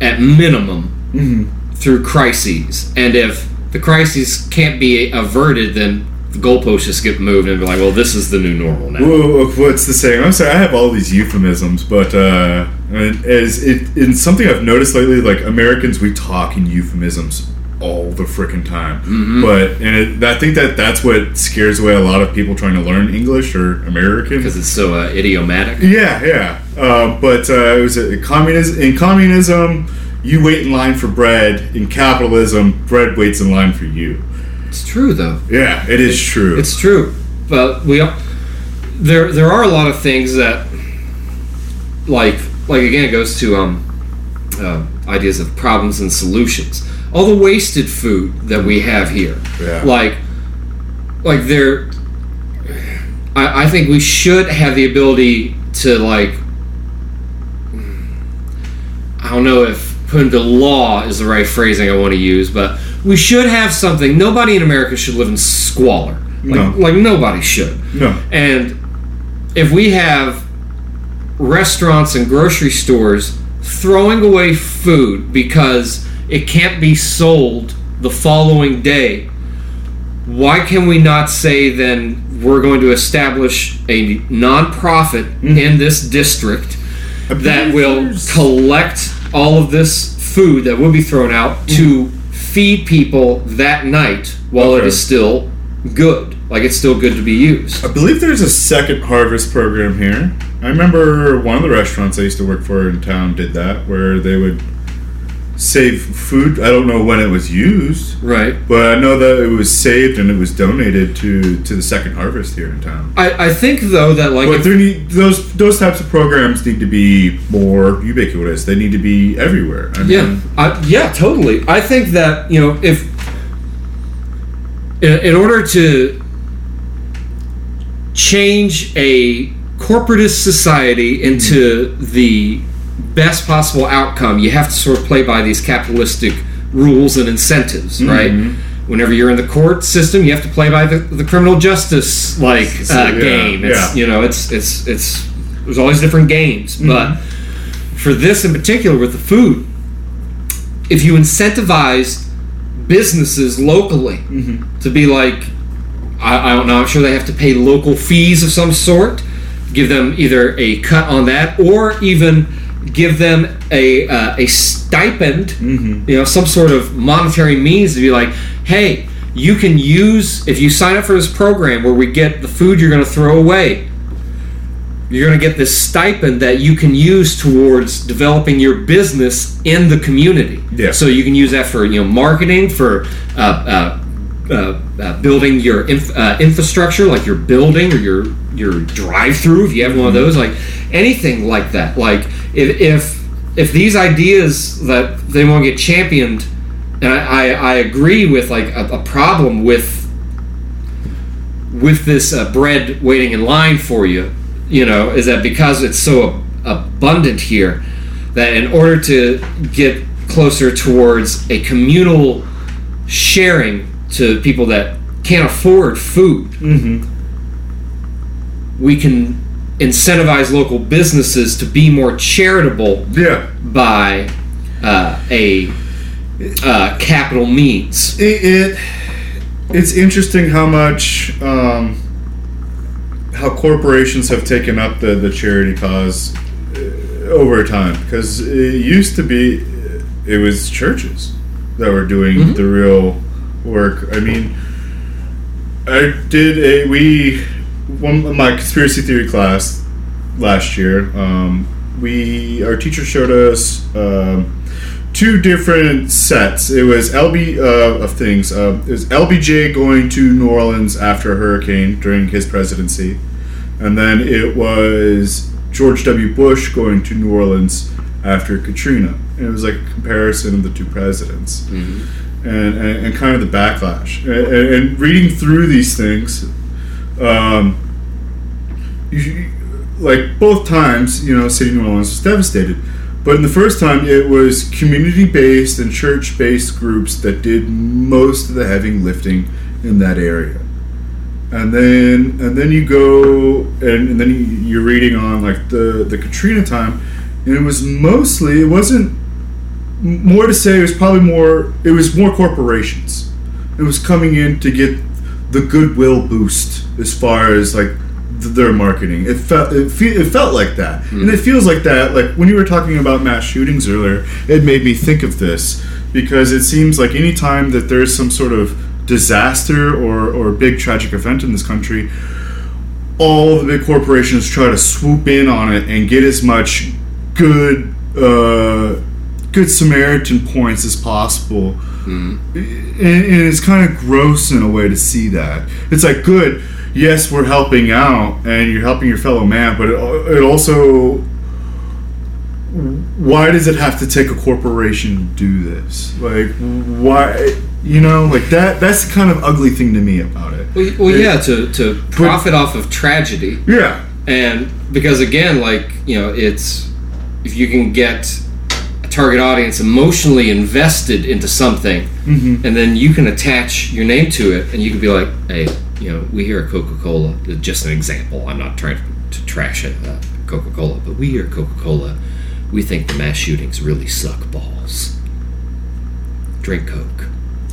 at minimum through crises. And if the crises can't be averted, then the goalposts just get moved and be like, well, this is the new normal now. Whoa, what's the saying? I'm sorry, I have all these euphemisms, but uh, as it in something I've noticed lately, like Americans, we talk in euphemisms all the freaking time. But and it, I think that that's what scares away a lot of people trying to learn English or American. Because it's so uh, idiomatic. Yeah, yeah. Uh, but uh, it was a communism. In communism, you wait in line for bread. In capitalism, bread waits in line for you. It's true, though. Yeah, it is true. It's true, but we al- there there are a lot of things that like like again it goes to um uh, ideas of problems and solutions. All the wasted food that we have here, Yeah. like like there. I, I think we should have the ability to like. I don't know if put into law is the right phrasing I want to use, but we should have something. Nobody in America should live in squalor. Like, No. like nobody should. no. And if we have restaurants and grocery stores throwing away food because it can't be sold the following day, why can we not say then we're going to establish a nonprofit mm-hmm. in this district that will collect all of this food that will be thrown out mm-hmm. to feed people that night while it Okay. is still good. Like it's still good to be used. I believe there's a second harvest program here. I remember one of the restaurants I used to work for in town did that, where they would save food. I don't know when it was used, Right. but I know that it was saved and it was donated to to the second harvest here in town. I, I think though that like But there need those those types of programs need to be more ubiquitous. They need to be everywhere. I yeah mean, I, yeah totally. I think that you know if in, in order to change a corporatist society into the best possible outcome, you have to sort of play by these capitalistic rules and incentives, mm-hmm. right? Whenever you're in the court system, you have to play by the, the criminal justice like uh, yeah, game. It's, yeah. You know, it's it's it's there's always different games, mm-hmm. but for this in particular with the food, if you incentivize businesses locally mm-hmm. to be like, I, I don't know, I'm sure they have to pay local fees of some sort, give them either a cut on that or even give them a, uh, a stipend, you know, some sort of monetary means to be like, hey, you can use, if you sign up for this program where we get the food you're going to throw away, you're going to get this stipend that you can use towards developing your business in the community. Yeah. So you can use that for you know marketing, for uh, uh, uh, uh, building your inf- uh, infrastructure, like your building or your your drive-through, if you have one of those, like anything like that. Like if if if these ideas that they want to get championed, and I, I, I agree with like a, a problem with with this uh, bread waiting in line for you, you know, is that because it's so abundant here, that in order to get closer towards a communal sharing to people that can't afford food, we can incentivize local businesses to be more charitable Yeah. by uh, a uh, capital means. It, it it's interesting how much um, how corporations have taken up the, the charity cause uh, over time because it used to be it was churches that were doing the real work. I mean, I did a we one of my conspiracy theory class last year. Um, we our teacher showed us. Um, two different sets. It was LB uh, of things. Uh, it was LBJ going to New Orleans after a hurricane during his presidency, and then it was George W. Bush going to New Orleans after Katrina. And it was like a comparison of the two presidents, and, and, and kind of the backlash. And, and, and reading through these things, um, like both times, you know, City of New Orleans was devastated. But in the first time, it was community based and church based groups that did most of the heavy lifting in that area. And then and then you go and, and then you- you're reading on like the the Katrina time, and it was mostly it wasn't more to say it was probably more it was more corporations. It was coming in to get the goodwill boost as far as like their marketing. It felt it, fe- it felt like that, and it feels like that. Like when you were talking about mass shootings earlier, it made me think of this because it seems like any time that there's some sort of disaster or or big tragic event in this country, all the big corporations try to swoop in on it and get as much good uh, good Samaritan points as possible. And, and it's kind of gross in a way to see that. It's like good, yes, we're helping out and you're helping your fellow man, but it, it also why does it have to take a corporation to do this? Like why you know, like that that's the kind of ugly thing to me about it. Well, well yeah, to, to profit off of tragedy. Yeah. And because again, like, you know, it's if you can get a target audience emotionally invested into something mm-hmm. and then you can attach your name to it and you can be like, hey, you know, we here at Coca Cola, just an example, I'm not trying to trash it, uh, Coca Cola, but we here at Coca Cola, we think the mass shootings really suck balls. Drink Coke.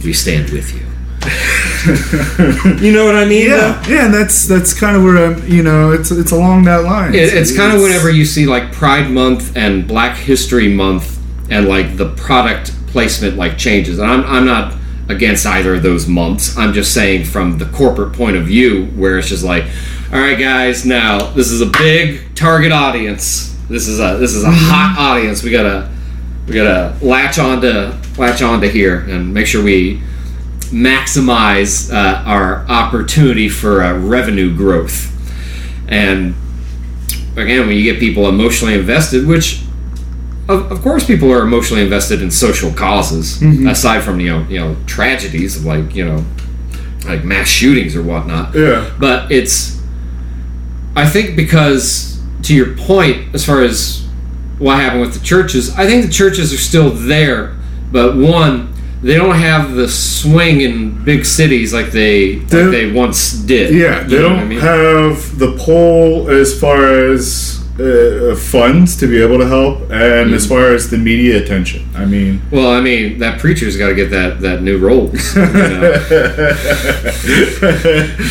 We stand with you. you know what I mean? though? Yeah, yeah, and that's that's kind of where I'm. You know, it's it's along that line. It, it's kind of whenever you see like Pride Month and Black History Month and like the product placement like changes. And I'm, I'm not against either of those months. I'm just saying from the corporate point of view where it's just like, all right, guys, now this is a big target audience. This is a this is a hot audience. We gotta we gotta latch onto latch onto here and make sure we maximize uh, our opportunity for uh, revenue growth. And again, when you get people emotionally invested, which of, of course people are emotionally invested in social causes, mm-hmm. aside from you know you know tragedies of like you know like mass shootings or whatnot. Yeah. But it's I think because to your point, as far as what happened with the churches, I think the churches are still there, but one, they don't have the swing in big cities like they They- like they once did. Yeah, they don't I mean? have the pull as far as uh, funds to be able to help, and Mm. as far as the media attention. I mean, Well, I mean, that preacher's got to get that that new role. you know?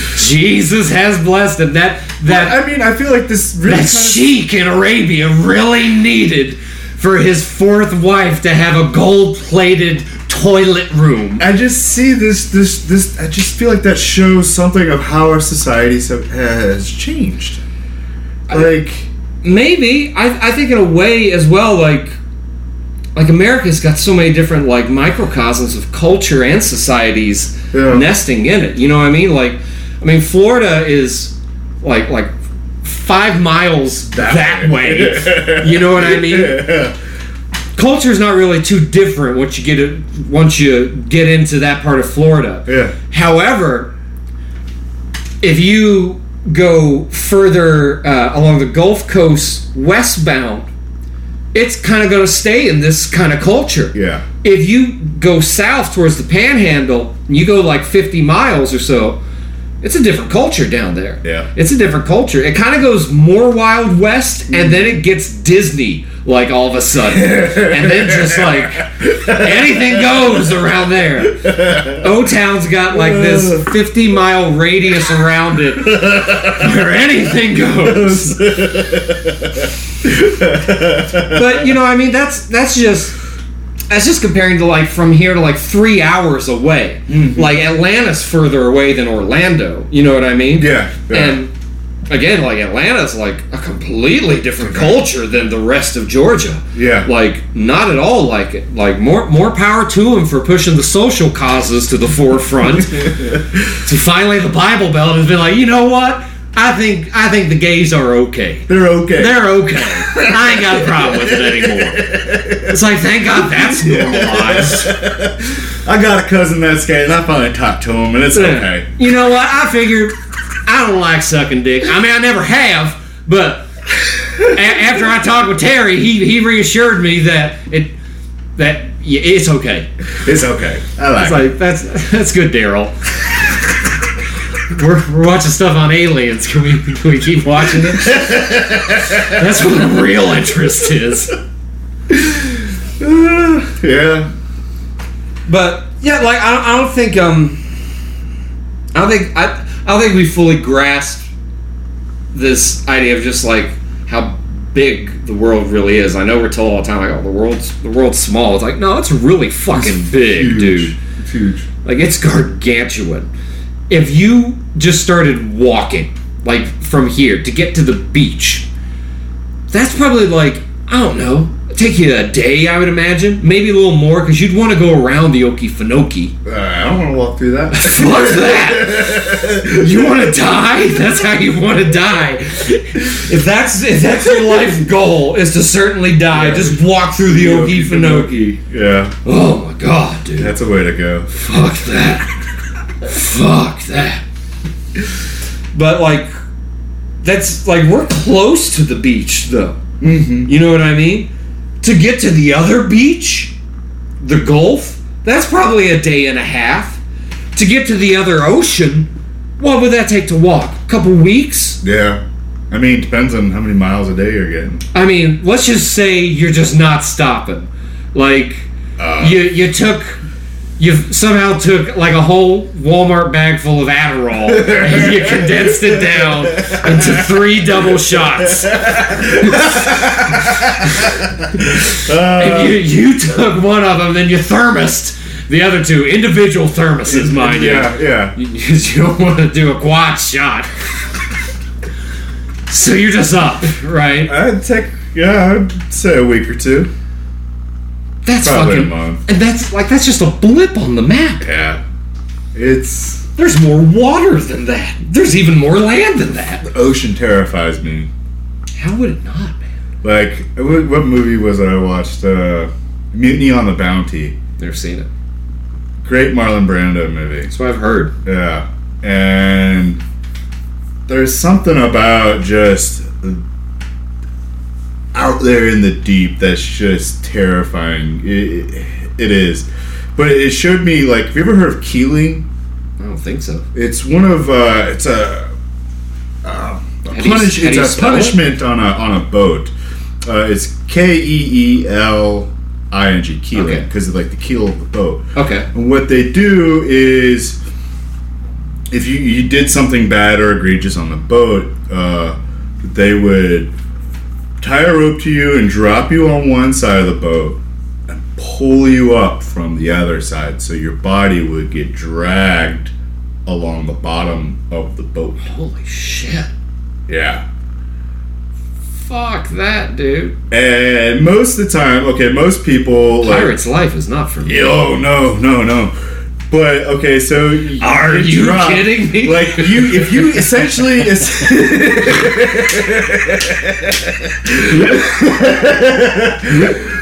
Jesus has blessed him. That that I mean, I feel like this really that kind of sheik in Arabia really needed for his fourth wife to have a gold plated toilet room. I just see this, this, this. I just feel like that shows something of how our society so- has changed. Like, Maybe I, I think in a way as well, like like America's got so many different like microcosms of culture and societies Yeah. nesting in it. You know what I mean? Like I mean Florida is like like five miles that, way. you know what I mean? Yeah. Culture's not really too different once you get it once you get into that part of Florida. Yeah. However, if you go further uh, along the Gulf Coast westbound, it's kind of going to stay in this kind of culture. Yeah. If you go south towards the Panhandle, and you go like 50 miles or so, it's a different culture down there. Yeah. It's a different culture. It kind of goes more Wild West, and then it gets Disney, like all of a sudden. and then just like anything goes around there. O Town's got like this 50 mile radius around it where anything goes. but you know, I mean, that's that's just that's just comparing to like from here to like three hours away. Mm-hmm. Like Atlanta's further away than Orlando. You know what I mean? Yeah, yeah. And again, like Atlanta's like a completely different culture than the rest of Georgia. Yeah. Like not at all like it. Like more more power to him for pushing the social causes to the forefront. to finally the Bible Belt has been like, you know what? I think I think the gays are okay. They're okay. They're okay. I ain't got a problem with it anymore. It's like, thank God that's normalized. I got a cousin that's gay, and I finally talked to him, and it's okay. You know what? I figured I don't like sucking dick. I mean, I never have, but a- after I talked with Terry, he, he reassured me that it that yeah, it's okay. It's okay. I like It's it. like that's that's good, Daryl. We're, we're watching stuff on aliens. Can we can we keep watching it? That's what the real interest is. yeah. But yeah, like I don't, I don't think um I don't think I I don't think we fully grasped this idea of just like how big the world really is. I know we're told all the time like oh the world's the world's small. It's like no, it's really fucking big, Huge. dude. It's huge. Like it's gargantuan. If you just started walking like from here to get to the beach, that's probably like I don't know, take you a day, I would imagine, maybe a little more, because you'd want to go around the Okefenokee. Uh, I don't want to walk through that. Fuck that! You want to die? That's how you want to die. If that's if that's your life goal, is to certainly die. Just walk through the Okefenokee. yeah, Oh my god, dude! that's a way to go. Fuck that. Fuck that. But like, that's like we're close to the beach though. Mm-hmm. You know what I mean? To get to the other beach, the Gulf, that's probably a day and a half. To get to the other ocean, what would that take to walk? A couple weeks? Yeah. I mean, depends on how many miles a day you're getting. I mean, let's just say you're just not stopping. Like Uh, you you took you somehow took like a whole Walmart bag full of Adderall and you condensed it down into three double shots. Uh, and you, you took one of them, then you thermosed the other two, individual thermoses, mind yeah, you. yeah. Because you don't want to do a quad shot. so you're just up, right? I'd take, yeah, I'd say a week or two. That's Probably a fucking. month. And that's like that's just a blip on the map. Yeah. It's There's more water than that. There's even more land than that. the ocean terrifies me. How would it not, man? Like, what, what movie was it I watched? Uh, Mutiny on the Bounty. Never seen it. Great Marlon Brando movie. That's what I've heard. Yeah. And there's something about just out there in the deep that's just terrifying. It, it is, but it showed me like. Have you ever heard of keeling? I don't think so. It's one of uh, it's a, uh, a you- punish. do It's a spell it? punishment on a on a boat. Uh, it's K E E L I N G keeling Okay. because of like the keel of the boat. Okay. And what they do is, if you, you did something bad or egregious on the boat, uh, they would tie a rope to you and drop you on one side of the boat and pull you up from the other side, so your body would get dragged along the bottom of the boat. Holy shit. Yeah. Fuck that, dude. And most of the time, okay, most people like Pirate's life is not for me. Oh no, no, no. But okay, so Are you kidding me? Like you, if you essentially, is-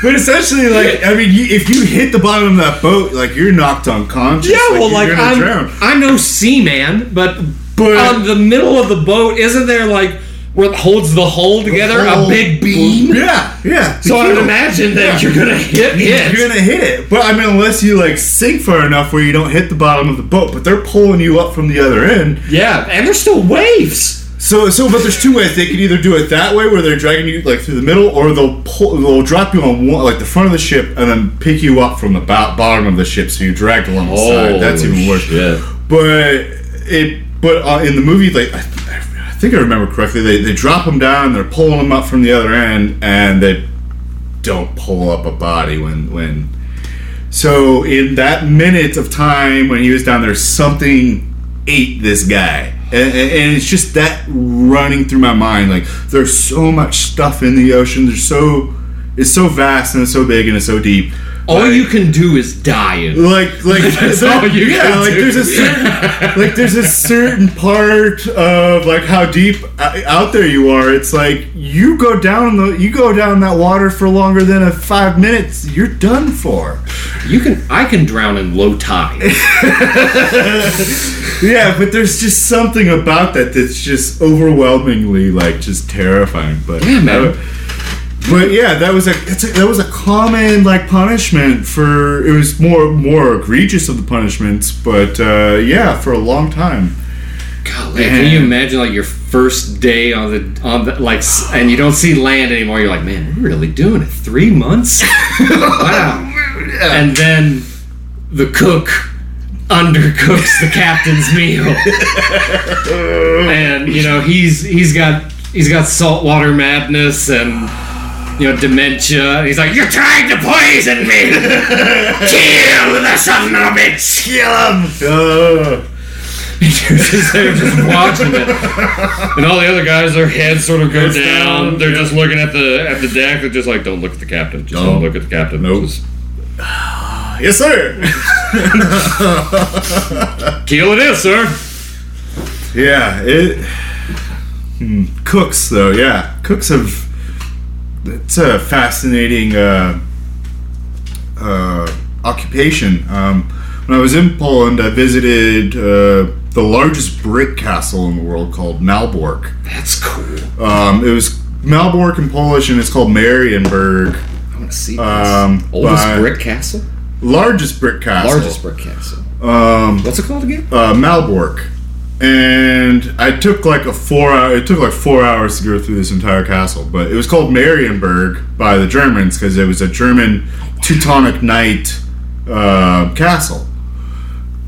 but essentially, like I mean, you, if you hit the bottom of that boat, like you're knocked unconscious. Yeah, well, you're like I'm, drown. I'm no seaman, but But- on the middle of the boat, isn't there like where it holds the hull together a whole big beam? Yeah, yeah. So I would imagine that Yeah. you're gonna hit it. You're gonna hit it, but I mean, unless you like sink far enough where you don't hit the bottom of the boat, but they're pulling you up from the other end. yeah, and there's still waves. So, so, but there's two ways. They can either do it that way, where they're dragging you like through the middle, or they'll pull, they'll drop you on one, like the front of the ship, and then pick you up from the bo- bottom of the ship, so you're dragged along the side. That's even worse. shit. But it, but uh, in the movie, like I, I think I remember correctly, they they drop them down, they're pulling them up from the other end, and they don't pull up a body when when. So in that minute of time when he was down there, something ate this guy. And, and and it's just that running through my mind. Like there's so much stuff in the ocean. There's so it's so vast and it's so big and it's so deep. All Like- you can do is die in. like like That's there- all you yeah can like do. there's a certain like there's a certain part of like how deep uh, out there you are it's like you go down the you go down that water for longer than a five minutes you're done for You can. I can drown in low tide. yeah but there's just something about that that's just overwhelmingly like just terrifying but Yeah, man. uh, but yeah, that was a, a that was a common like punishment for it was more more egregious of the punishments, but uh, yeah, for a long time. Golly, can you imagine like your first day on the on the like, and you don't see land anymore? You're like, man, we're really doing it. Three months? wow. And then the cook undercooks the captain's meal, and you know he's he's got he's got saltwater madness and. You know, dementia. He's like, You're trying to poison me! Kill the son of a bitch! Kill him! Uh, You're just there just watching it. And all the other guys, their heads sort of go Heads down. down, They're just looking at the at the deck. They're just like, don't look at the captain. Just Don't. don't, look at the captain. Nope. Just yes, sir. Keel it is, sir. yeah, it. hmm, Cooks though, yeah, cooks have. It's a fascinating uh, uh, occupation. Um, when I was in Poland, I visited uh, the largest brick castle in the world called Malbork. That's cool. Um, it was Malbork in Polish, and it's called Marienburg. I want to see this. Um, Oldest brick castle? Largest brick castle. Largest brick castle. Um, What's it called again? uh, Malbork, and I took like a four hour. It took like four hours to go through this entire castle, but it was called Marienburg by the Germans because it was a German Teutonic Knight uh, castle,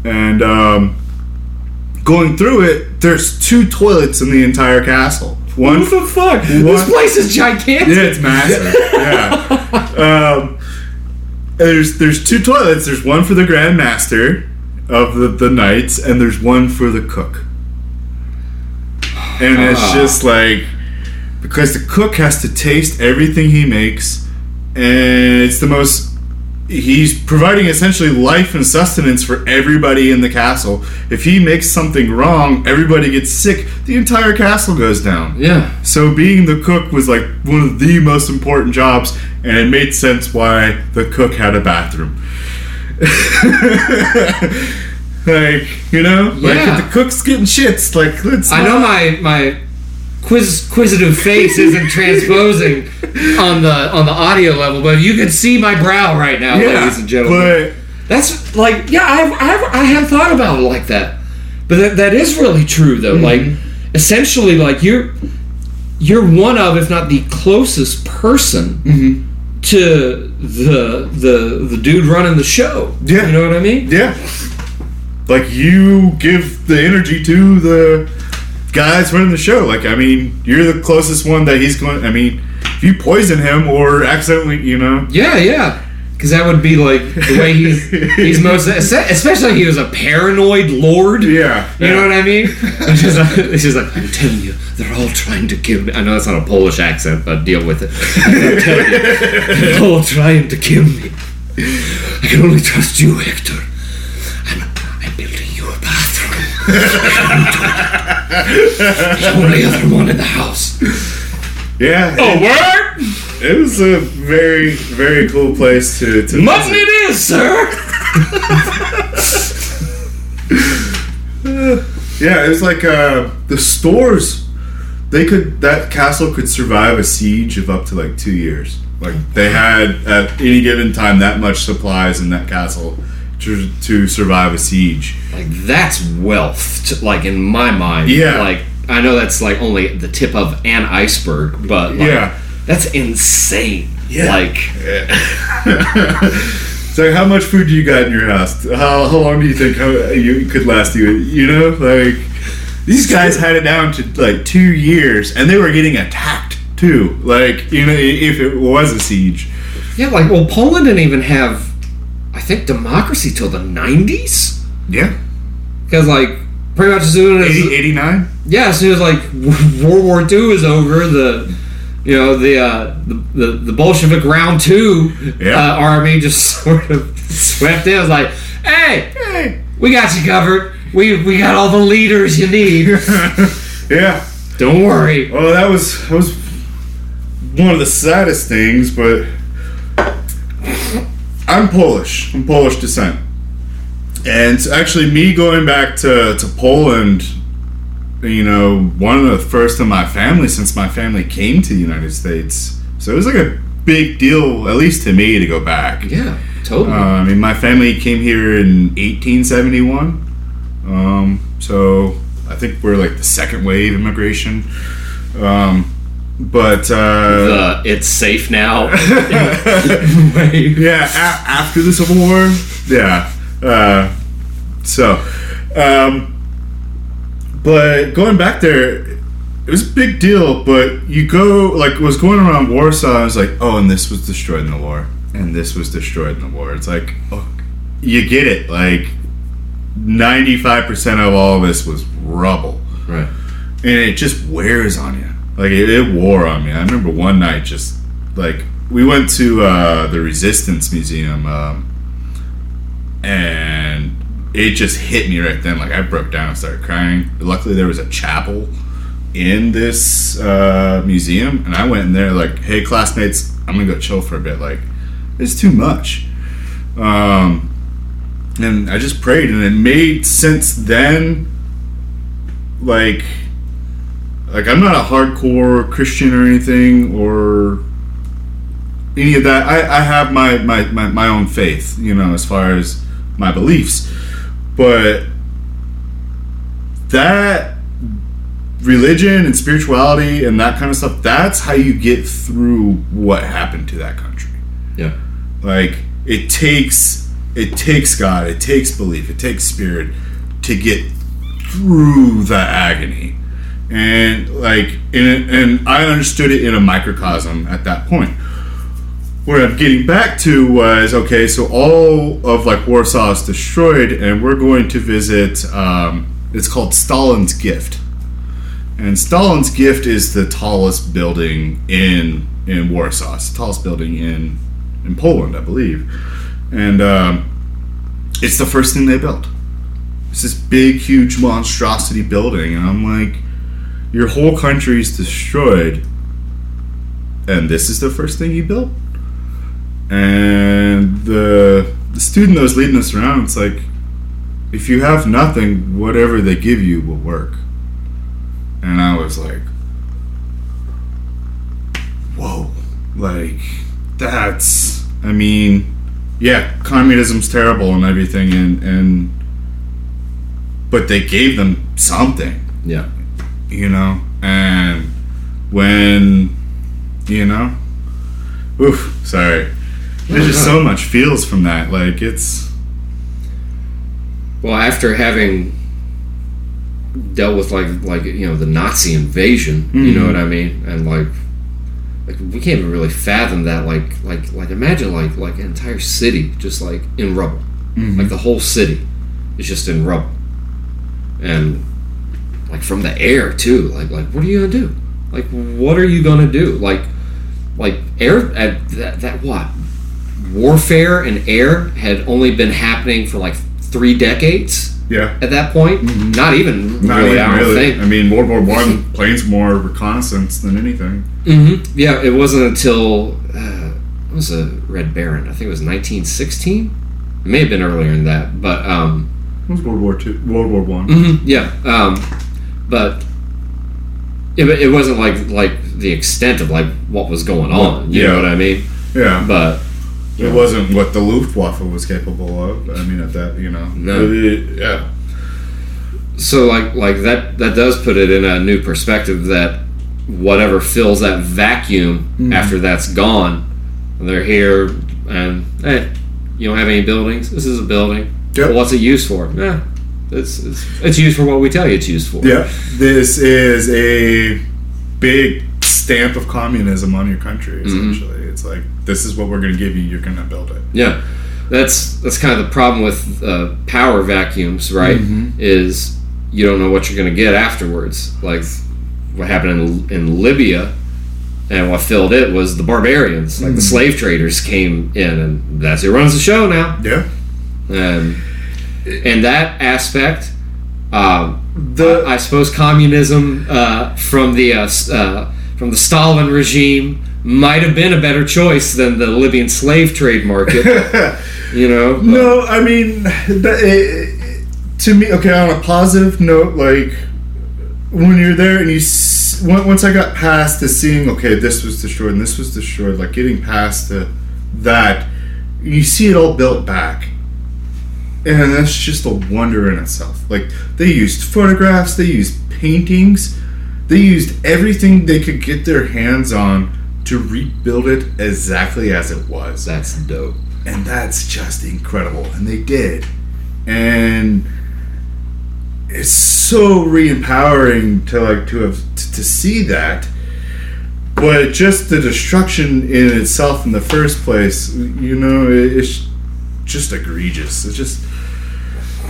and um, going through it, there's two toilets in the entire castle. One What the fuck? This What? place is gigantic. yeah, it's massive. yeah. Um, there's there's two toilets. There's one for the Grand Master of the, the knights, and there's one for the cook. And it's Ah. just like because the cook has to taste everything he makes, and it's the most. He's providing essentially life and sustenance for everybody in the castle. If he makes something wrong, everybody gets sick. The entire castle goes down. Yeah. So being the cook was like one of the most important jobs, and it made sense why the cook had a bathroom. Like, you know, like Yeah. if the cook's getting shits, like let's. I know my my quiz quizzitive face isn't transposing on the on the audio level, but you can see my brow right now, yeah, ladies and gentlemen. but That's like, yeah, I've, I've, I have thought about it like that, but that, that is really true though. Mm-hmm. Like, essentially, like you're you're one of, if not the closest person mm-hmm. To the the the dude running the show. Yeah. you know what I mean. yeah, like you give the energy to the guys running the show. Like, I mean, you're the closest one that he's going. I mean, if you poison him or accidentally, you know, Yeah, yeah. Because that would be like the way he's he's most especially he was a paranoid lord. yeah, You know what I mean? It's just, like, just like I'm telling you, they're all trying to kill me. I know that's not a Polish accent, but deal with it. You, they're all trying to kill me. I can only trust you, Hector. I'm, I'm building you a bathroom. the only other one in the house. yeah. Oh, it, word? it was a very, very cool place to to. Mutton visit. it is, sir. Yeah, it was like uh, the stores. They could that castle could survive a siege of up to like two years. Like they had at any given time that much supplies in that castle to, to survive a siege. Like that's wealth. To, like in my mind. Yeah. Like I know that's like only the tip of an iceberg, but like, Yeah. that's insane. Yeah. Like So how much food do you got in your house? How, how long do you think how you could last you? You know, like these guys had it down to like two years, and they were getting attacked too. Like you know, if it was a siege. yeah, like well, Poland didn't even have, I think, democracy till the ниneties. Yeah, Because like pretty much as soon as 80, 89? yeah, as soon as like World War II is over, the you know the uh, the, the the Bolshevik round two Yeah. uh, army just sort of swept in. It was like, hey, Hey. we got you covered. We we got all the leaders you need. Yeah. Don't worry. Well, that was that was one of the saddest things, but I'm Polish. I'm Polish descent, and actually, me going back to to Poland, you know, one of the first in my family since my family came to the United States. So it was like a big deal, at least to me, to go back. Yeah, totally. Uh, I mean, my family came here in 1871. Um, so I think we're like the second wave immigration. Um, but uh, the it's safe now. yeah, a- after the Civil War, yeah. Uh, so, um, but going back there, it was a big deal. But you go like was going around Warsaw. I was like, oh, and this was destroyed in the war, and this was destroyed in the war. It's like, oh, you get it. Like ninety five percent of all of this was rubble right. and it just wears on you. Like it, it wore on me. I remember one night, just like we went to uh, the Resistance Museum, um, and it just hit me right then. Like I broke down and started crying. Luckily, there was a chapel in this uh, museum, and I went in there like, "Hey, classmates, I'm gonna go chill for a bit. Like, it's too much." Um, and I just prayed, and it made sense then. Like, like I'm not a hardcore Christian or anything or any of that. I, I have my, my, my, my own faith, you know, as far as my beliefs. But that religion and spirituality and that kind of stuff, that's how you get through what happened to that country. Yeah. Like it takes it takes God, it takes belief, it takes spirit to get through the agony. And like in and I understood it in a microcosm at that point. Where I'm getting back to was okay, so all of like Warsaw is destroyed, and we're going to visit. Um, it's called Stalin's Gift, and Stalin's Gift is the tallest building in in Warsaw. It's the tallest building in in Poland, I believe, and um, it's the first thing they built. It's this big, huge monstrosity building, and I'm like, your whole country's destroyed, and this is the first thing you built. And the the student that was leading us around, it's like, if you have nothing, whatever they give you will work. And I was like, whoa, like that's. I mean, yeah, communism's terrible and everything, and and but they gave them something, Yeah. you know, and when you know, oof, sorry. There's just so much feels from that. Like it's Well, after having dealt with like like you know the Nazi invasion, you know Mhm. what I mean, and like like we can't even really fathom that. Like like like imagine like like an entire city just like in rubble, mm-hmm. like the whole city is just in rubble, and like from the air too. Like like what are you gonna do? Like what are you gonna do? Like like air at that that what warfare and air had only been happening for like three decades yeah. at that point. Not even Not really. even I don't really. think. I mean, World War One planes more reconnaissance than anything. hmm Yeah, it wasn't until uh, it was a Red Baron. I think it was 1916. It may have been earlier than that, but um, It was World War Two, World War One. mhm, yeah, um, but it, it wasn't like like the extent of like what was going on. You yeah. know what I mean? Yeah, But it wasn't what the Luftwaffe was capable of. I mean, at that, you know. No. It- yeah. so like like that that does put it in a new perspective that whatever fills that vacuum Mm-hmm. after that's gone they're here and hey you don't have any buildings this is a building Yep. well, what's it used for yeah it's, it's it's used for what we tell you it's used for Yeah, this is a big stamp of communism on your country. Essentially, it's like this is what we're going to give you. You're going to build it. Yeah, that's that's kind of the problem with uh, power vacuums, right? Mm-hmm. Is you don't know what you're going to get afterwards. Like what happened in in Libya, and what filled it was the barbarians, like Mm-hmm. the slave traders came in, and that's who runs the show now. Yeah. And and that aspect, um, The I suppose communism uh, from the uh, uh, from the Stalin regime might have been a better choice than the Libyan slave trade market. you know, but- no, I mean, that, it, to me, okay. On a positive note, like when you're there and you once I got past the seeing, okay, this was destroyed and this was destroyed, like getting past the that, you see it all built back. And that's just a wonder in itself. Like they used photographs, they used paintings, they used everything they could get their hands on to rebuild it exactly as it was. That's dope. and that's just incredible. And they did. And it's so re-empowering to like to have to, to see that. But just the destruction in itself in the first place you know it, it's just egregious. It's just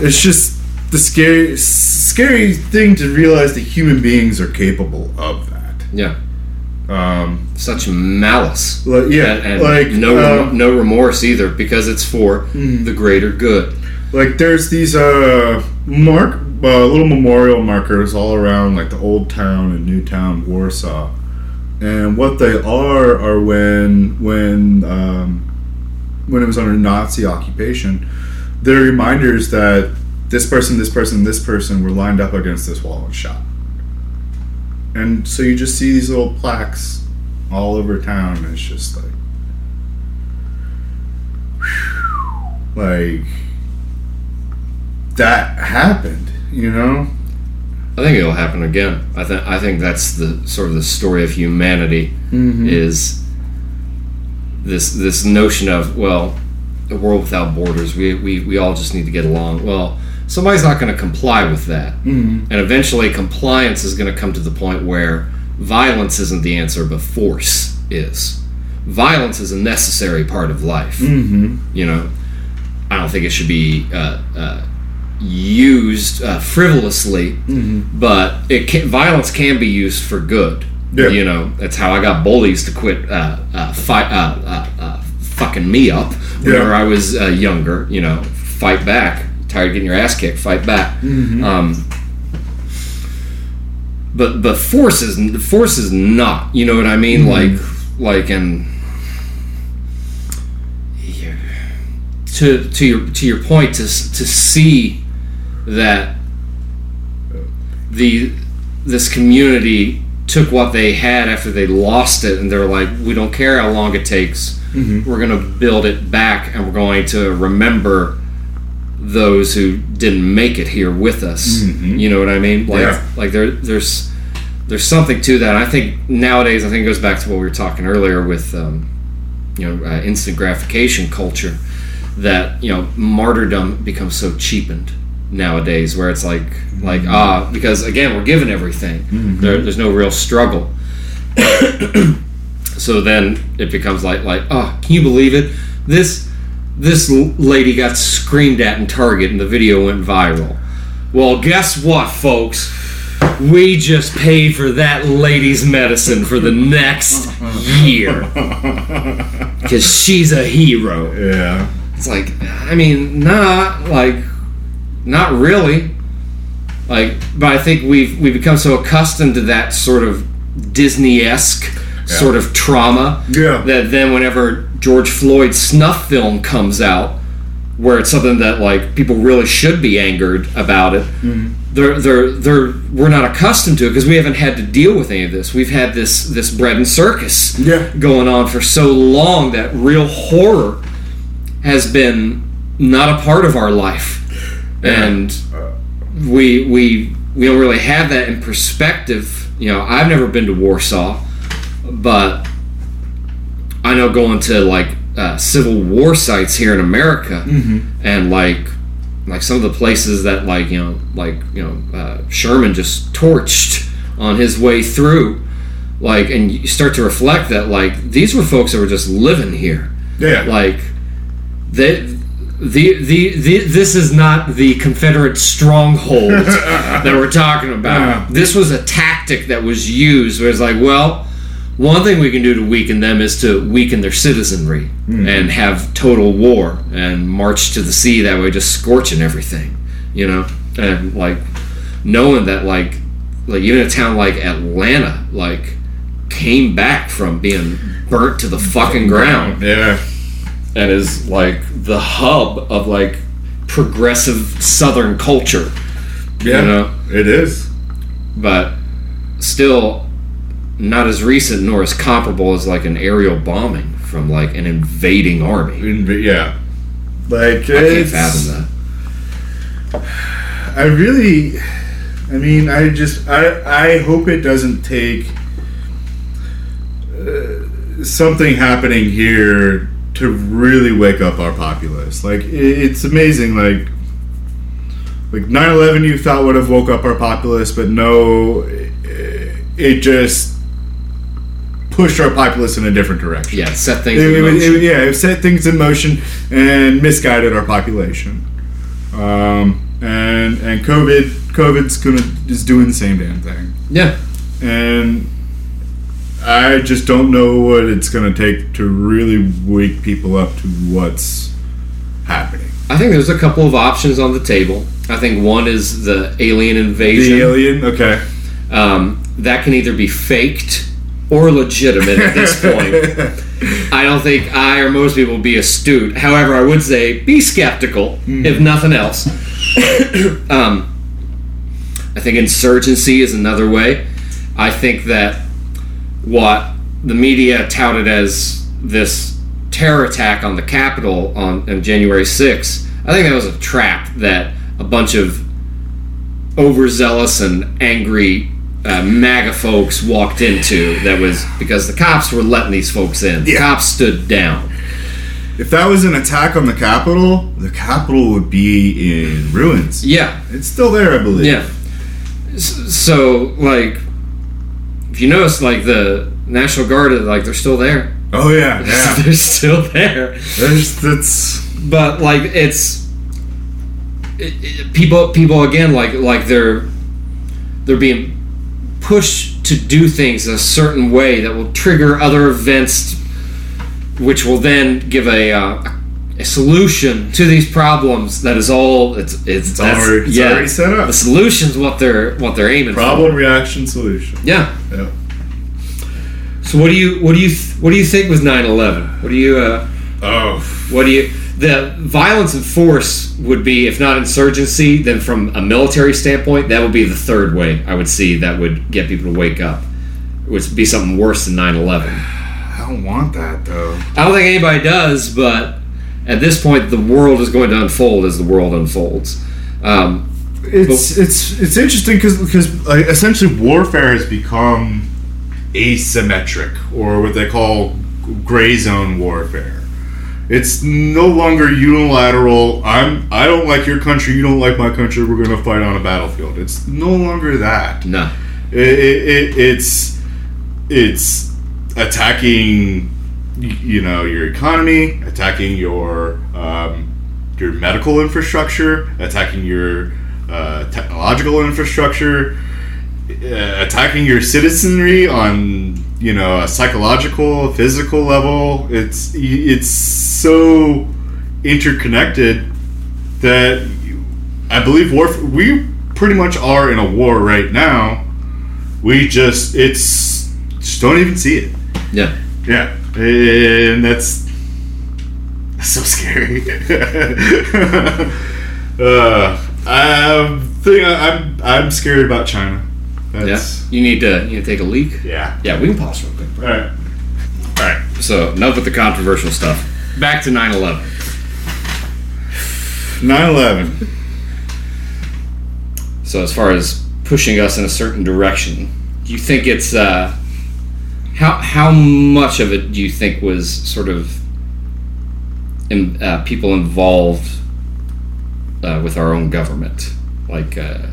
it's just the scary scary thing to realize that human beings are capable of that. Yeah, um such malice. like, yeah and, and like no um, no remorse either because it's for the greater good. like there's these uh mark uh, little memorial markers all around like the old town and new town warsaw and what they are are when when um when it was under nazi occupation they're reminders that this person this person this person were lined up against this wall and shot and so you just see these little plaques all over town and it's just like like that happened, you know? I think it'll happen again. I think I think that's the sort of the story of humanity mm-hmm. is this this notion of well, a world without borders. We we, we all just need to get along. Well, somebody's not going to comply with that, Mm-hmm. and eventually compliance is going to come to the point where violence isn't the answer, but force is. Violence is a necessary part of life. Mm-hmm. You know, I don't think it should be uh, uh, used uh, frivolously, but it can, violence can be used for good. Yeah. You know, that's how I got bullies to quit uh, uh, fight, uh, uh, uh, fucking me up whenever Yeah. I was uh, younger. You know, fight back. Tired of getting your ass kicked, fight back. Mm-hmm. Um, but but force is force is not. You know what I mean? Mm-hmm. Like like and to to your to your point to to see that the this community took what they had after they lost it and they're like we don't care how long it takes mm-hmm. we're going to build it back and we're going to remember those who didn't make it here with us. You know what i mean? Like Yeah. like there there's there's something to that. I think nowadays i think it goes back to what we were talking earlier with um, you know uh, instant gratification culture that you know martyrdom becomes so cheapened nowadays where it's like like ah because again we're given everything. There, there's no real struggle. So then it becomes like like oh can you believe it? This this lady got screamed at in target and the video went viral well guess what folks we just paid for that lady's medicine for the next year because she's a hero Yeah. it's like, I mean, not like, not really. Like, but I think we've we become so accustomed to that sort of Disney-esque sort of trauma Yeah. that then whenever George Floyd's snuff film comes out, where it's something that like people really should be angered about it, mm-hmm. they're they're they're we're not accustomed to it because we haven't had to deal with any of this. We've had this this bread and circus Yeah. going on for so long that real horror has been not a part of our life, and we we we don't really have that in perspective. You know, I've never been to Warsaw, but I know going to like uh, Civil War sites here in America, and like like some of the places that like you know like you know uh, Sherman just torched on his way through, like and you start to reflect that like these were folks that were just living here Yeah. like they the, the, the this is not the Confederate stronghold that we're talking about. Yeah. This was a tactic that was used where it's like, well, one thing we can do to weaken them is to weaken their citizenry hmm. and have total war and march to the sea that way, just scorching everything, you know, and like knowing that like like even a town like Atlanta like came back from being burnt to the fucking ground Yeah. and is like the hub of like progressive southern culture Yeah. You know? It is. but still not as recent nor as comparable as like an aerial bombing from like an invading army In- Yeah. Like i can't fathom that I really, I mean, I just, I, I hope it doesn't take uh, something happening here to really wake up our populace. Like, it, it's amazing. Like, like 9/11, you thought would have woke up our populace, but no, it, it just pushed our populace in a different direction. yeah set things It- in it- it- motion. yeah, it set things in motion and misguided our population. Um, and and COVID COVID's gonna is doing the same damn thing. yeah And I just don't know what it's gonna take to really wake people up to what's happening. i think there's a couple of options on the table i think one is the alien invasion The alien, okay. um, that can either be faked or legitimate at this point I don't think I or most people will be astute. However, I would say be skeptical, if nothing else. um, I think insurgency is another way. I think that what the media touted as this terror attack on the Capitol on, on January 6th, I think that was a trap that a bunch of overzealous and angry uh, MAGA folks walked into. That was because the cops were letting these folks in. The Yeah. cops stood down. If that was an attack on the Capitol, the Capitol would be in ruins. Yeah, It's still there, I believe. yeah. So, like, if you notice, like the National Guard, like they're still there. Oh yeah, yeah. they're still there. There's that's but like it's it, it- people people again like like they're they're being pushed to do things a certain way that will trigger other events which will then give a uh, a solution to these problems that is all it's it's, It's already- it's already set up. the solution's what they're what they're aiming for. problem, reaction, solution. yeah Yeah. so what do you what do you what do you think was 9-11 what do you uh Oh, what do you the violence and force would be, if not insurgency, then from a military standpoint, that would be the third way I would see that would get people to wake up. It would be something worse than 9 11. I don't want that though. I don't think anybody does, but at this point, the world is going to unfold as the world unfolds. Um, It's it's it's interesting because because like, essentially warfare has become asymmetric or what they call gray zone warfare. It's no longer unilateral. I'm I don't like your country. You don't like my country. We're gonna fight on a battlefield. It's no longer that. no. It, it, it, it's it's attacking you know your economy, attacking your um, your medical infrastructure, attacking your uh, technological infrastructure, uh, attacking your citizenry on you know a psychological, physical level. It's it's so interconnected that I believe war. We pretty much are in a war right now. We just it's just don't even see it. Yeah. Yeah, and that's, that's so scary. uh, I think I'm I'm scared about China. Yeah. You need to you need to take a leak. yeah. Yeah, we can pause real quick. All right. All right. So enough with the controversial stuff. Back to 9 11. 9/11. So as far as pushing us in a certain direction, do you think it's uh, how how much of it do you think was sort of in, uh, people involved uh, with our own government, like uh,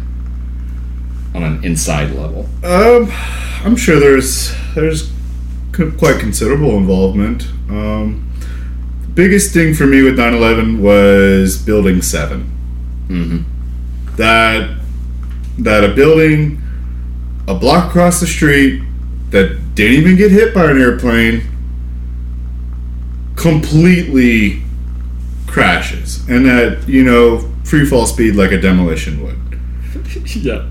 on an inside level? Um, I'm sure there's there's quite considerable involvement. Um, the biggest thing for me with 9/11 was Building Seven. Mm-hmm. that that a building a block across the street that didn't even get hit by an airplane completely crashes and at you know free fall speed like a demolition would yeah.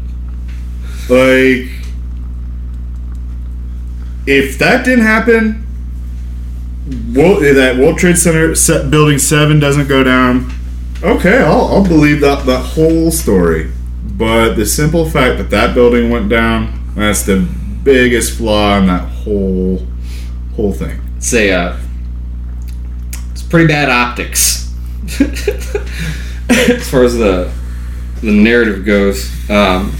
Like if that didn't happen World, that World Trade Center building 7 doesn't go down. Okay I'll, I'll believe that that whole story. But the simple fact that that building went down that's the biggest flaw in that whole whole thing. Say uh, it's pretty bad optics. As far as the the narrative goes. Um,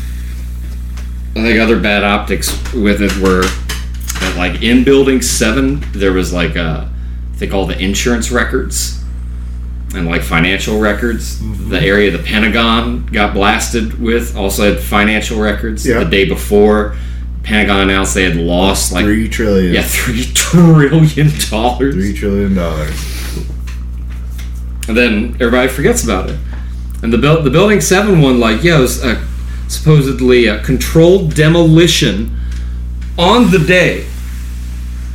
I think other bad optics with it were that, like in Building Seven, there was like uh, I think all the insurance records and like financial records. The area the Pentagon got blasted with also had financial records. Yeah. The day before, Pentagon announced they had lost like three trillion yeah three trillion dollars. three trillion dollars and then everybody forgets about it. And the the building seven one, like yeah, it was a, supposedly a controlled demolition on the day.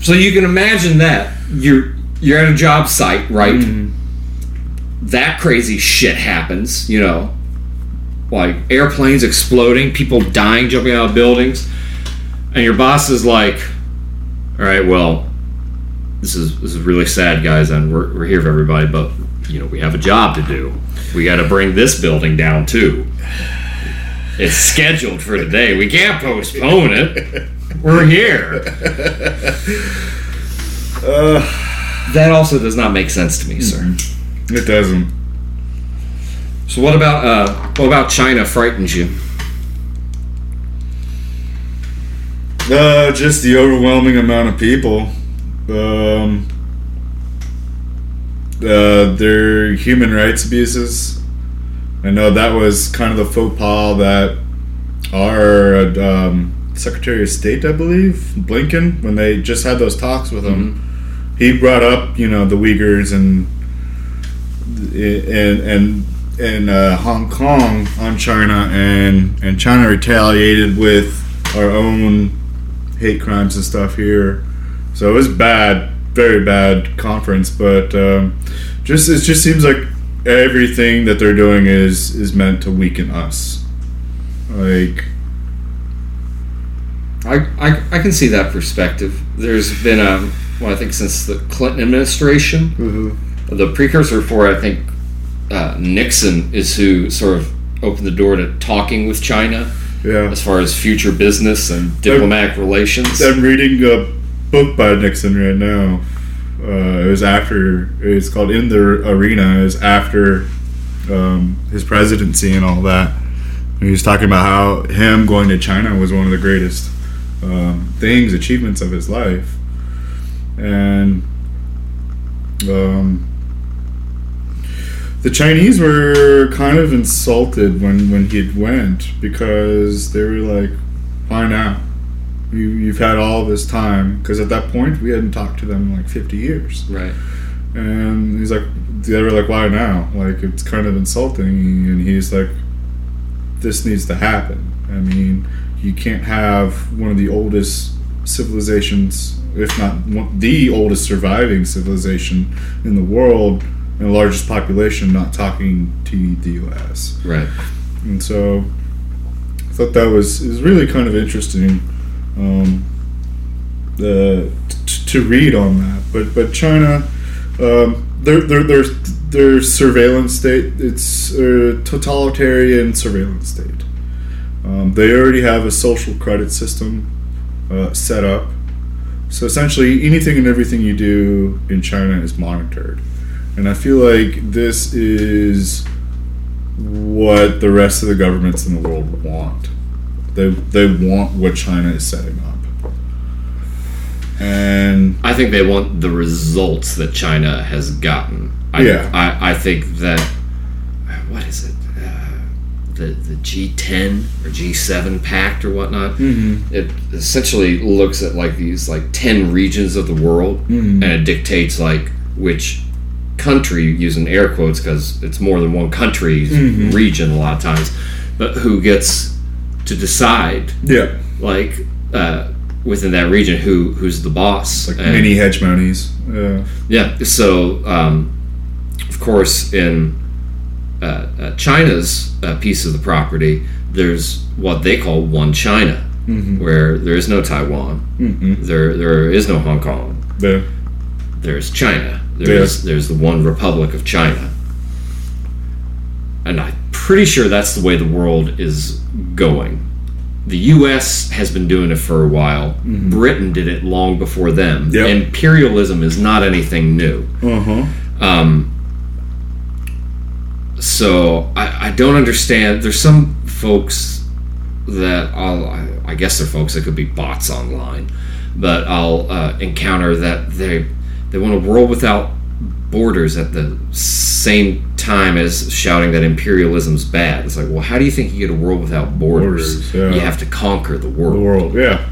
So you can imagine that you're you're at a job site, right? Mm-hmm. That crazy shit happens, you know, like airplanes exploding, people dying, jumping out of buildings, and your boss is like, "All right, well, this is this is really sad, guys, and we're, we're here for everybody, but you know we have a job to do. We got to bring this building down too. It's scheduled for today. We can't postpone it. We're here. that also does not make sense to me, sir. it doesn't So what about uh, what about China frightens you? Uh, just the overwhelming amount of people. Um, uh, their human rights abuses. I know that was kind of the faux pas that our um, Secretary of State, I believe, Blinken, when they just had those talks with him, he brought up, you know, the Uyghurs and and and and uh, Hong Kong on China, and and China retaliated with our own hate crimes and stuff here. So it was bad, very bad conference. But um, just it just seems like everything that they're doing is is meant to weaken us. Like I, I, I can see that perspective. There's been a well, I think since the Clinton administration, the precursor for I think uh, Nixon is who sort of opened the door to talking with China Yeah. as far as future business and diplomatic relations. I'm reading a book by Nixon right now. Uh, it was after. It's called "In the Arena." Is after um, his presidency and all that. And he was talking about how him going to China was one of the greatest um, things, achievements of his life, and um, the Chinese were kind of insulted when when he went because they were like, "Why now? You, you've had all this time." Because at that point, we hadn't talked to them in like fifty years, right. and he's like, "They were like, why now? Like it's kind of insulting." And he's like, "This needs to happen. I mean, you can't have one of the oldest civilizations." If not one, the oldest surviving civilization in the world, and the largest population, not talking to the U.S. Right. And so I thought that was is really kind of interesting um, the, t- to read on that. But but China, um, their their their their surveillance state, it's a totalitarian surveillance state. Um, they already have a social credit system uh, set up. So essentially, anything and everything you do in China is monitored. And I feel like this is what the rest of the governments in the world want. They they want what China is setting up. And I think they want the results that China has gotten. I, Yeah. I, I think that what is it? Uh, the the G10 or G7 pact or whatnot. Mm-hmm. It essentially looks at like these like ten regions of the world, mm-hmm. and it dictates like which country using air quotes because it's more than one country mm-hmm. region a lot of times, but who gets to decide yeah, like uh, within that region who who's the boss. like And- mini hegemonies. Yeah, yeah. So, um, of course, in uh, uh, China's uh, piece of the property, there's what they call one China, where there is no Taiwan, there there is no Hong Kong, the there's China. There's there's the one Republic of China, and I'm pretty sure that's the way the world is going. The U.S. has been doing it for a while. Britain did it long before them. Yep. Imperialism is not anything new. uh huh. Um, so I, I don't understand. There's some folks that I'll, I, I guess they're folks that could be bots online, but I'll uh, encounter that they they want a world without borders at the same time as shouting that imperialism's bad. It's like, well, how do you think you get a world without borders? Borders, yeah. You have to conquer the world. The world. Yeah.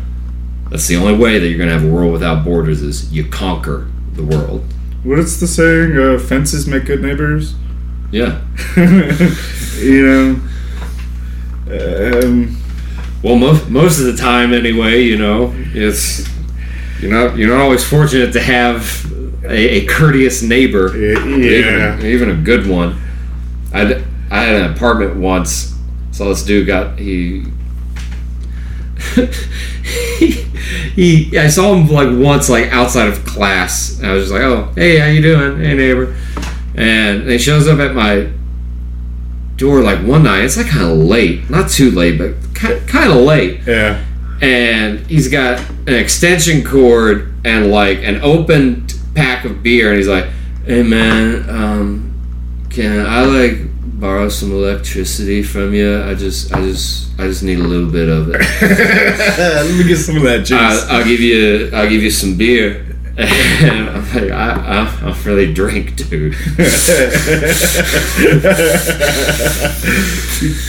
That's the only way that you're going to have a world without borders is you conquer the world. What is the saying? Uh, fences make good neighbors. Yeah. you know. Um, Well, most most of the time, anyway, you know, it's you're not you're not always fortunate to have a, a courteous neighbor, Yeah. even, even a good one. I I had an apartment once. Saw this dude got he. he, he I saw him like once like outside of class and I was just like oh hey how you doing hey neighbor and he shows up at my door like one night it's like kind of late not too late but kind of late yeah. and he's got an extension cord and like an open pack of beer and he's like hey man um can i like borrow some electricity from you? I just i just i just need a little bit of it. Let me get some of that juice. I, i'll give you i'll give you some beer. And i'm like i i, I really drink dude.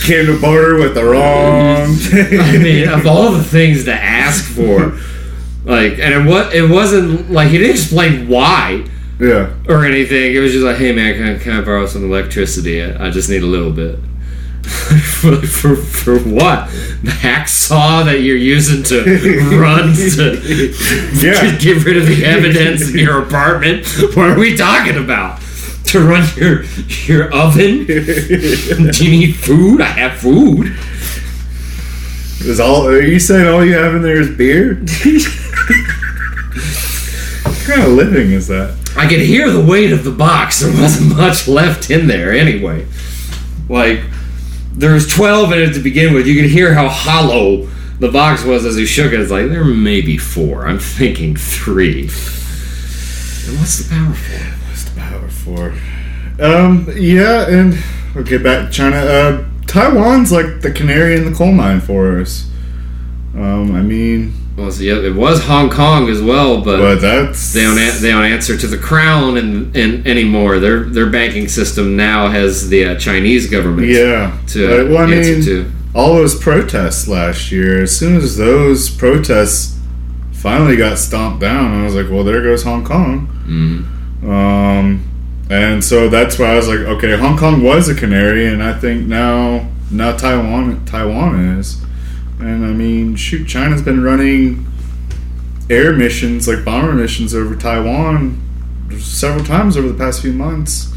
Came to barter with the wrong. I mean, of all the things to ask for, like, and it was it wasn't like he didn't explain why yeah. or anything. It was just like, hey man, can I, can I borrow some electricity? I I just need a little bit. for, for, for what? The hacksaw that you're using to run to, Yeah. to get rid of the evidence in your apartment? What are we talking about? To run your your oven? Do you need food? I have food. Is all? Are you saying all you have in there is beer? what kind of living is that? I could hear the weight of the box. There wasn't much left in there anyway. Like there was twelve in it to begin with. You could hear how hollow the box was as he shook it. It's like there may be four. I'm thinking three. And what's the power for? What's the power for? Um, yeah, and okay, back to China. Uh, Taiwan's like the canary in the coal mine for us. Um, I mean, Well, see, it was Hong Kong as well, but, but that's they don't a- they don't answer to the crown and, and anymore. Their their banking system now has the uh, Chinese government yeah. to well, I answer mean, to. all those protests last year. As soon as those protests finally got stomped down, I was like, well, there goes Hong Kong. Mm. Um, and so that's why I was like, okay, Hong Kong was a canary, and I think now now Taiwan Taiwan is. And I mean, shoot, China's been running air missions like bomber missions over Taiwan several times over the past few months.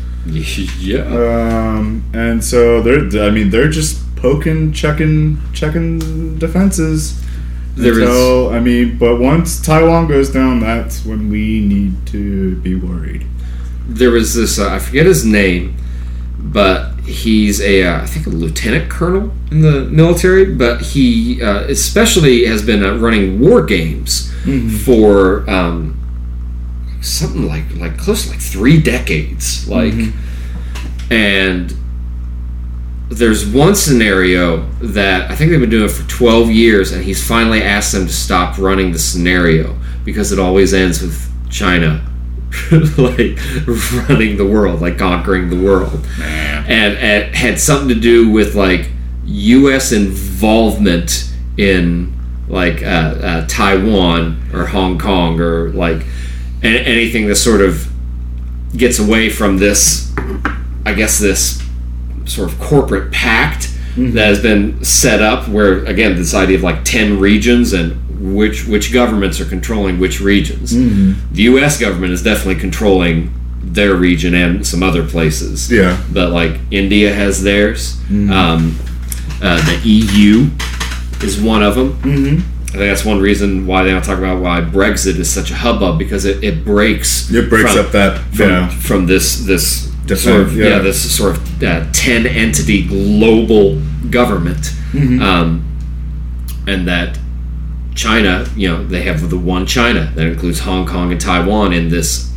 Yeah. Um, and so they're I mean they're just poking, checking, checking defenses. There is- so I mean, but once Taiwan goes down, that's when we need to be worried. There was this uh, I forget his name, but he's a uh, I think a lieutenant colonel in the military, but he uh, especially has been uh, running war games for um, something like like close to like three decades, like, and there's one scenario that I think they've been doing it for 12 years, and he's finally asked them to stop running the scenario because it always ends with China like running the world, like conquering the world, and it had something to do with like U.S. involvement in like uh, uh, Taiwan or Hong Kong or like a- anything that sort of gets away from this, I guess this sort of corporate pact that has been set up where again this idea of like 10 regions and which which governments are controlling which regions the US government is definitely controlling their region and some other places Yeah. but like India has theirs um, uh, the EU is one of them Mm-hmm. I think that's one reason why they don't talk about why Brexit is such a hubbub because it, it breaks It breaks from- up that from, yeah. from this this Defense, sort of yeah. yeah. this sort of uh, ten entity global government, Mm-hmm. um, and that China, you know, they have the one China that includes Hong Kong and Taiwan in this.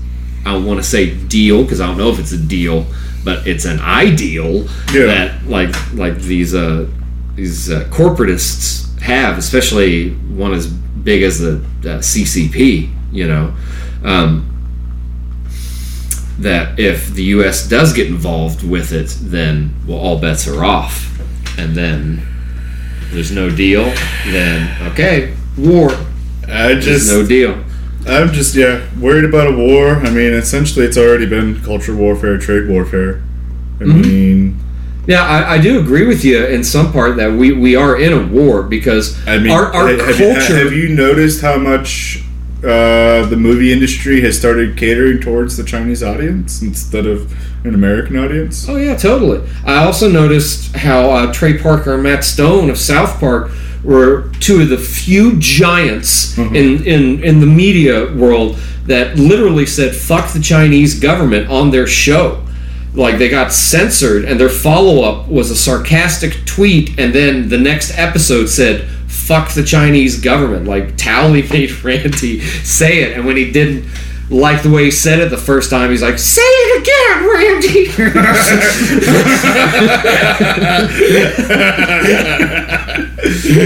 I don't want to say deal because I don't know if it's a deal, but it's an ideal Yeah. that like like these uh, these uh, corporatists have, especially one as big as the uh, CCP. You know, um, that if the U.S. does get involved with it, then well, all bets are off, and then there's no deal. Then okay, war. I There's just no deal. I'm just yeah worried about a war. I mean, essentially, it's already been culture warfare, trade warfare. I Mm-hmm. mean, Yeah, I, I do agree with you in some part that we, we are in a war because I mean, our, our have, culture. Have you noticed how much uh, the movie industry has started catering towards the Chinese audience instead of an American audience? Oh yeah, totally. I also noticed how uh, Trey Parker and Matt Stone of South Park were two of the few giants mm-hmm. in, in in the media world that literally said "fuck the Chinese government" on their show. Like they got censored, and their follow up was a sarcastic tweet, and then the next episode said "fuck the Chinese government." Like Towelie made Randy say it, and when he didn't like the way he said it the first time, he's like, "Say it again, Randy."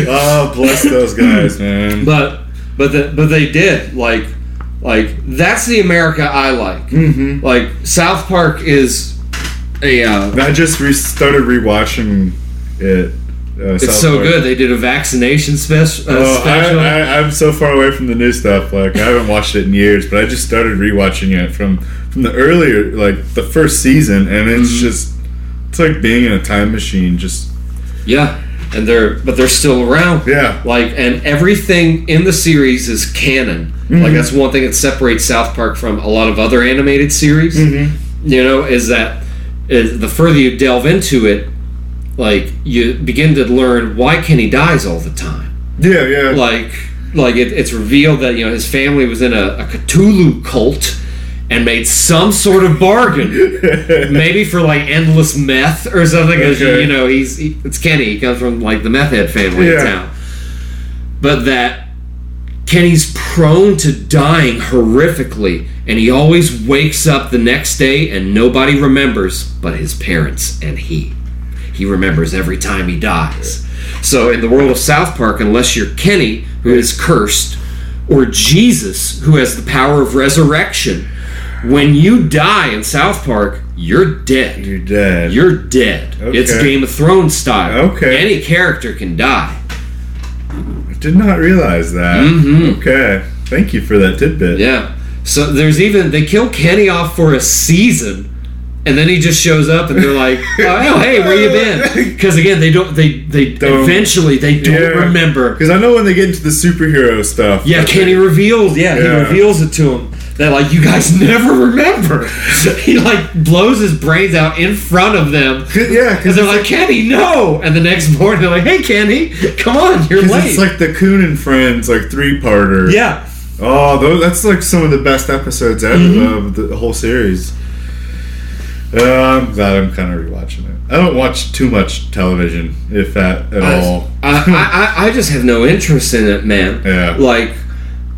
oh, bless those guys, man. but but the, but they did like like that's the America I like. Mm-hmm. Like South Park is a uh, I just re- started rewatching it. Uh, it's so good. They did a vaccination uh, Oh, special. I, I, I'm so far away from the new stuff. Like I haven't watched it in years, but I just started rewatching it from from the earlier, like the first season, and it's Mm-hmm. just it's like being in a time machine. Just yeah, and they're but they're still around. yeah, Like and everything in the series is canon. Like that's one thing that separates South Park from a lot of other animated series. You know, is that is the further you delve into it, like you begin to learn why Kenny dies all the time. yeah, yeah. Like like it, it's revealed that you know his family was in a, a Cthulhu cult and made some sort of bargain, maybe for like endless meth or something. 'cause, Okay. You know, he's he, it's Kenny. He comes from like the meth head family Yeah. in town, but that Kenny's prone to dying horrifically, and he always wakes up the next day and nobody remembers but his parents and he. He remembers every time he dies. So, in the world of South Park, unless you're Kenny, who is cursed, or Jesus, who has the power of resurrection, when you die in South Park, you're dead. You're dead. You're dead. It's Game of Thrones style. Okay. Any character can die. I did not realize that. Mhm. Okay. Thank you for that tidbit. Yeah. So there's even they kill Kenny off for a season, and then he just shows up, and they're like, "Oh, hey, where you been?" Because again, they don't. They they Don't- eventually they don't Yeah. remember. Because I know when they get into the superhero stuff. Yeah, Kenny reveals. Yeah, he reveals it to him that like you guys never remember. he like blows his brains out in front of them. Yeah, Because they're like, Kenny, no! And the next morning they're like, Hey, Kenny, come on, you're late. it's like the Coon and Friends like three parter. yeah, Oh, those, that's like some of the best episodes ever Mm-hmm. of the whole series. Uh, I'm glad I'm kind of rewatching it. I don't watch too much television, if that at all. I, I, I, I just have no interest in it, man. Yeah. Like,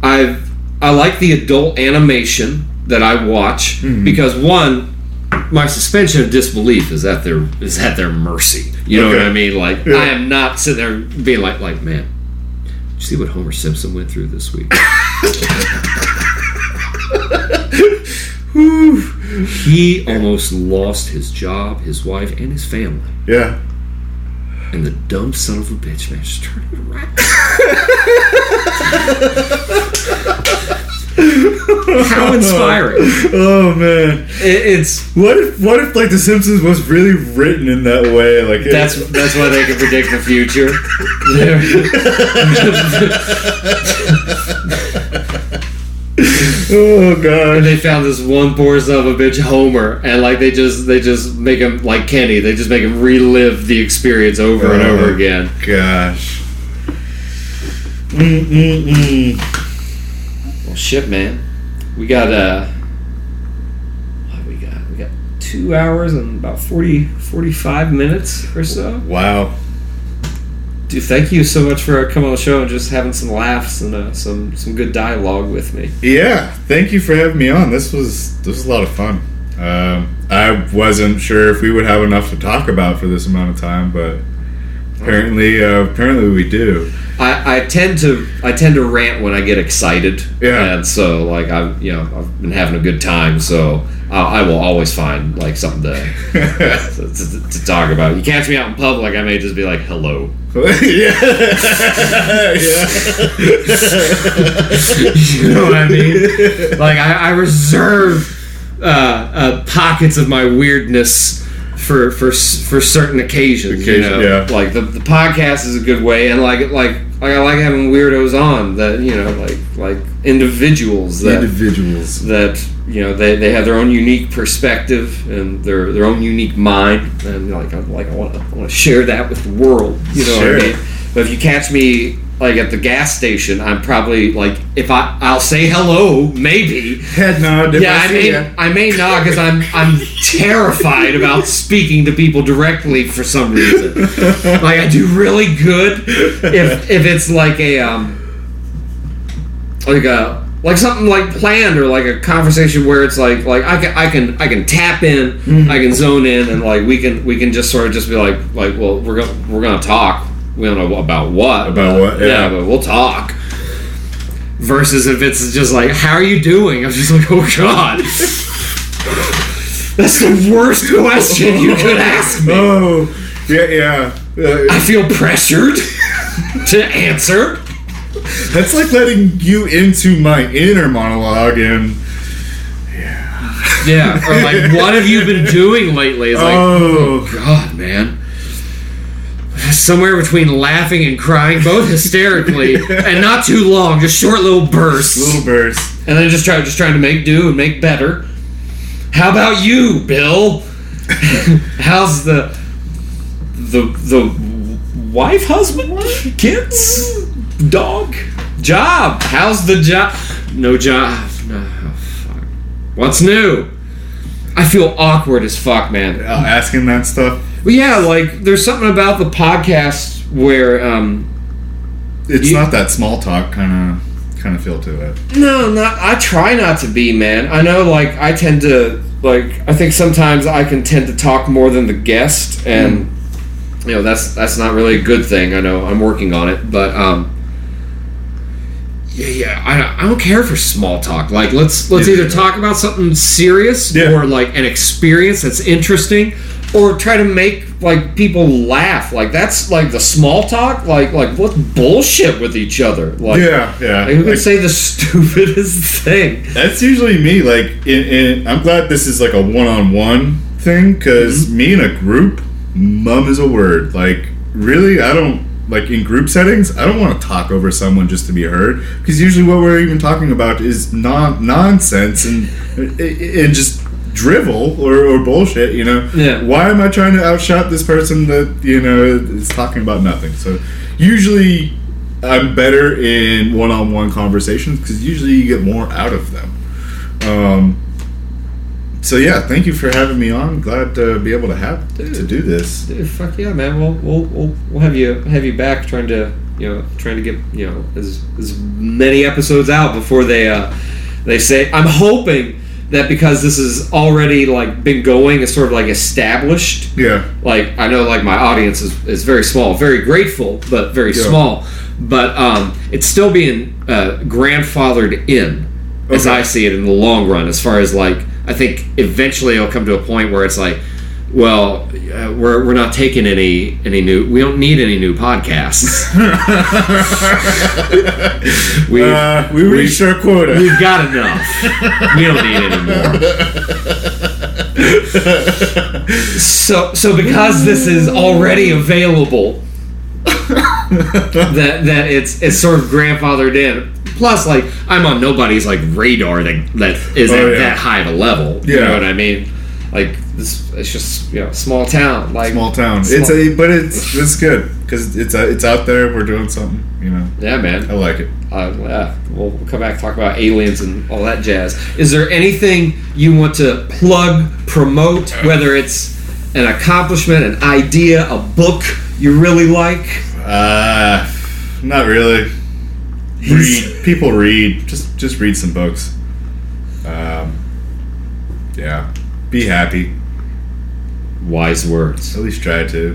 I've I like the adult animation that I watch Mm-hmm. because one, my suspension of disbelief is at their is at their mercy. You know Okay. what I mean? Like, Yeah. I am not sitting there being like, like, man, did you see what Homer Simpson went through this week? he almost lost his job, his wife, and his family. yeah. And the dumb son of a bitch, man, just turned it around. How inspiring! Oh man. It, it's What if what if like The Simpsons was really written in that way? Like it- that's that's why they can predict the future. oh god. they found this one poor son of a bitch, Homer, and like they just they just make him like Kenny. They just make him relive the experience over and over Oh. again. Gosh. Mm-mm-mm. Well, shit, man. We got uh, what we got? We got two hours and about 40, 45 minutes or so. Wow. Dude, thank you so much for coming on the show and just having some laughs and uh, some some good dialogue with me. Yeah, thank you for having me on. This was this was a lot of fun. Um, I wasn't sure if we would have enough to talk about for this amount of time, but apparently, uh, apparently we do. I, I tend to I tend to rant when I get excited. Yeah. And so like I've you know I've been having a good time, so I, I will always find like something to, to, to, to talk about. You catch me out in public, I may just be like hello. yeah, you know what I mean? Like I, I reserve uh, uh, pockets of my weirdness for for for certain occasions. you know, yeah. like the, the podcast is a good way, and like like like I like having weirdos on that you know like like individuals that Individuals. that you know they, they have their own unique perspective and their their own unique mind and like I like I want to I want to share that with the world you know Sure. what I mean but if you catch me like at the gas station I'm probably like if I I'll say hello maybe Head nod. if yeah I see may ya. I may not because I'm I'm terrified about speaking to people directly for some reason like I do really good if if it's like a um like a like something like planned or like a conversation where it's like like I can I can I can tap in Mm-hmm. I can zone in and like we can we can just sort of just be like like well we're gonna we're gonna talk we don't know about what About but- what, yeah. but we'll talk. Versus if it's just like how are you doing? I'm just like oh god. That's the worst question you could ask me. Oh, yeah, yeah. Uh, I feel pressured to answer. That's like letting you into my inner monologue and yeah. Yeah, or like what have you been doing lately? It's like oh, God, man. Somewhere between laughing and crying, both hysterically, and not too long, just short little bursts, little bursts. and then just try, just trying to make do and make better. How about you, Bill? How's the the the wife, husband, kids, dog? Job. How's the job? No job. No. oh, fuck. What's new? I feel awkward as fuck, man. Uh, asking that stuff. Well, yeah, like there's something about the podcast where, um, It's You- not that small talk kind of kind of feel to it. no, not. I try not to be, man. I know, like I tend to, like I think sometimes I can tend to talk more than the guest, and you know that's that's not really a good thing. I know I'm working on it, but um. Yeah, yeah. I, I don't care for small talk. Like, let's let's Yeah. either talk about something serious Yeah. or like an experience that's interesting, or try to make like people laugh. Like that's like the small talk. Like like what bullshit with each other. Like, Yeah, yeah. like, who can Like, say the stupidest thing? that's usually me. Like, in, in, I'm glad this is like a one-on-one thing because Mm-hmm. me in a group, mum is a word. Like, really, I don't like in group settings. I don't want to talk over someone just to be heard because usually what we're even talking about is non nonsense and and just drivel or, or bullshit. You know. Yeah. Why am I trying to outshot this person that you know is talking about nothing? So usually. I'm better in one-on-one conversations because usually you get more out of them. Um, so yeah, thank you for having me on. Glad to be able to have to do this. Dude, fuck yeah, man. We'll we'll we'll, we'll have you have you back trying to you know trying to get you know as as many episodes out before they uh they say. I'm hoping that because this is already like been going, it's sort of like established. Yeah, Like I know like my audience is, is very small, very grateful, but very Yeah. small. But um, it's still being uh, grandfathered in, as I see it in the long run. As far as like, I think eventually it'll come to a point where it's like, well, uh, we're, we're not taking any any new. We don't need any new podcasts. we uh, we reached our quota. we've got enough. we don't need any more. So so because this is already available, that that it's it's sort of grandfathered in. Plus, like I'm on nobody's like radar that that is Oh, at yeah. that high of a level. Yeah. You know what I mean? Like this, it's just you know small town. Like Small town. Small- It's a, but it's it's good because it's a, it's out there. We're doing something. You know, yeah, man. I like it. Uh, yeah, we'll, we'll come back and talk about aliens and all that jazz. Is there anything you want to plug, promote, whether it's an accomplishment, an idea, a book you really like? Uh, not really. Read people read. Just just read some books. Um, yeah. Be happy. Wise words. At least try to.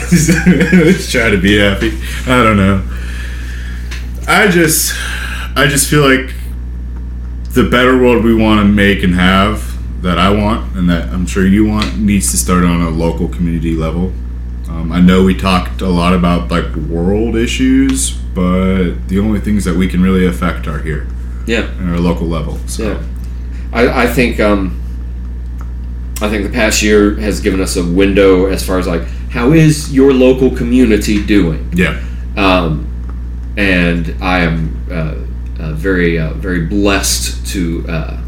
At least try to be happy. I don't know. I just, I just feel like the better world we want to make and have that I want and that I'm sure you want needs to start on a local community level. Um, I know we talked a lot about like world issues, but the only things that we can really affect are here Yeah, at our local level. So yeah. I, I think um, I think the past year has given us a window as far as like how is your local community doing? yeah, um, and I am uh, uh, very uh, very blessed to uh,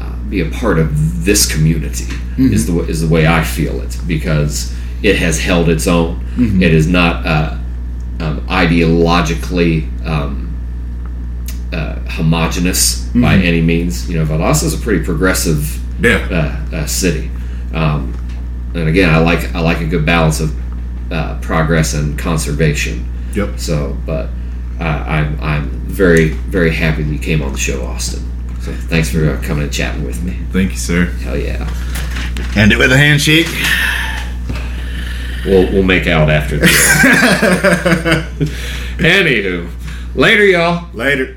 uh, be a part of this community. Is the is the way I feel it because it has held its own. It is not uh, um, ideologically. Um, uh, homogenous by any means, you know. Valdosta is a pretty progressive yeah, uh, uh, city. Um, and again, I like I like a good balance of uh, progress and conservation. yep. So, but uh, I'm I'm very very happy that you came on the show, Austin. So thanks for uh, coming and chatting with me. Thank you, sir. Hell yeah. End it with a handshake. We'll we'll make out after this. Anywho, later, y'all. Later.